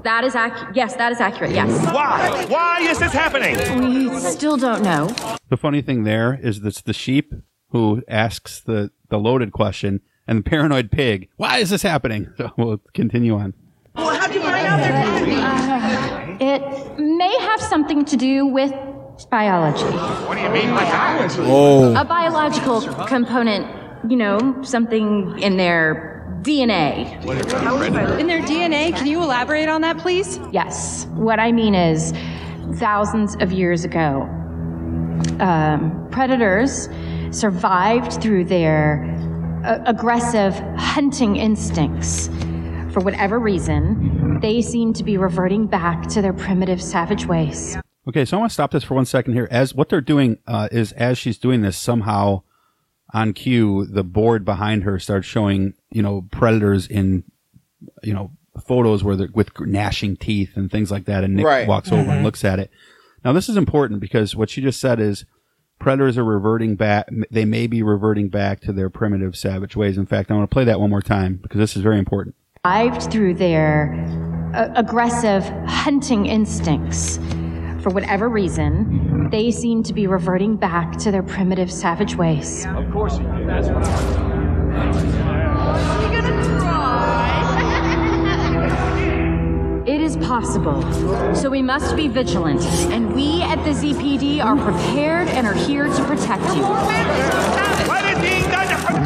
That is accurate. Yes, that is accurate. Yes. Why? Why is this happening? We still don't know. The funny thing there is that's the sheep who asks the, the loaded question and the paranoid pig, why is this happening? So we'll continue on. Well, how'd you find out they're uh, It may have something to do with biology. What do you mean by that? Oh. A biological component, you know, something in their DNA. In their DNA, can you elaborate on that, please? Yes. What I mean is, thousands of years ago, um, predators survived through their uh, aggressive hunting instincts. For whatever reason, they seem to be reverting back to their primitive savage ways. Okay, so I want to stop this for one second here. As what they're doing uh, is, as she's doing this, somehow on cue, the board behind her starts showing, you know, predators in, you know, photos where they're with gnashing teeth and things like that. And Nick Right. walks over and Mhm. looks at it. Now, this is important because what she just said is predators are reverting back. They may be reverting back to their primitive savage ways. In fact, I want to play that one more time because this is very important. Survived through their uh, aggressive hunting instincts. For whatever reason, they seem to be reverting back to their primitive savage ways. Of course he did. That's what It is possible. So we must be vigilant. And we at the ZPD are prepared and are here to protect you.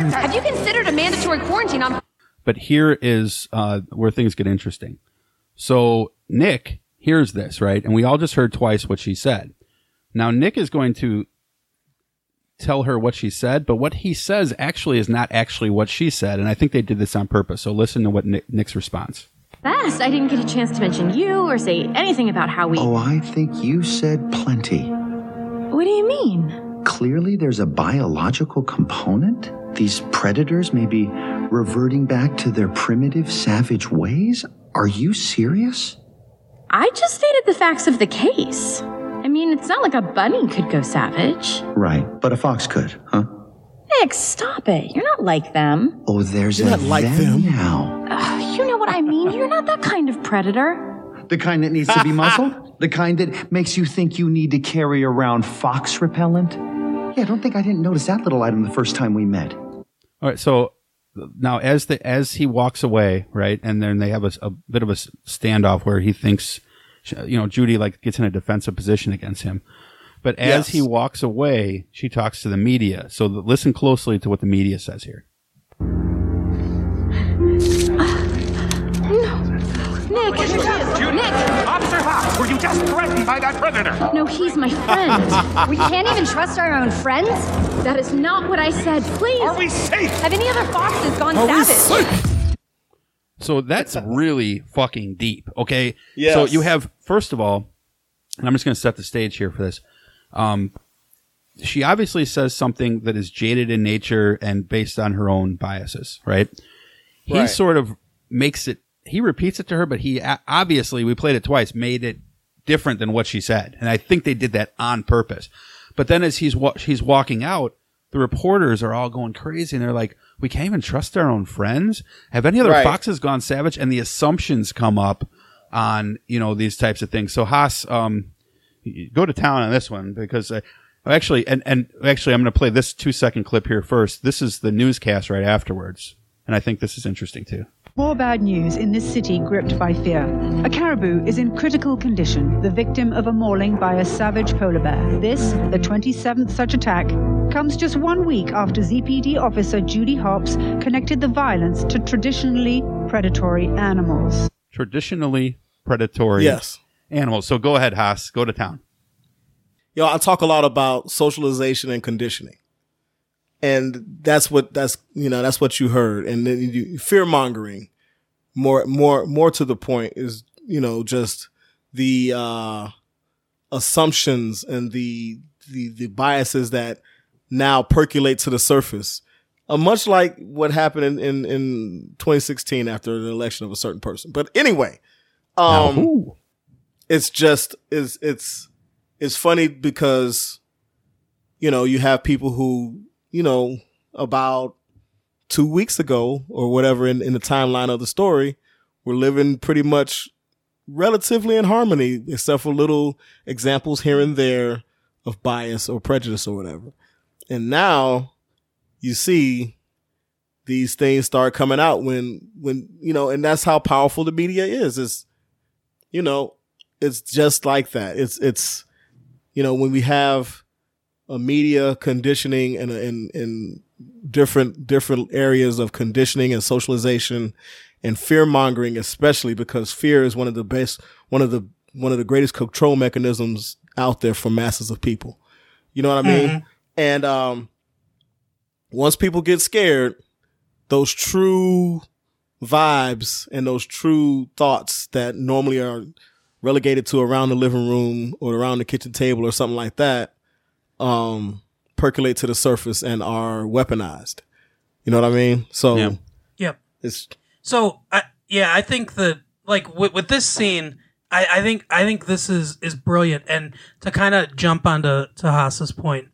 Have you considered a mandatory quarantine on But here is uh, where things get interesting. So Nick hears this, right? And we all just heard twice what she said. Now Nick is going to tell her what she said, but what he says actually is not actually what she said. And I think they did this on purpose. So listen to what Nick, Nick's response. Fast, I didn't get a chance to mention you or say anything about how we. Oh, I think you said plenty. What do you mean? Clearly, there's a biological component. These predators may be reverting back to their primitive, savage ways. Are you serious? I just stated the facts of the case. I mean, it's not like a bunny could go savage. Right, but a fox could, huh? Nick, stop it. You're not like them. Oh, there's You're a not like them them. now. Ugh, you know what I mean. You're not that kind of predator. The kind that needs to be muzzled? the kind that makes you think you need to carry around fox repellent? Yeah, I don't think I didn't notice that little item the first time we met. All right. So now as the, as he walks away, right. And then they have a, a bit of a standoff where he thinks, you know, Judy like gets in a defensive position against him. But as Yes. he walks away, she talks to the media. So listen closely to what the media says here. Nick, Nick. Officer Fox, were you just threatened by that predator? No, he's my friend. We can't even trust our own friends? That is not what I said. Please. Are we safe? Have any other foxes gone Are we savage? safe? So that's really fucking deep. Okay. Yes. So you have, first of all, and I'm just going to set the stage here for this. Um, she obviously says something that is jaded in nature and based on her own biases, right? He Right. sort of makes it, he repeats it to her, but he obviously, we played it twice, made it different than what she said. And I think they did that on purpose. But then as he's, wa- he's walking out, the reporters are all going crazy and they're like, we can't even trust our own friends. Have any other Right. foxes gone savage? And the assumptions come up on, you know, these types of things. So Haas, um, go to town on this one because uh, actually, and, and actually, I'm going to play this two second clip here first. This is the newscast right afterwards. And I think this is interesting too. More bad news in this city gripped by fear. A caribou is in critical condition, the victim of a mauling by a savage polar bear. This, the 27th such attack, comes just one week after ZPD officer Judy Hopps connected the violence to traditionally predatory animals. Traditionally predatory Yes. animals. So go ahead, Haas. Go to town. Yo, I talk a lot about socialization and conditioning. And that's what that's you know that's what you heard, and then you, fear mongering. More more more to the point is you know just the uh, assumptions and the, the the biases that now percolate to the surface. Uh, much like what happened in, in, in 2016 after the election of a certain person. But anyway, um, it's just is it's it's funny because you know you have people who you know about two weeks ago or whatever in, in the timeline of the story we're living pretty much relatively in harmony except for little examples here and there of bias or prejudice or whatever and now you see these things start coming out when when you know and that's how powerful the media is is you know it's just like that. It's it's you know when we have a media conditioning and in in different different areas of conditioning and socialization and fear mongering, especially because fear is one of the best one of the one of the greatest control mechanisms out there for masses of people. You know what I mean? Mhm. And um, once people get scared, those true vibes and those true thoughts that normally are relegated to around the living room or around the kitchen table or something like that, um, percolate to the surface and are weaponized. You know what I mean? So Yep. it's So I yeah, I think that like with, with this scene, I, I think I think this is is brilliant. And to kind of jump onto to Haas's point,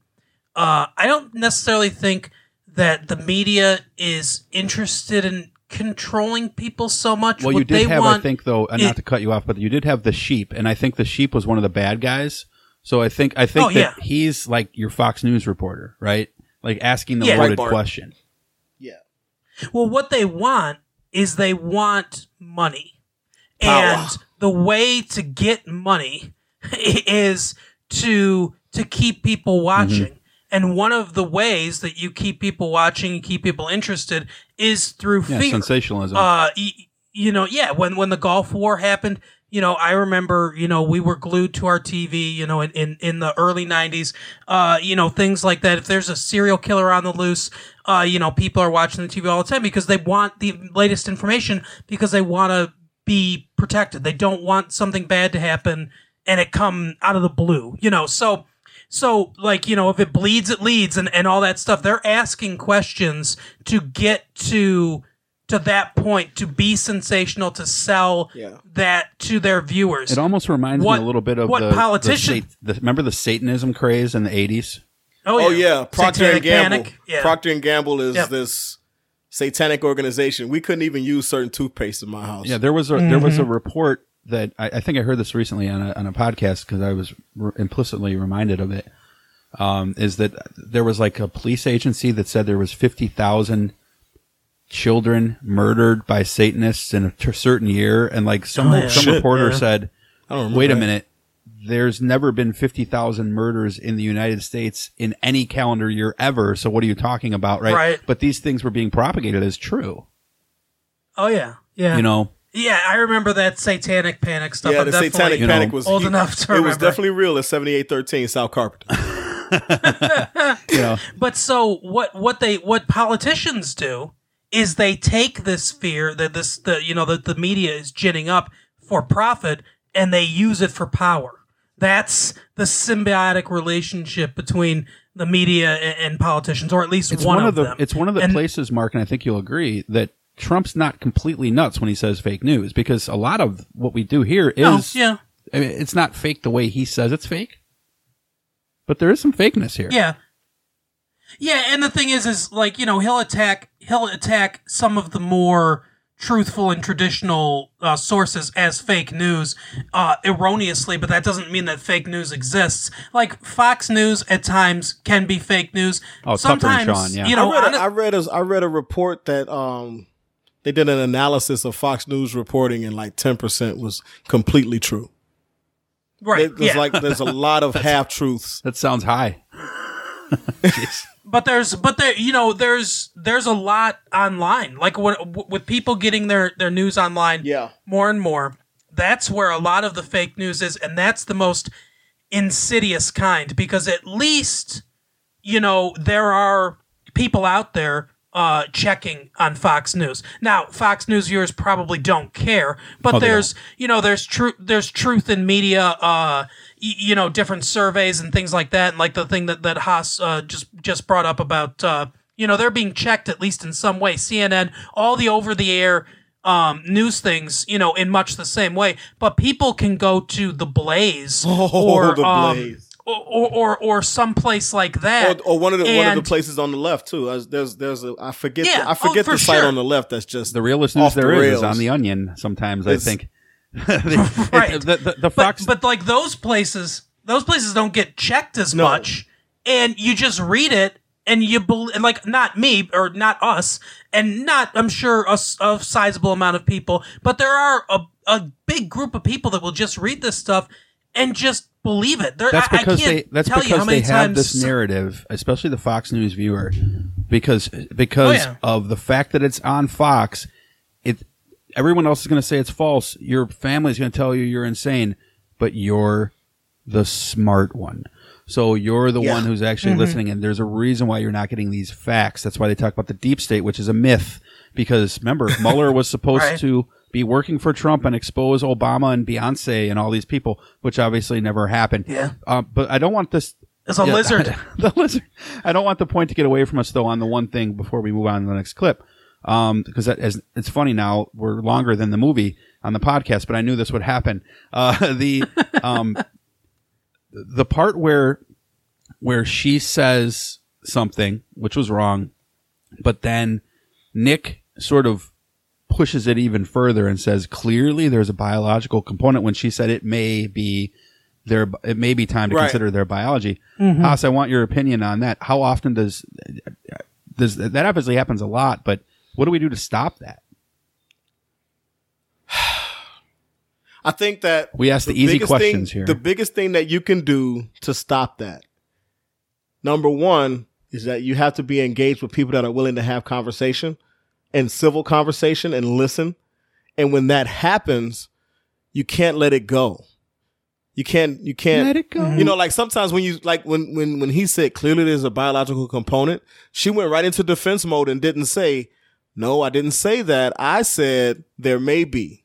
uh, I don't necessarily think that the media is interested in controlling people so much. Well, what you did they have, want I think, though, i- not to cut you off, but you did have the sheep, and I think the sheep was one of the bad guys. So I think I think Oh, that yeah. he's like your Fox News reporter, right? Like asking the Yeah. loaded Breitbart. question. Well, what they want is they want money. Power. And the way to get money is to to keep people watching. And one of the ways that you keep people watching and keep people interested is through Yeah, fear. sensationalism. Uh, y- you know, yeah, when when the Gulf War happened, you know, I remember, you know, we were glued to our TV, you know, in, in, in the early 90s, uh, you know, things like that. If there's a serial killer on the loose, uh, you know, people are watching the TV all the time because they want the latest information because they want to be protected. They don't want something bad to happen and it come out of the blue, you know, so. So, like, you know, if it bleeds, it leads and, and all that stuff. They're asking questions to get to to that point to be sensational to sell Yeah. that to their viewers. It almost reminds What- me a little bit of what the, politician- The, the, remember the Satanism craze in the eighties? Oh yeah, Procter and Gamble. Panic. Yeah. Procter and Gamble is Yep. this satanic organization. We couldn't even use certain toothpaste in my house. Yeah, there was a there was a Mm-hmm. report that I, I think I heard this recently on a, on a podcast because I was re- implicitly reminded of it. Um, is that there was like a police agency that said there was fifty thousand children murdered by Satanists in a t- certain year, and like some Oh, yeah. some Shit, reporter yeah. said, I don't remember "Wait a that. minute." There's never been 50,000 murders in the United States in any calendar year ever. So what are you talking about, right? Right. But these things were being propagated as true. Oh yeah, yeah. You know, yeah, I remember that satanic panic stuff. Yeah, I'm the satanic You know, panic was old he- enough to It remember. was definitely real at seventy eight thirteen South Carpenter. you know, But so what? What they what politicians do is they take this fear that this the you know that the media is ginning up for profit and they use it for power. That's the symbiotic relationship between the media and, and politicians, or at least it's one, one, of the them. it's one of the And- places, Mark, and I think you'll agree that Trump's not completely nuts when he says fake news because a lot of what we do here is No, yeah. I mean, it's not fake the way he says it's fake, but there is some fakeness here. Yeah. Yeah, and the thing is is like, you know, he'll attack he'll attack some of the more truthful and traditional uh, sources as fake news uh, erroneously, but that doesn't mean that fake news exists. Like Fox News at times can be fake news. Oh, Tucker and Sometimes, Sean, yeah. you know, I read, on a, a- I read a I read a report that um they did an analysis of Fox News reporting and like ten percent was completely true. right? It- There's yeah. like there's a lot of half truths. That sounds high. but there's but there you know there's there's a lot online like when, with people getting their their news online Yeah. more and more that's where a lot of the fake news is and that's the most insidious kind because at least you know there are people out there uh checking on Fox News. Now, Fox News viewers probably don't care, but Oh, they there's you know there's truth there's truth in media uh y- you know different surveys and things like that and like the thing that that Haas uh, just just brought up about uh you know they're being checked at least in some way. CNN, all the over the air um, news things, you know, in much the same way. But people can go to the Blaze Oh, or the um, Blaze. or, or or or someplace like that. or one of the one of the places on the left too. There's there's, there's a I forget Yeah, the, I oh, forget for the site sure. on the left that's just The realest news off the there is is on the Onion. Sometimes I It's- Right. The, the, the Fox. but like those places, those places don't get checked as much, and you just read it. And you bel and like not me or not us, and not I'm sure a, a sizable amount of people, but there are a, a big group of people that will just read this stuff and just believe it. They're, That's because they that's because they have this narrative, especially the Fox News viewer, because oh, because Oh, yeah. of the fact that it's on Fox. It everyone else is going to say it's false. Your family's going to tell you you're insane, but you're the smart one. So you're the Yeah. one who's actually Mhm. listening, and there's a reason why you're not getting these facts. That's why they talk about the deep state, which is a myth. Because remember, Mueller was supposed Right. to be working for Trump and expose Obama and Beyonce and all these people, which obviously never happened. Yeah. Uh, but I don't want this. It's a lizard. the lizard. I don't want the point to get away from us though on the one thing before we move on to the next clip. Um, because that as it's funny now we're longer than the movie on the podcast, but I knew this would happen. Uh, the um, the part where where she says something which was wrong, but then Nick sort of pushes it even further and says clearly there's a biological component when she said it may be their it may be time to Right. consider their biology. Mhm. Haas, I want your opinion on that. How often does does that obviously happens a lot, but what do we do to stop that? I think that We ask the easy biggest questions thing, here. The biggest thing that you can do to stop that, number one, is that you have to be engaged with people that are willing to have conversation and civil conversation and listen. And when that happens, you can't let it go. You can't. You can't Let it go. You know, like sometimes when you like when when when he said clearly there's a biological component, she went right into defense mode and didn't say, "No, I didn't say that. I said there may be."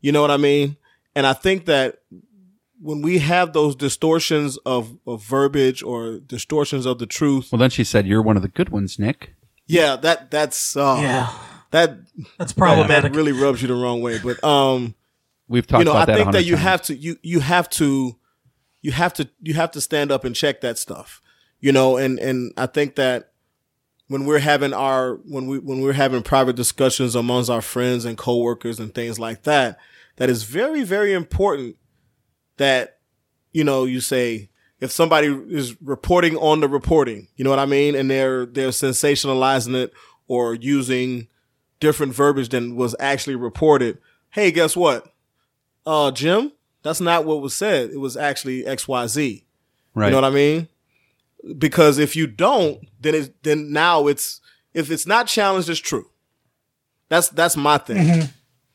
You know what I mean? And I think that when we have those distortions of, of verbiage or distortions of the truth, Well, then she said, "You're one of the good ones, Nick." yeah, that that's uh, Yeah. that That's problematic. That really rubs you the wrong way. But um, We've talked you know, about I that think that you times. have to you you have to you have to you have to stand up and check that stuff. You know, and and I think that when we're having our when we when we're having private discussions amongst our friends and coworkers and things like that, that is very very important that you know you say if somebody is reporting on the reporting, you know what I mean, and they're they're sensationalizing it or using different verbiage than was actually reported. Hey, guess what? Uh, Jim, that's not what was said. It was actually X Y Z. Right. You know what I mean? Because if you don't, then it's then now it's if it's not challenged, it's true. That's that's my thing. Mhm.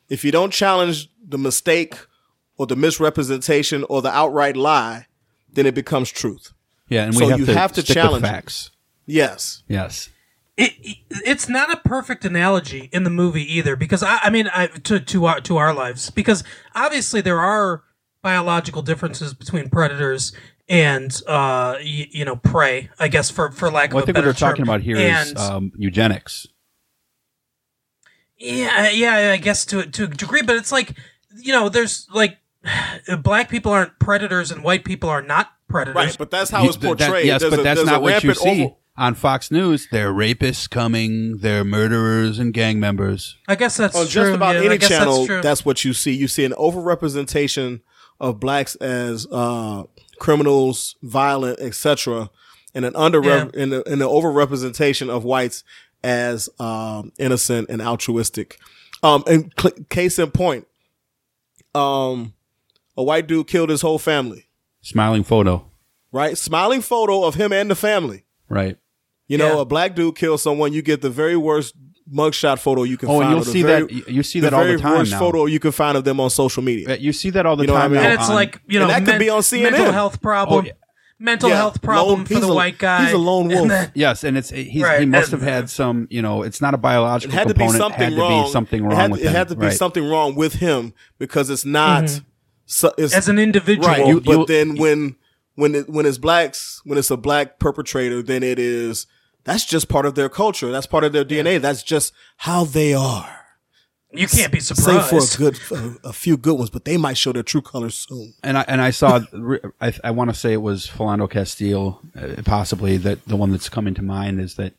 If you don't challenge the mistake or the misrepresentation or the outright lie, then it becomes truth. Yeah, and so we have you to have to stick with challenge it. facts. Yes. Yes. it, it- it's not a perfect analogy in the movie either because I, I mean I, to to our to our lives because obviously there are biological differences between predators and uh y- you know prey I guess for for lack Well, I of a think what better they're talking term. about here is and um, eugenics. yeah yeah I guess to to a degree but it's like you know there's like black people aren't predators and white people are not predators Right, but that's how You- it's th- that- portrayed. yes, There's but a- that's not what you see over- on Fox News. They're rapists coming. They're murderers and gang members. I guess that's on true just about yeah, any channel, that's, that's, what you see. You see an overrepresentation of blacks as uh, criminals, violent, etc., and an under Yeah. and, a, and an overrepresentation of whites as um, innocent and altruistic. Um, and cl- case in point, um, a white dude killed his whole family. Smiling photo. Right, smiling photo of him and the family. Right. You know, a black dude kills someone, you get the very worst mugshot photo you can find. Oh, and find. you'll see very- that- you see that all the very time worst now. photo you can find of them on social media. You see that all the You know what time I mean? and it's on- like you know And that could men- be on CNN. mental health problem Oh, yeah. mental Yeah, health problem lone- for the a- white guy he's a lone wolf. then- Yes, and it's he's, Right, he must and- have had some. You know, it's not a biological It had to be something had to wrong. be something wrong it had, with it him. had to be right. something wrong with him because it's not. Mhm. So, it's, As an individual. right? You- but you- then when when it, when it's blacks, when it's a black perpetrator, then it is that's just part of their culture. That's part of their DNA. That's just how they are. you can't be Save surprised for a good a, a few good ones, but they might show their true colors soon. And I and I saw. I, I want to say it was Philando Castile, uh, possibly that the one that's coming to mind is that,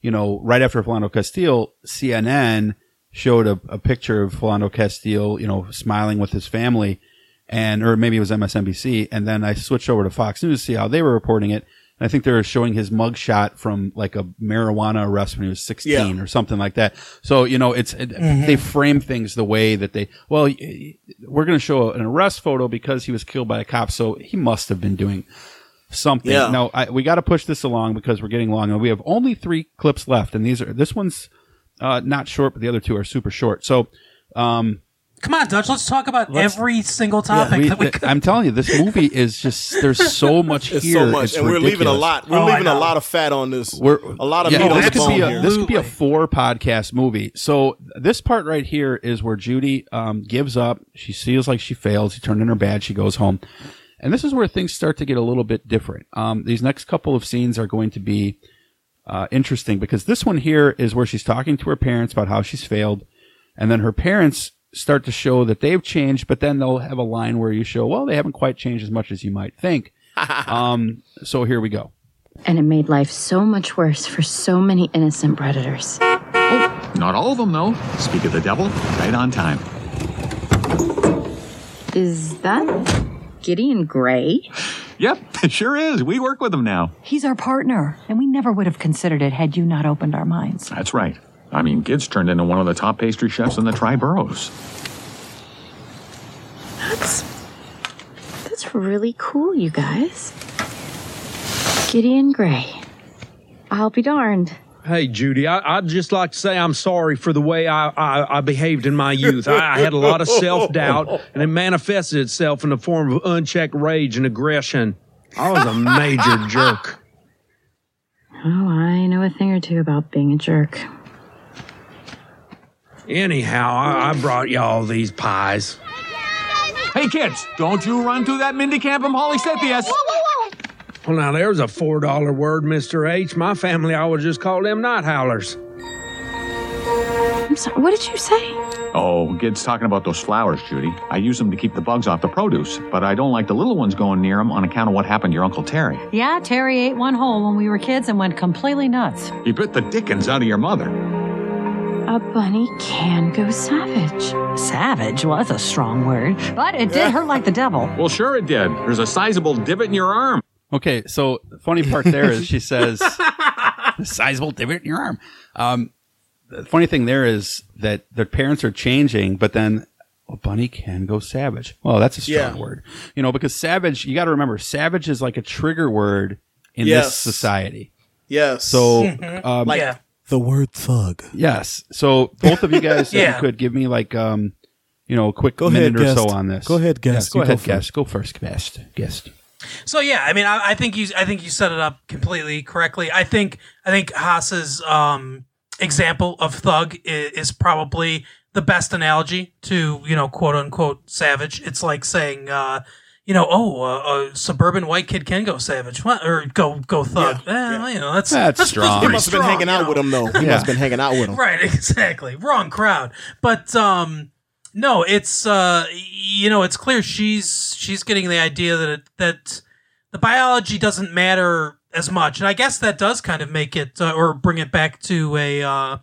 you know, right after Philando Castile, CNN showed a, a picture of Philando Castile, you know, smiling with his family, and or maybe it was MSNBC, and then I switched over to Fox News to see how they were reporting it, I think they're showing his mugshot from like a marijuana arrest when he was 16 or something like that. So, you know, it's, it, Mhm. they frame things the way that they, well, we're going to show an arrest photo because he was killed by a cop. So he must have been doing something. Yeah. Now, I, we got to push this along because we're getting long and we have only three clips left. And these are, this one's, uh, not short, but the other two are super short. So, um, Come on, Dutch. Let's talk about Let's- every single topic we- that we th- I'm telling you, this movie is just there's so much It's here. so much, It's and we're leaving a ridiculous. lot. We're Oh, leaving a lot of fat on this. We're a lot of yeah, meat on this the could bone be a, here. this could be a four podcast movie. So this part right here is where Judy um, gives up. She feels like she fails. She turned in her badge. She goes home, and this is where things start to get a little bit different. Um, these next couple of scenes are going to be uh, interesting because this one here is where she's talking to her parents about how she's failed, and then her parents start to show that they've changed, but then they'll have a line where you show, well, they haven't quite changed as much as you might think. um, so here we go. And it made life so much worse for so many innocent predators. Oh, Not all of them, though. Speak of the devil, right on time. Is that Gideon Grey? Yep, it sure is. We work with him now. He's our partner, and we never would have considered it had you not opened our minds. That's right. I mean, Gid's turned into one of the top pastry chefs in the Tri-Burrows. That's that's really cool, you guys. Gideon Grey. I'll be darned. Hey, Judy, I, I'd just like to say I'm sorry for the way I, I, I behaved in my youth. I, I had a lot of self doubt, and it manifested itself in the form of unchecked rage and aggression. I was a major jerk. Oh, I know a thing or two about being a jerk. Anyhow, I, I brought y'all these pies. Hey, kids, don't you run through that Midnicampum holicithias. Well, now there's a $4 word, Mr. H. My family always just call them night howlers. I'm sorry, what did you say? Oh, Gid's talking about those flowers, Judy. I use them to keep the bugs off the produce, but I don't like the little ones going near them on account of what happened to your Uncle Terry. Yeah, Terry ate one whole when we were kids and went completely nuts. He bit the dickens out of your mother. A bunny can go savage. Savage? Well, that's a strong word. But it did hurt like the devil. Well, sure it did. There's a sizable divot in your arm. Okay, so the funny part there is she says, sizable divot in your arm. Um, the funny thing there is that their parents are changing, but then a bunny can go savage. Well, that's a strong Yeah. word, you know, because savage. You got to remember, savage is like a trigger word in this society. Yes. So, um, like Yeah. The word thug. yes. So both of you guys, if Yeah. you could give me like, um, you know, a quick Go minute ahead, or so on this. Go ahead, guest. Yes, Go go, ahead ahead, guest. Go first, guest. Guest. So yeah, I mean, I, I think you, I think you set it up completely correctly. I think, I think Haas's um, example of thug is, is probably the best analogy to you know quote unquote savage. It's like saying, uh, you know, oh, uh, a suburban white kid can go savage, what? or go go thug. Eh, well, you know, that's That's strong. He pretty must have been strong, hanging out know? with him though. He Yeah. must have been hanging out with him. Right, exactly. Wrong crowd. But um no, it's uh you know, it's clear she's she's getting the idea that it, that the biology doesn't matter as much. And I guess that does kind of make it uh, or bring it back to a uh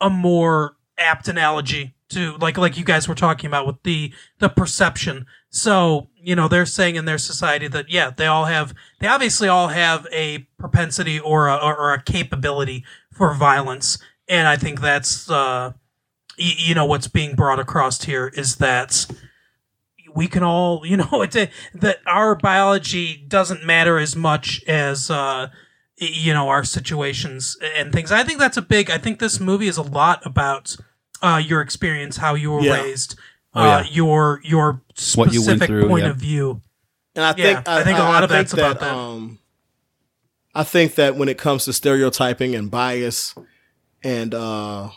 a more apt analogy to like like you guys were talking about with the the perception. So, you know, they're saying in their society that yeah, they all have they obviously all have a propensity or a or, a capability for violence. And I think that's uh y- you know what's being brought across here is that we can all you know it's a, that our biology doesn't matter as much as uh you know our situations and things i think that's a big i think this movie is a lot about uh your experience how you were Yeah. raised Oh, uh yeah. your your What you went specific through, point yeah. of view And I Yeah, think I think a lot of think that's about that. Um, I think that when it comes to stereotyping and bias, and uh,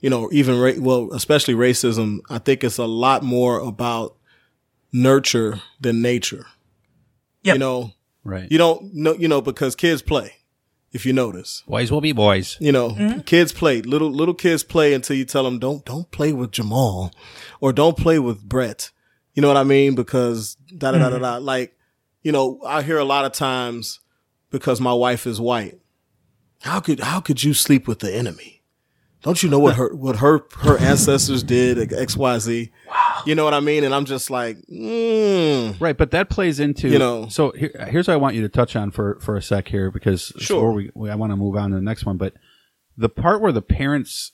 you know, even ra- well, especially racism, I think it's a lot more about nurture than nature. Yep. You know, Right. you don't know, you know, because kids play. If you notice, Boys will be boys. you know, Mm-hmm. kids play. Little little kids play until you tell them don't don't play with Jamal, or don't play with Brett. You know what I mean? Because da da da da da. Like, you know, I hear a lot of times because my wife is white. How could how could you sleep with the enemy? Don't you know what her what her her ancestors did? X Y Z. You know what I mean? And I'm just like, mm. Right, but that plays into You know. So here, here's what I want you to touch on for for a sec here because Sure. we, we I want to move on to the next one, but the part where the parents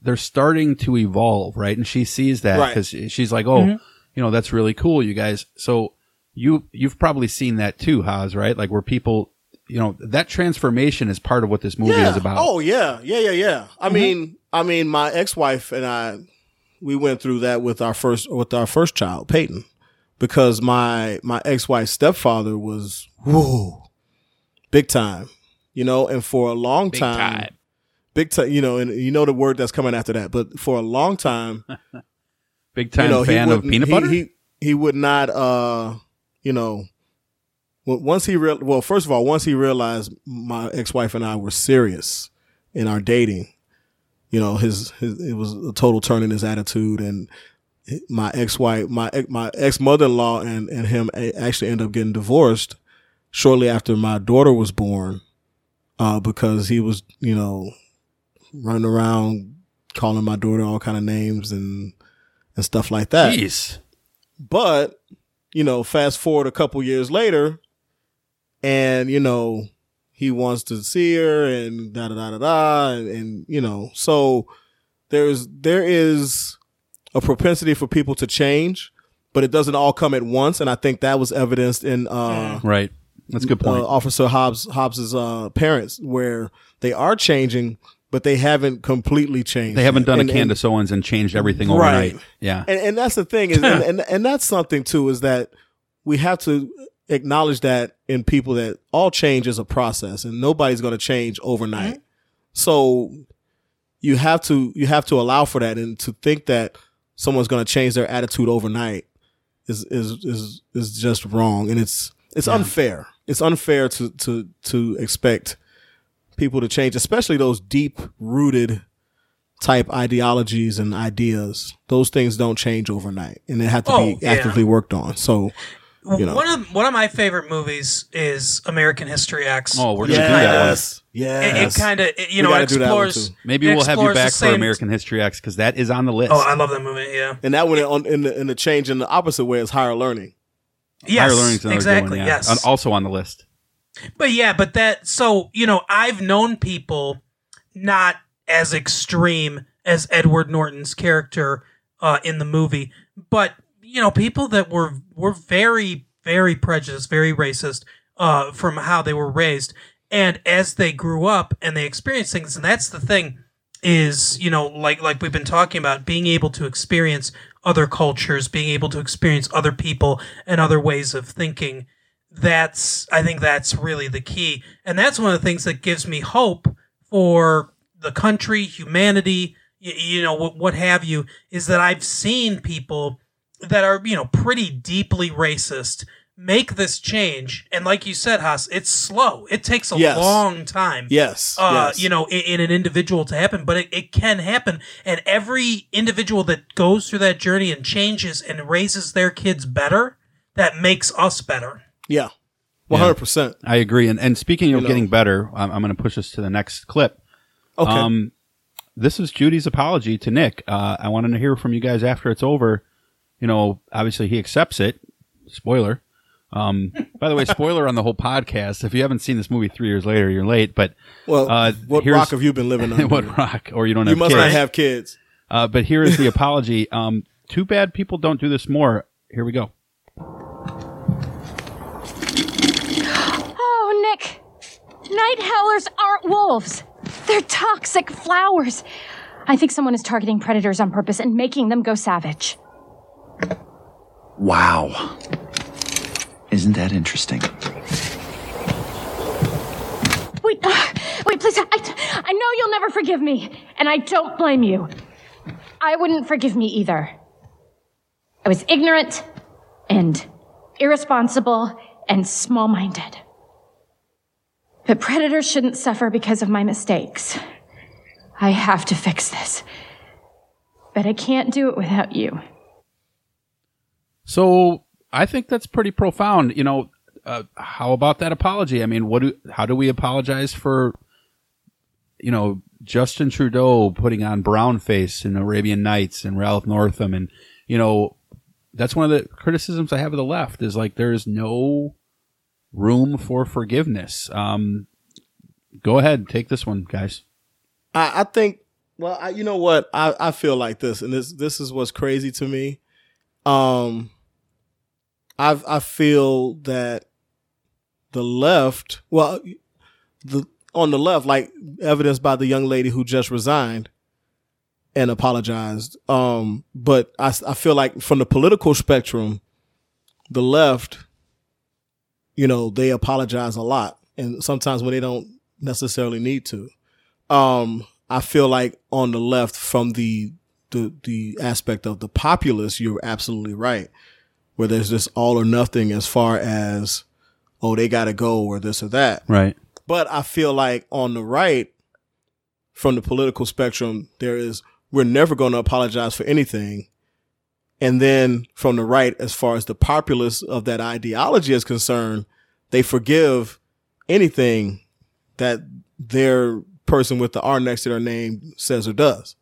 they're starting to evolve, right? And she sees that Right. because she's like, oh, Mhm. you know, that's really cool, you guys. So you you've probably seen that too, Haas, right? Like where people, you know, that transformation is part of what this movie yeah. is about. Oh yeah, yeah, yeah, yeah. I mean, I mean, my ex-wife and I, we went through that with our first with our first child, Peyton, because my my ex-wife's stepfather was whoa, big time, you know, and for a long Big time, time. big time, you know, and you know the word that's coming after that, but for a long time, Big time you know, he fan of peanut butter. He, he would not, uh, you know, once he real well, first of all, once he realized my ex wife and I were serious in our dating, you know, his, his it was a total turn in his attitude, and my ex wife, my my ex mother in law, and and him actually ended up getting divorced shortly after my daughter was born, uh, because he was, you know, running around calling my daughter all kind of names and and stuff like that. Jeez. But, you know, fast forward a couple years later, and, you know, he wants to see her and da da da da da. And, and, you know, so there's, there is a propensity for people to change, but it doesn't all come at once. And I think that was evidenced in, uh, right. That's a good point. uh, Officer Hopps Hopps's uh, parents, where they are changing, but they haven't completely changed. they haven't done And- a and- Candace Owens and changed everything Right. overnight. Yeah. and, and that's the thing is, and, and and that's something too is that we have to acknowledge that in people that all change is a process, and nobody's going to change overnight. Mm-hmm. So you have to you have to allow for that, and to think that someone's going to change their attitude overnight is is is is just wrong, and it's it's unfair. It's unfair to to to expect people to change, especially those deep rooted type ideologies and ideas. Those things don't change overnight, and they have to Oh, be yeah. actively worked on. So, you know, One of one of my favorite movies is American History X. Oh, we're gonna do that one. yes, yes. It, it kind of you know gotta do that explores. too. Maybe we'll have you back for American History X because that is on the list. Oh, I love that movie. Yeah. and that one on in the in the change in the opposite way is higher learning. Yes. Higher learning's another exactly. one, yeah. Yes. And also on the list. But yeah, but that so you know I've known people not as extreme as Edward Norton's character uh, in the movie, but you know people that were were very very prejudiced, very racist uh, from how they were raised, and as they grew up and they experienced things, and that's the thing is you know like like we've been talking about being able to experience other cultures being able to experience other people and other ways of thinking that's i think that's really the key. And that's one of the things that gives me hope for the country humanity you, you know what, what have you is that i've seen people that are you know pretty deeply racist make this change and like you said Haas, it's slow it takes a Yes. long time Yes, uh, yes. you know in, in an individual to happen but it, it can happen and every individual that goes through that journey and changes and raises their kids better that makes us better Yeah, one hundred percent. I agree. And and speaking of You know. getting better, I'm, I'm going to push us to the next clip. Okay. Um, this is Judy's apology to Nick. Uh, I wanted to hear from you guys after it's over. You know, obviously he accepts it. Spoiler. Um, by the way, spoiler on the whole podcast. If you haven't seen this movie three years later, you're late. But Well, uh, what rock have you been living on? what rock? Or you don't You have must kids. not have kids. Uh, but here is the apology. Um, too bad people don't do this more. Here we go. Oh, Nick. Night howlers aren't wolves. They're toxic flowers. I think someone is targeting predators on purpose and making them go savage. Wow. Isn't that interesting? Wait, uh, wait, please. I, I know you'll never forgive me, and I don't blame you. I wouldn't forgive me either. I was ignorant and irresponsible and small minded. But predators shouldn't suffer because of my mistakes. I have to fix this. But I can't do it without you. So I think that's pretty profound. You know, uh, how about that apology? I mean, what do how do we apologize for? You know, Justin Trudeau putting on brown face in Arabian Nights and Ralph Northam, and you know, that's one of the criticisms I have of the left is like there is no room for forgiveness. Um, go ahead, take this one, guys. I, I think. Well, I, you know what? I, I feel like this, and this this is what's crazy to me. Um, I I feel that the left, well, the on the left, like evidenced by the young lady who just resigned and apologized. Um, but I I feel like from the political spectrum, the left, you know, they apologize a lot, and sometimes when they don't necessarily need to. Um, I feel like on the left, from the the the aspect of the populace, you're absolutely right. Where there's this all or nothing as far as, oh, they got to go or this or that. Right. But I feel like on the right, from the political spectrum, there is we're never going to apologize for anything. And then from the right, as far as the populace of that ideology is concerned, they forgive anything that their person with the R next to their name says or does.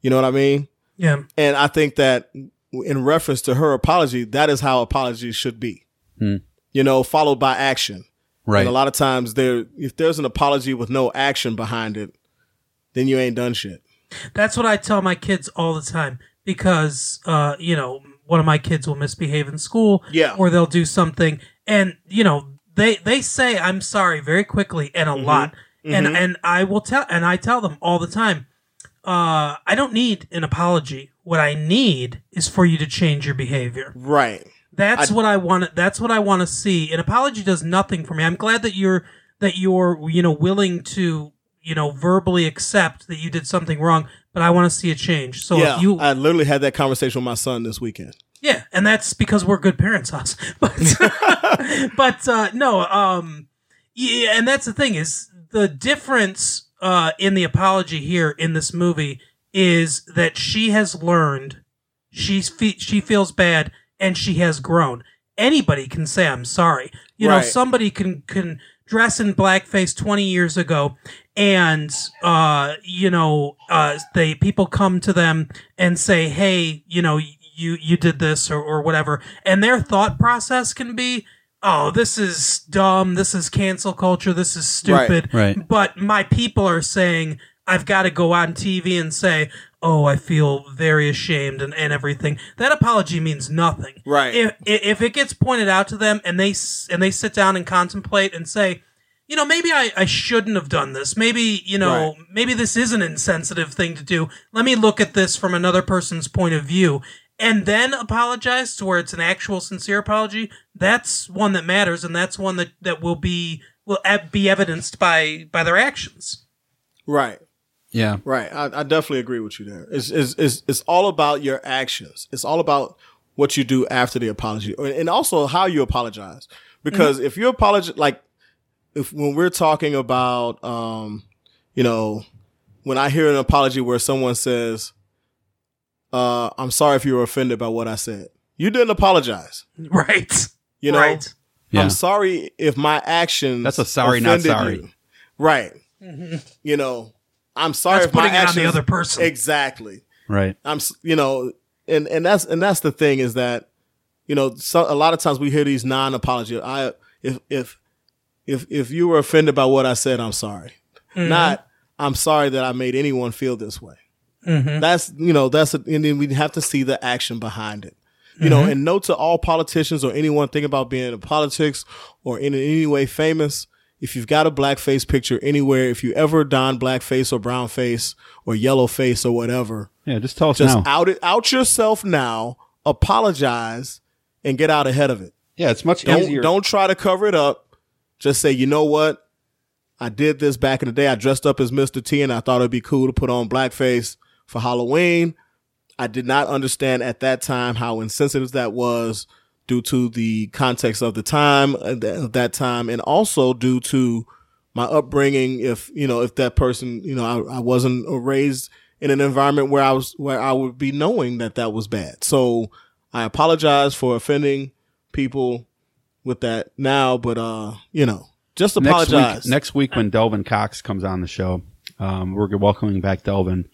You know what I mean? Yeah. And I think that in reference to her apology, that is how apologies should be. Hmm. You know, followed by action. Right. And a lot of times there if there's an apology with no action behind it, then you ain't done shit. That's what I tell my kids all the time because, uh, you know, one of my kids will misbehave in school, Yeah. or they'll do something, and you know, they they say I'm sorry very quickly and a lot, and Mhm. and I will tell and I tell them all the time, uh, I don't need an apology. What I need is for you to change your behavior. Right. That's I- what I want. That's what I want to see. An apology does nothing for me. I'm glad that you're that you're you know willing to you know verbally accept that you did something wrong, but I want to see a change. So yeah, if you I literally had that conversation with my son this weekend. yeah, and that's because we're good parents, us. But but uh, no, um, yeah, and that's the thing is the difference uh, in the apology here in this movie is that she has learned, she's fe- she feels bad, and she has grown. Anybody can say I'm sorry. You know, somebody can can dress in blackface 20 years ago and uh you know uh they people come to them and say hey you know you you did this or, or whatever and their thought process can be oh this is dumb this is cancel culture this is stupid Right. Right. but my people are saying I've got to go on TV and say, "Oh, I feel very ashamed and, and everything." That apology means nothing. Right. If if it gets pointed out to them and they and they sit down and contemplate and say, "You know, maybe I, I shouldn't have done this. Maybe you know, maybe this is an insensitive thing to do. Let me look at this from another person's point of view." And then apologize to where it's an actual sincere apology. That's one that matters, and that's one that, that will be will be evidenced by by their actions. Right. Yeah. Right. I, I definitely agree with you there. It's, it's, it's, it's all about your actions. It's all about what you do after the apology and also how you apologize. Because if you apologize, like if when we're talking about, um, you know, when I hear an apology where someone says, uh, I'm sorry if you were offended by what I said. You didn't apologize. Right. You know, Right. Yeah. I'm sorry if my actions. That's a sorry, not sorry. you. Right. You know, I'm sorry That's if my putting it on the other person. Exactly. Right. I'm, you know, and and that's and that's the thing is that, you know, so, a lot of times we hear these non-apology. I if if if if you were offended by what I said, I'm sorry. Mhm. Not I'm sorry that I made anyone feel this way. Mhm. That's you know that's a, and then we have to see the action behind it. You know, Mhm. and note to all politicians or anyone thinking about being in politics or in any way famous. If you've got a blackface picture anywhere, if you ever don blackface or brown face or yellow face or whatever, Yeah, just tell us just now. out it out yourself now, apologize, and get out ahead of it. Yeah, it's much Don't easier. don't try to cover it up. Just say, you know what? I did this back in the day. I dressed up as Mr. T and I thought it'd be cool to put on blackface for Halloween. I did not understand at that time how insensitive that was due to the context of the time uh, th- of that time and also due to my upbringing if you know if that person you know I, I wasn't raised in an environment where I was where I would be knowing that that was bad so I apologize for offending people with that now but uh you know just next apologize week, next week when Delvin Cox comes on the show, um, we're welcoming back Delvin.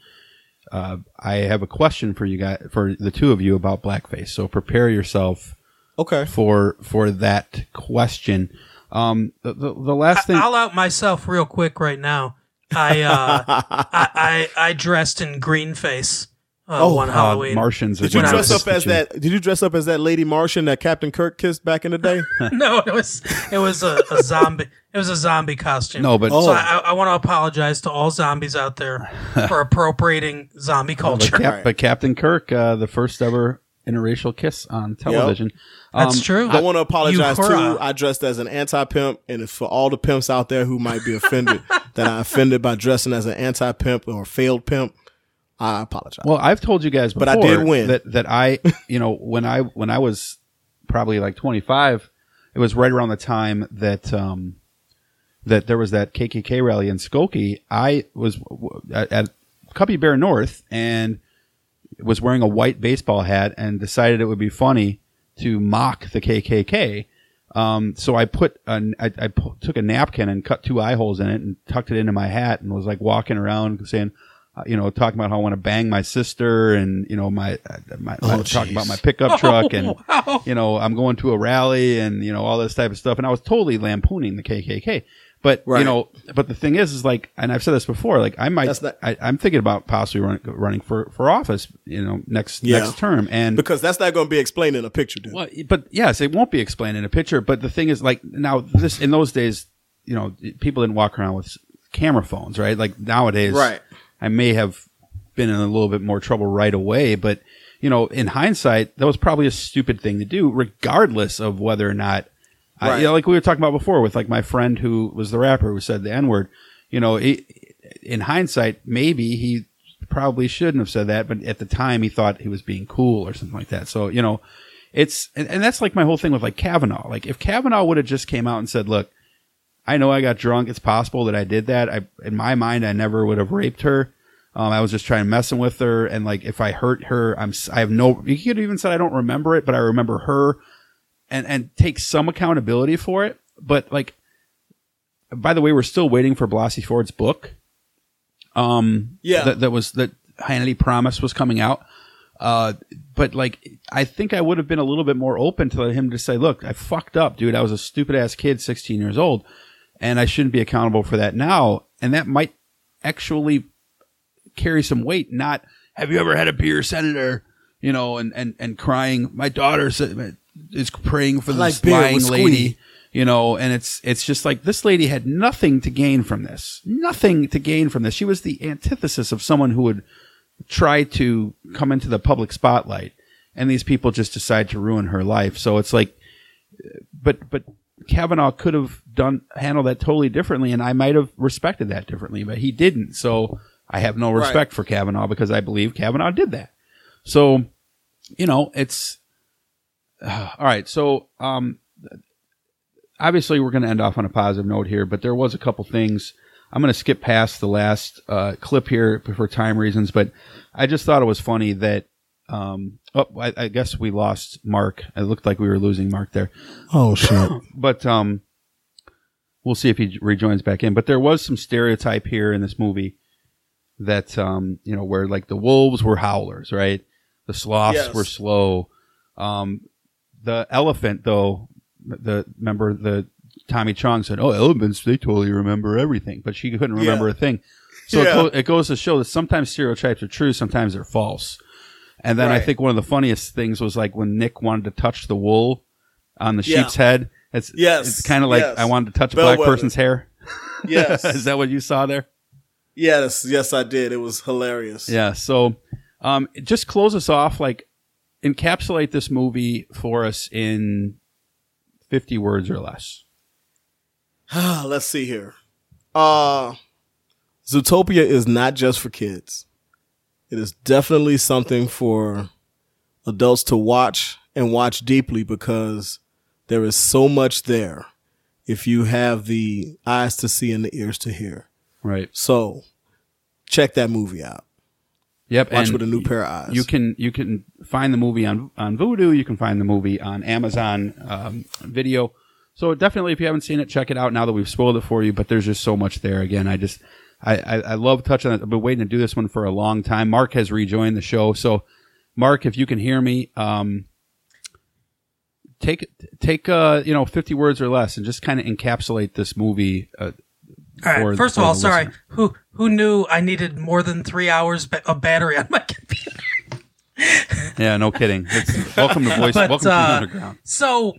Uh, I have a question for you guys, for the two of you about blackface. So prepare yourself. Okay. For for that question. Um, the, the, the last thing. I'll out myself real quick right now. I uh, I, I I dressed in green face uh, Oh, one uh, Halloween. Martians Did you dress up as that? Did you dress up as that lady Martian that Captain Kirk kissed back in the day? no, it was it was a, a zombie. It was a zombie costume. No, but- so Oh. I, I want to apologize to all zombies out there for appropriating zombie But, culture. Cap- but Captain Kirk, uh, the first ever interracial kiss on television. That's Um, true. I want to apologize Uhura. too. I dressed as an anti pimp, and it's for all the pimps out there who might be offended that I offended by dressing as an anti pimp or failed pimp. I apologize. Well, I've told you guys before But I did win. that that I, you know, when I when I was probably like 25, it was right around the time that um that there was that KKK rally in Skokie. I was at, at Cuppy Bear North and was wearing a white baseball hat and decided it would be funny to mock the KKK. Um, so I put an, I, I pu- took a napkin and cut two eye holes in it and tucked it into my hat and was like walking around saying, uh, you know, talking about how I want to bang my sister and you know my, uh, my, Oh, talking about my pickup truck and wow. you know I'm going to a rally and you know all this type of stuff and I was totally lampooning the KKK. But you know, but the thing is, is like, and I've said this before, like I might, not- I, I'm thinking about possibly running, running for for office, you know, next Yeah. next term, and because that's not going to be explained in a picture, dude. well, but yes, it won't be explained in a picture. But the thing is, like now, this in those days, you know, people didn't walk around with camera phones, right? Like nowadays, Right. I may have been in a little bit more trouble right away, but you know, in hindsight, that was probably a stupid thing to do, regardless of whether or not. I, you know, like we were talking about before with like my friend who was the rapper who said the N word. You know, he, in hindsight, maybe he probably shouldn't have said that, but at the time he thought he was being cool or something like that. So, you know, it's, and, and that's like my whole thing with like Kavanaugh. Like if Kavanaugh would have just came out and said, look, I know I got drunk. It's possible that I did that. I, in my mind, I never would have raped her. Um, I was just trying messing with her. And like, if I hurt her, I'm, I have no, You could even said I don't remember it, but I remember her and, and take some accountability for it. But like, by the way, we're still waiting for Blasey Ford's book. Um, Yeah. that, that was that Hannity Promise was coming out. Uh, but like, I think I would have been a little bit more open to him to say, look, I fucked up, dude. I was a stupid ass kid, 16 years old, and I shouldn't be accountable for that now. And that might actually carry some weight. Not, have you ever had a beer, Senator? You know, and, and, and crying. My daughter is praying for like this beer lying lady you know and it's it's just like this lady had nothing to gain from this nothing to gain from this she was the antithesis of someone who would try to come into the public spotlight and these people just decide to ruin her life so it's like but but Kavanaugh could have done handled that totally differently and I might have respected that differently but he didn't so I have no Right. respect for Kavanaugh because I believe Kavanaugh did that so you know it's all right so um obviously we're going to end off on a positive note here, but there was a couple things. I'm going to skip past the last uh, clip here for time reasons, but I just thought it was funny that. Um, oh, I, I guess we lost Mark. It looked like we were losing Mark there. Oh shit! but um, we'll see if he rejoins back in. But there was some stereotype here in this movie that um, you know, where like the wolves were howlers, right? The sloths Yes. were slow. Um, the elephant, though, the remember the Tommy Chong said, "Oh, elephants, they totally remember everything," but she couldn't remember Yeah. a thing. So it, go- it goes to show that sometimes stereotypes are true, sometimes they're false. And then I think one of the funniest things was like when Nick wanted to touch the wool on the Yeah. sheep's head. It's Yes, it's kind of like yes. I wanted to touch a black Bellwether. person's hair. Yes. is that what you saw there? Yes, yes, I did. It was hilarious. Yeah. So, um, just close us off. Like, encapsulate this movie for us in fifty words or less. Let's see here. Uh Zootopia is not just for kids. It is definitely something for adults to watch and watch deeply because there is so much there if you have the eyes to see and the ears to hear. Right. So check that movie out. Yep. Watch with a new pair of eyes. You can you can find the movie on on Vudu. You can find the movie on Amazon um, Video. So definitely, if you haven't seen it, check it out. Now that we've spoiled it for you, but there's just so much there. Again, I just I, I, I love touching it. I've been waiting to do this one for a long time. Mark has rejoined the show. So, Mark, if you can hear me, um, take take uh, you know fifty words or less, and just kind of encapsulate this movie. Uh, All right. for- First for of all, sorry. listener. Who who knew I needed more than three hours ba- of battery on my computer? Yeah, no kidding. It's, welcome to voice. But, welcome to the uh, underground. So,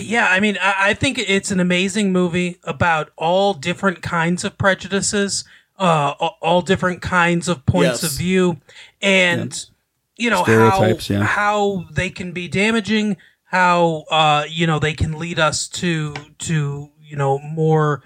yeah, I mean, I, I think it's an amazing movie about all different kinds of prejudices, uh, all, all different kinds of points Yes. of view, and you know how yeah. how they can be damaging, how uh, you know they can lead us to to you know more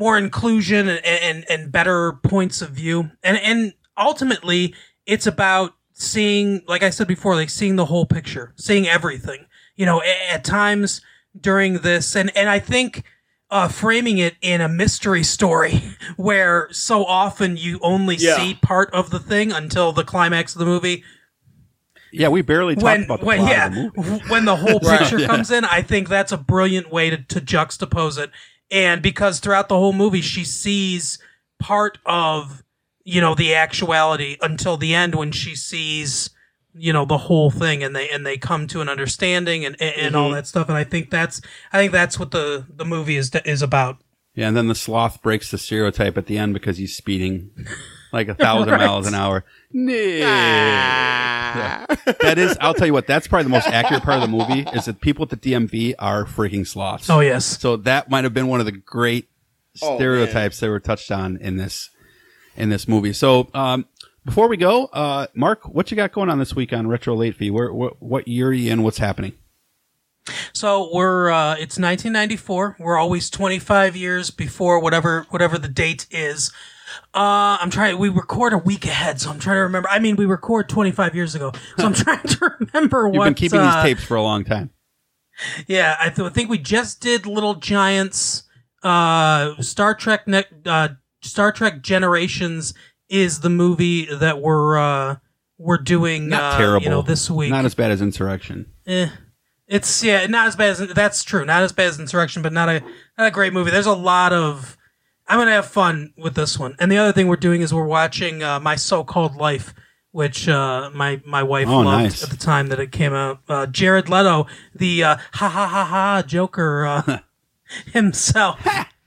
more inclusion and, and and better points of view and and ultimately it's about seeing like i said before like seeing the whole picture seeing everything you know a- at, times during this and and i think uh framing it in a mystery story where so often you only Yeah. see part of the thing until the climax of the movie Yeah, we barely talked when, about the when plot yeah of the movie. when the whole Right. picture Yeah. comes in i think that's a brilliant way to, to juxtapose it and because throughout the whole movie she sees part of you know the actuality until the end when she sees you know the whole thing and they and they come to an understanding and and, and all Mhm. that stuff. And i think that's i think that's what the the movie is is about. Yeah, and then the sloth breaks the stereotype at the end because he's speeding like a thousand Right. miles an hour. Yeah. That is, I'll tell you what, that's probably the most accurate part of the movie is that people at the DMV are freaking sloths. Oh, yes. So that might have been one of the great Oh, stereotypes that were touched on in this in this movie. So um, before we go, uh, Mark, what you got going on this week on Retro Late Fee? Where, what, what year are you in? What's happening? So we're uh, it's 1994. We're always 25 years before whatever whatever the date is. Uh, I'm trying. We record a week ahead, so I'm trying to remember. I mean, we record 25 years ago, so I'm trying to remember You've been keeping uh, these tapes for a long time. Yeah, I, th- I think we just did Little Giants. Uh, Star Trek. Ne- uh, Star Trek Generations is the movie that we're uh, we're doing. Not uh, terrible. You know, this week. Not as bad as Insurrection. Eh. It's yeah, not as bad as that's true. Not as bad as Insurrection, but not a not a great movie. There's a lot of I'm gonna have fun with this one. And the other thing we're doing is we're watching uh, My So-Called Life, which uh, my my wife Oh, loved nice. at the time that it came out. Uh, Jared Leto, the uh, ha ha ha ha Joker uh, himself.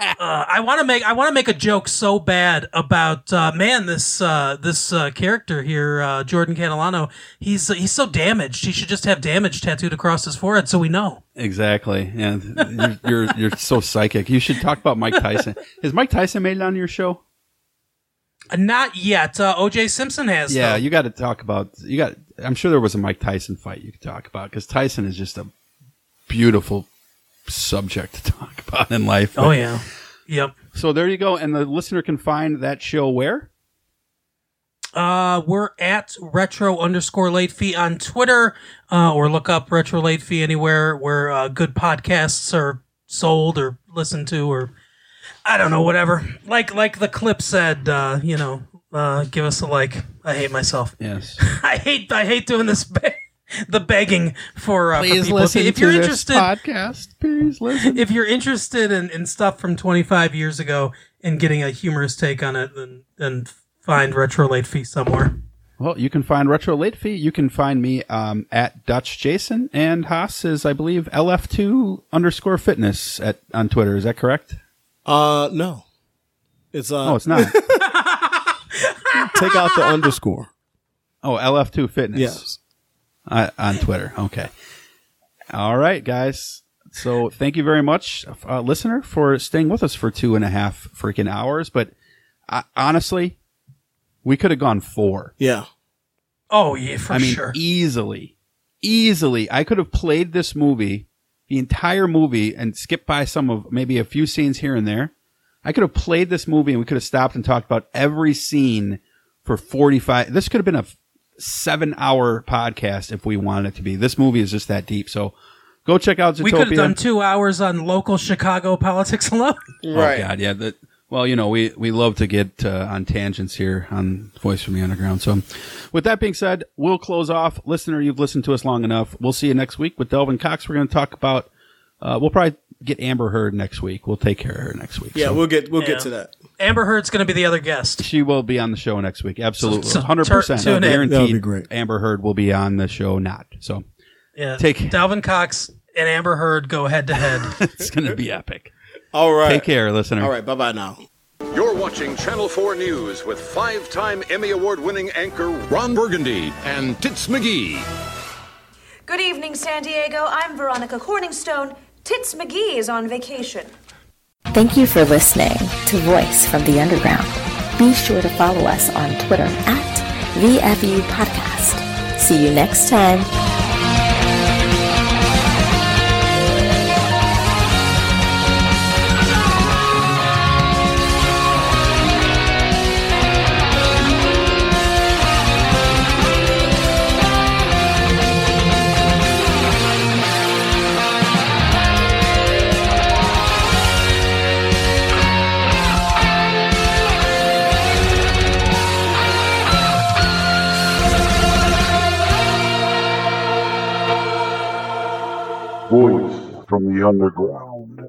Uh, I want to make I want to make a joke so bad about uh, man this uh, this uh, character here uh, Jordan Catalano he's he's so damaged he should just have damage tattooed across his forehead so we know Exactly. Yeah, you're, you're you're so psychic. You should talk about Mike Tyson. Has Mike Tyson made it on your show? Uh, not yet uh, OJ Simpson has yeah, though. you got to talk about. You got. I'm sure there was a Mike Tyson fight you could talk about because Tyson is just a beautiful subject to talk about in life. oh yeah yep So there you go, and the listener can find that show where. Uh, we're at retro underscore late fee on Twitter, uh, or look up retro late fee anywhere where uh, good podcasts are sold or listened to, or I don't know, whatever. Like like the clip said, uh, you know, uh, give us a like. I hate myself. Yes. I hate I hate doing this. Be- the begging for, uh, for Please people. listen if you're to this interested, podcast. Please listen. if you're interested in, in stuff from 25 years ago and getting a humorous take on it, then then find retro late fee somewhere. Well, you can find Retro Late Fee. You can find me um, at Dutch Jason, and Haas is, I believe, LF2 underscore fitness at on Twitter. Is that correct? Uh, no. It's uh. oh, it's not. take out the underscore. Oh, LF2 Fitness. Yes. Uh, on Twitter. Okay. All right, guys. So thank you very much, uh, listener, for staying with us for two and a half freaking hours. But uh, honestly, we could have gone four. Yeah. Oh yeah, for I mean, sure. easily, easily. I could have played this movie, the entire movie, and skipped by some of maybe a few scenes here and there. I could have played this movie and we could have stopped and talked about every scene for 45. This could have been a seven hour podcast if we wanted it to be. This movie is just that deep. So go check out Zootopia. We could have done two hours on local Chicago politics alone. Oh God, yeah. That, well, you know, we, we love to get uh, on tangents here on Voice from the Underground. So, with that being said, we'll close off. Listener, you've listened to us long enough. We'll see you next week with Delvin Cox. We're going to talk about. Uh, we'll probably get Amber Heard next week. We'll take care of her next week. Yeah, So- we'll get we'll Yeah. get to that. Amber Heard's going to be the other guest. She will be on the show next week. Absolutely, So- so hundred percent tur- tune in. guaranteed. That would be great. Amber Heard will be on the show. Not so. Yeah, Take- Dalvin Cox and Amber Heard go head to head. it's going to be epic. All right. Take care, listener. All right. Bye bye now. You're watching Channel 4 News with five time Emmy Award winning anchor Ron Burgundy and Tits McGee. Good evening, San Diego. I'm Veronica Corningstone. Tits McGee is on vacation. Thank you for listening to Voice from the Underground. Be sure to follow us on Twitter at VFU Podcast. See you next time. from the underground.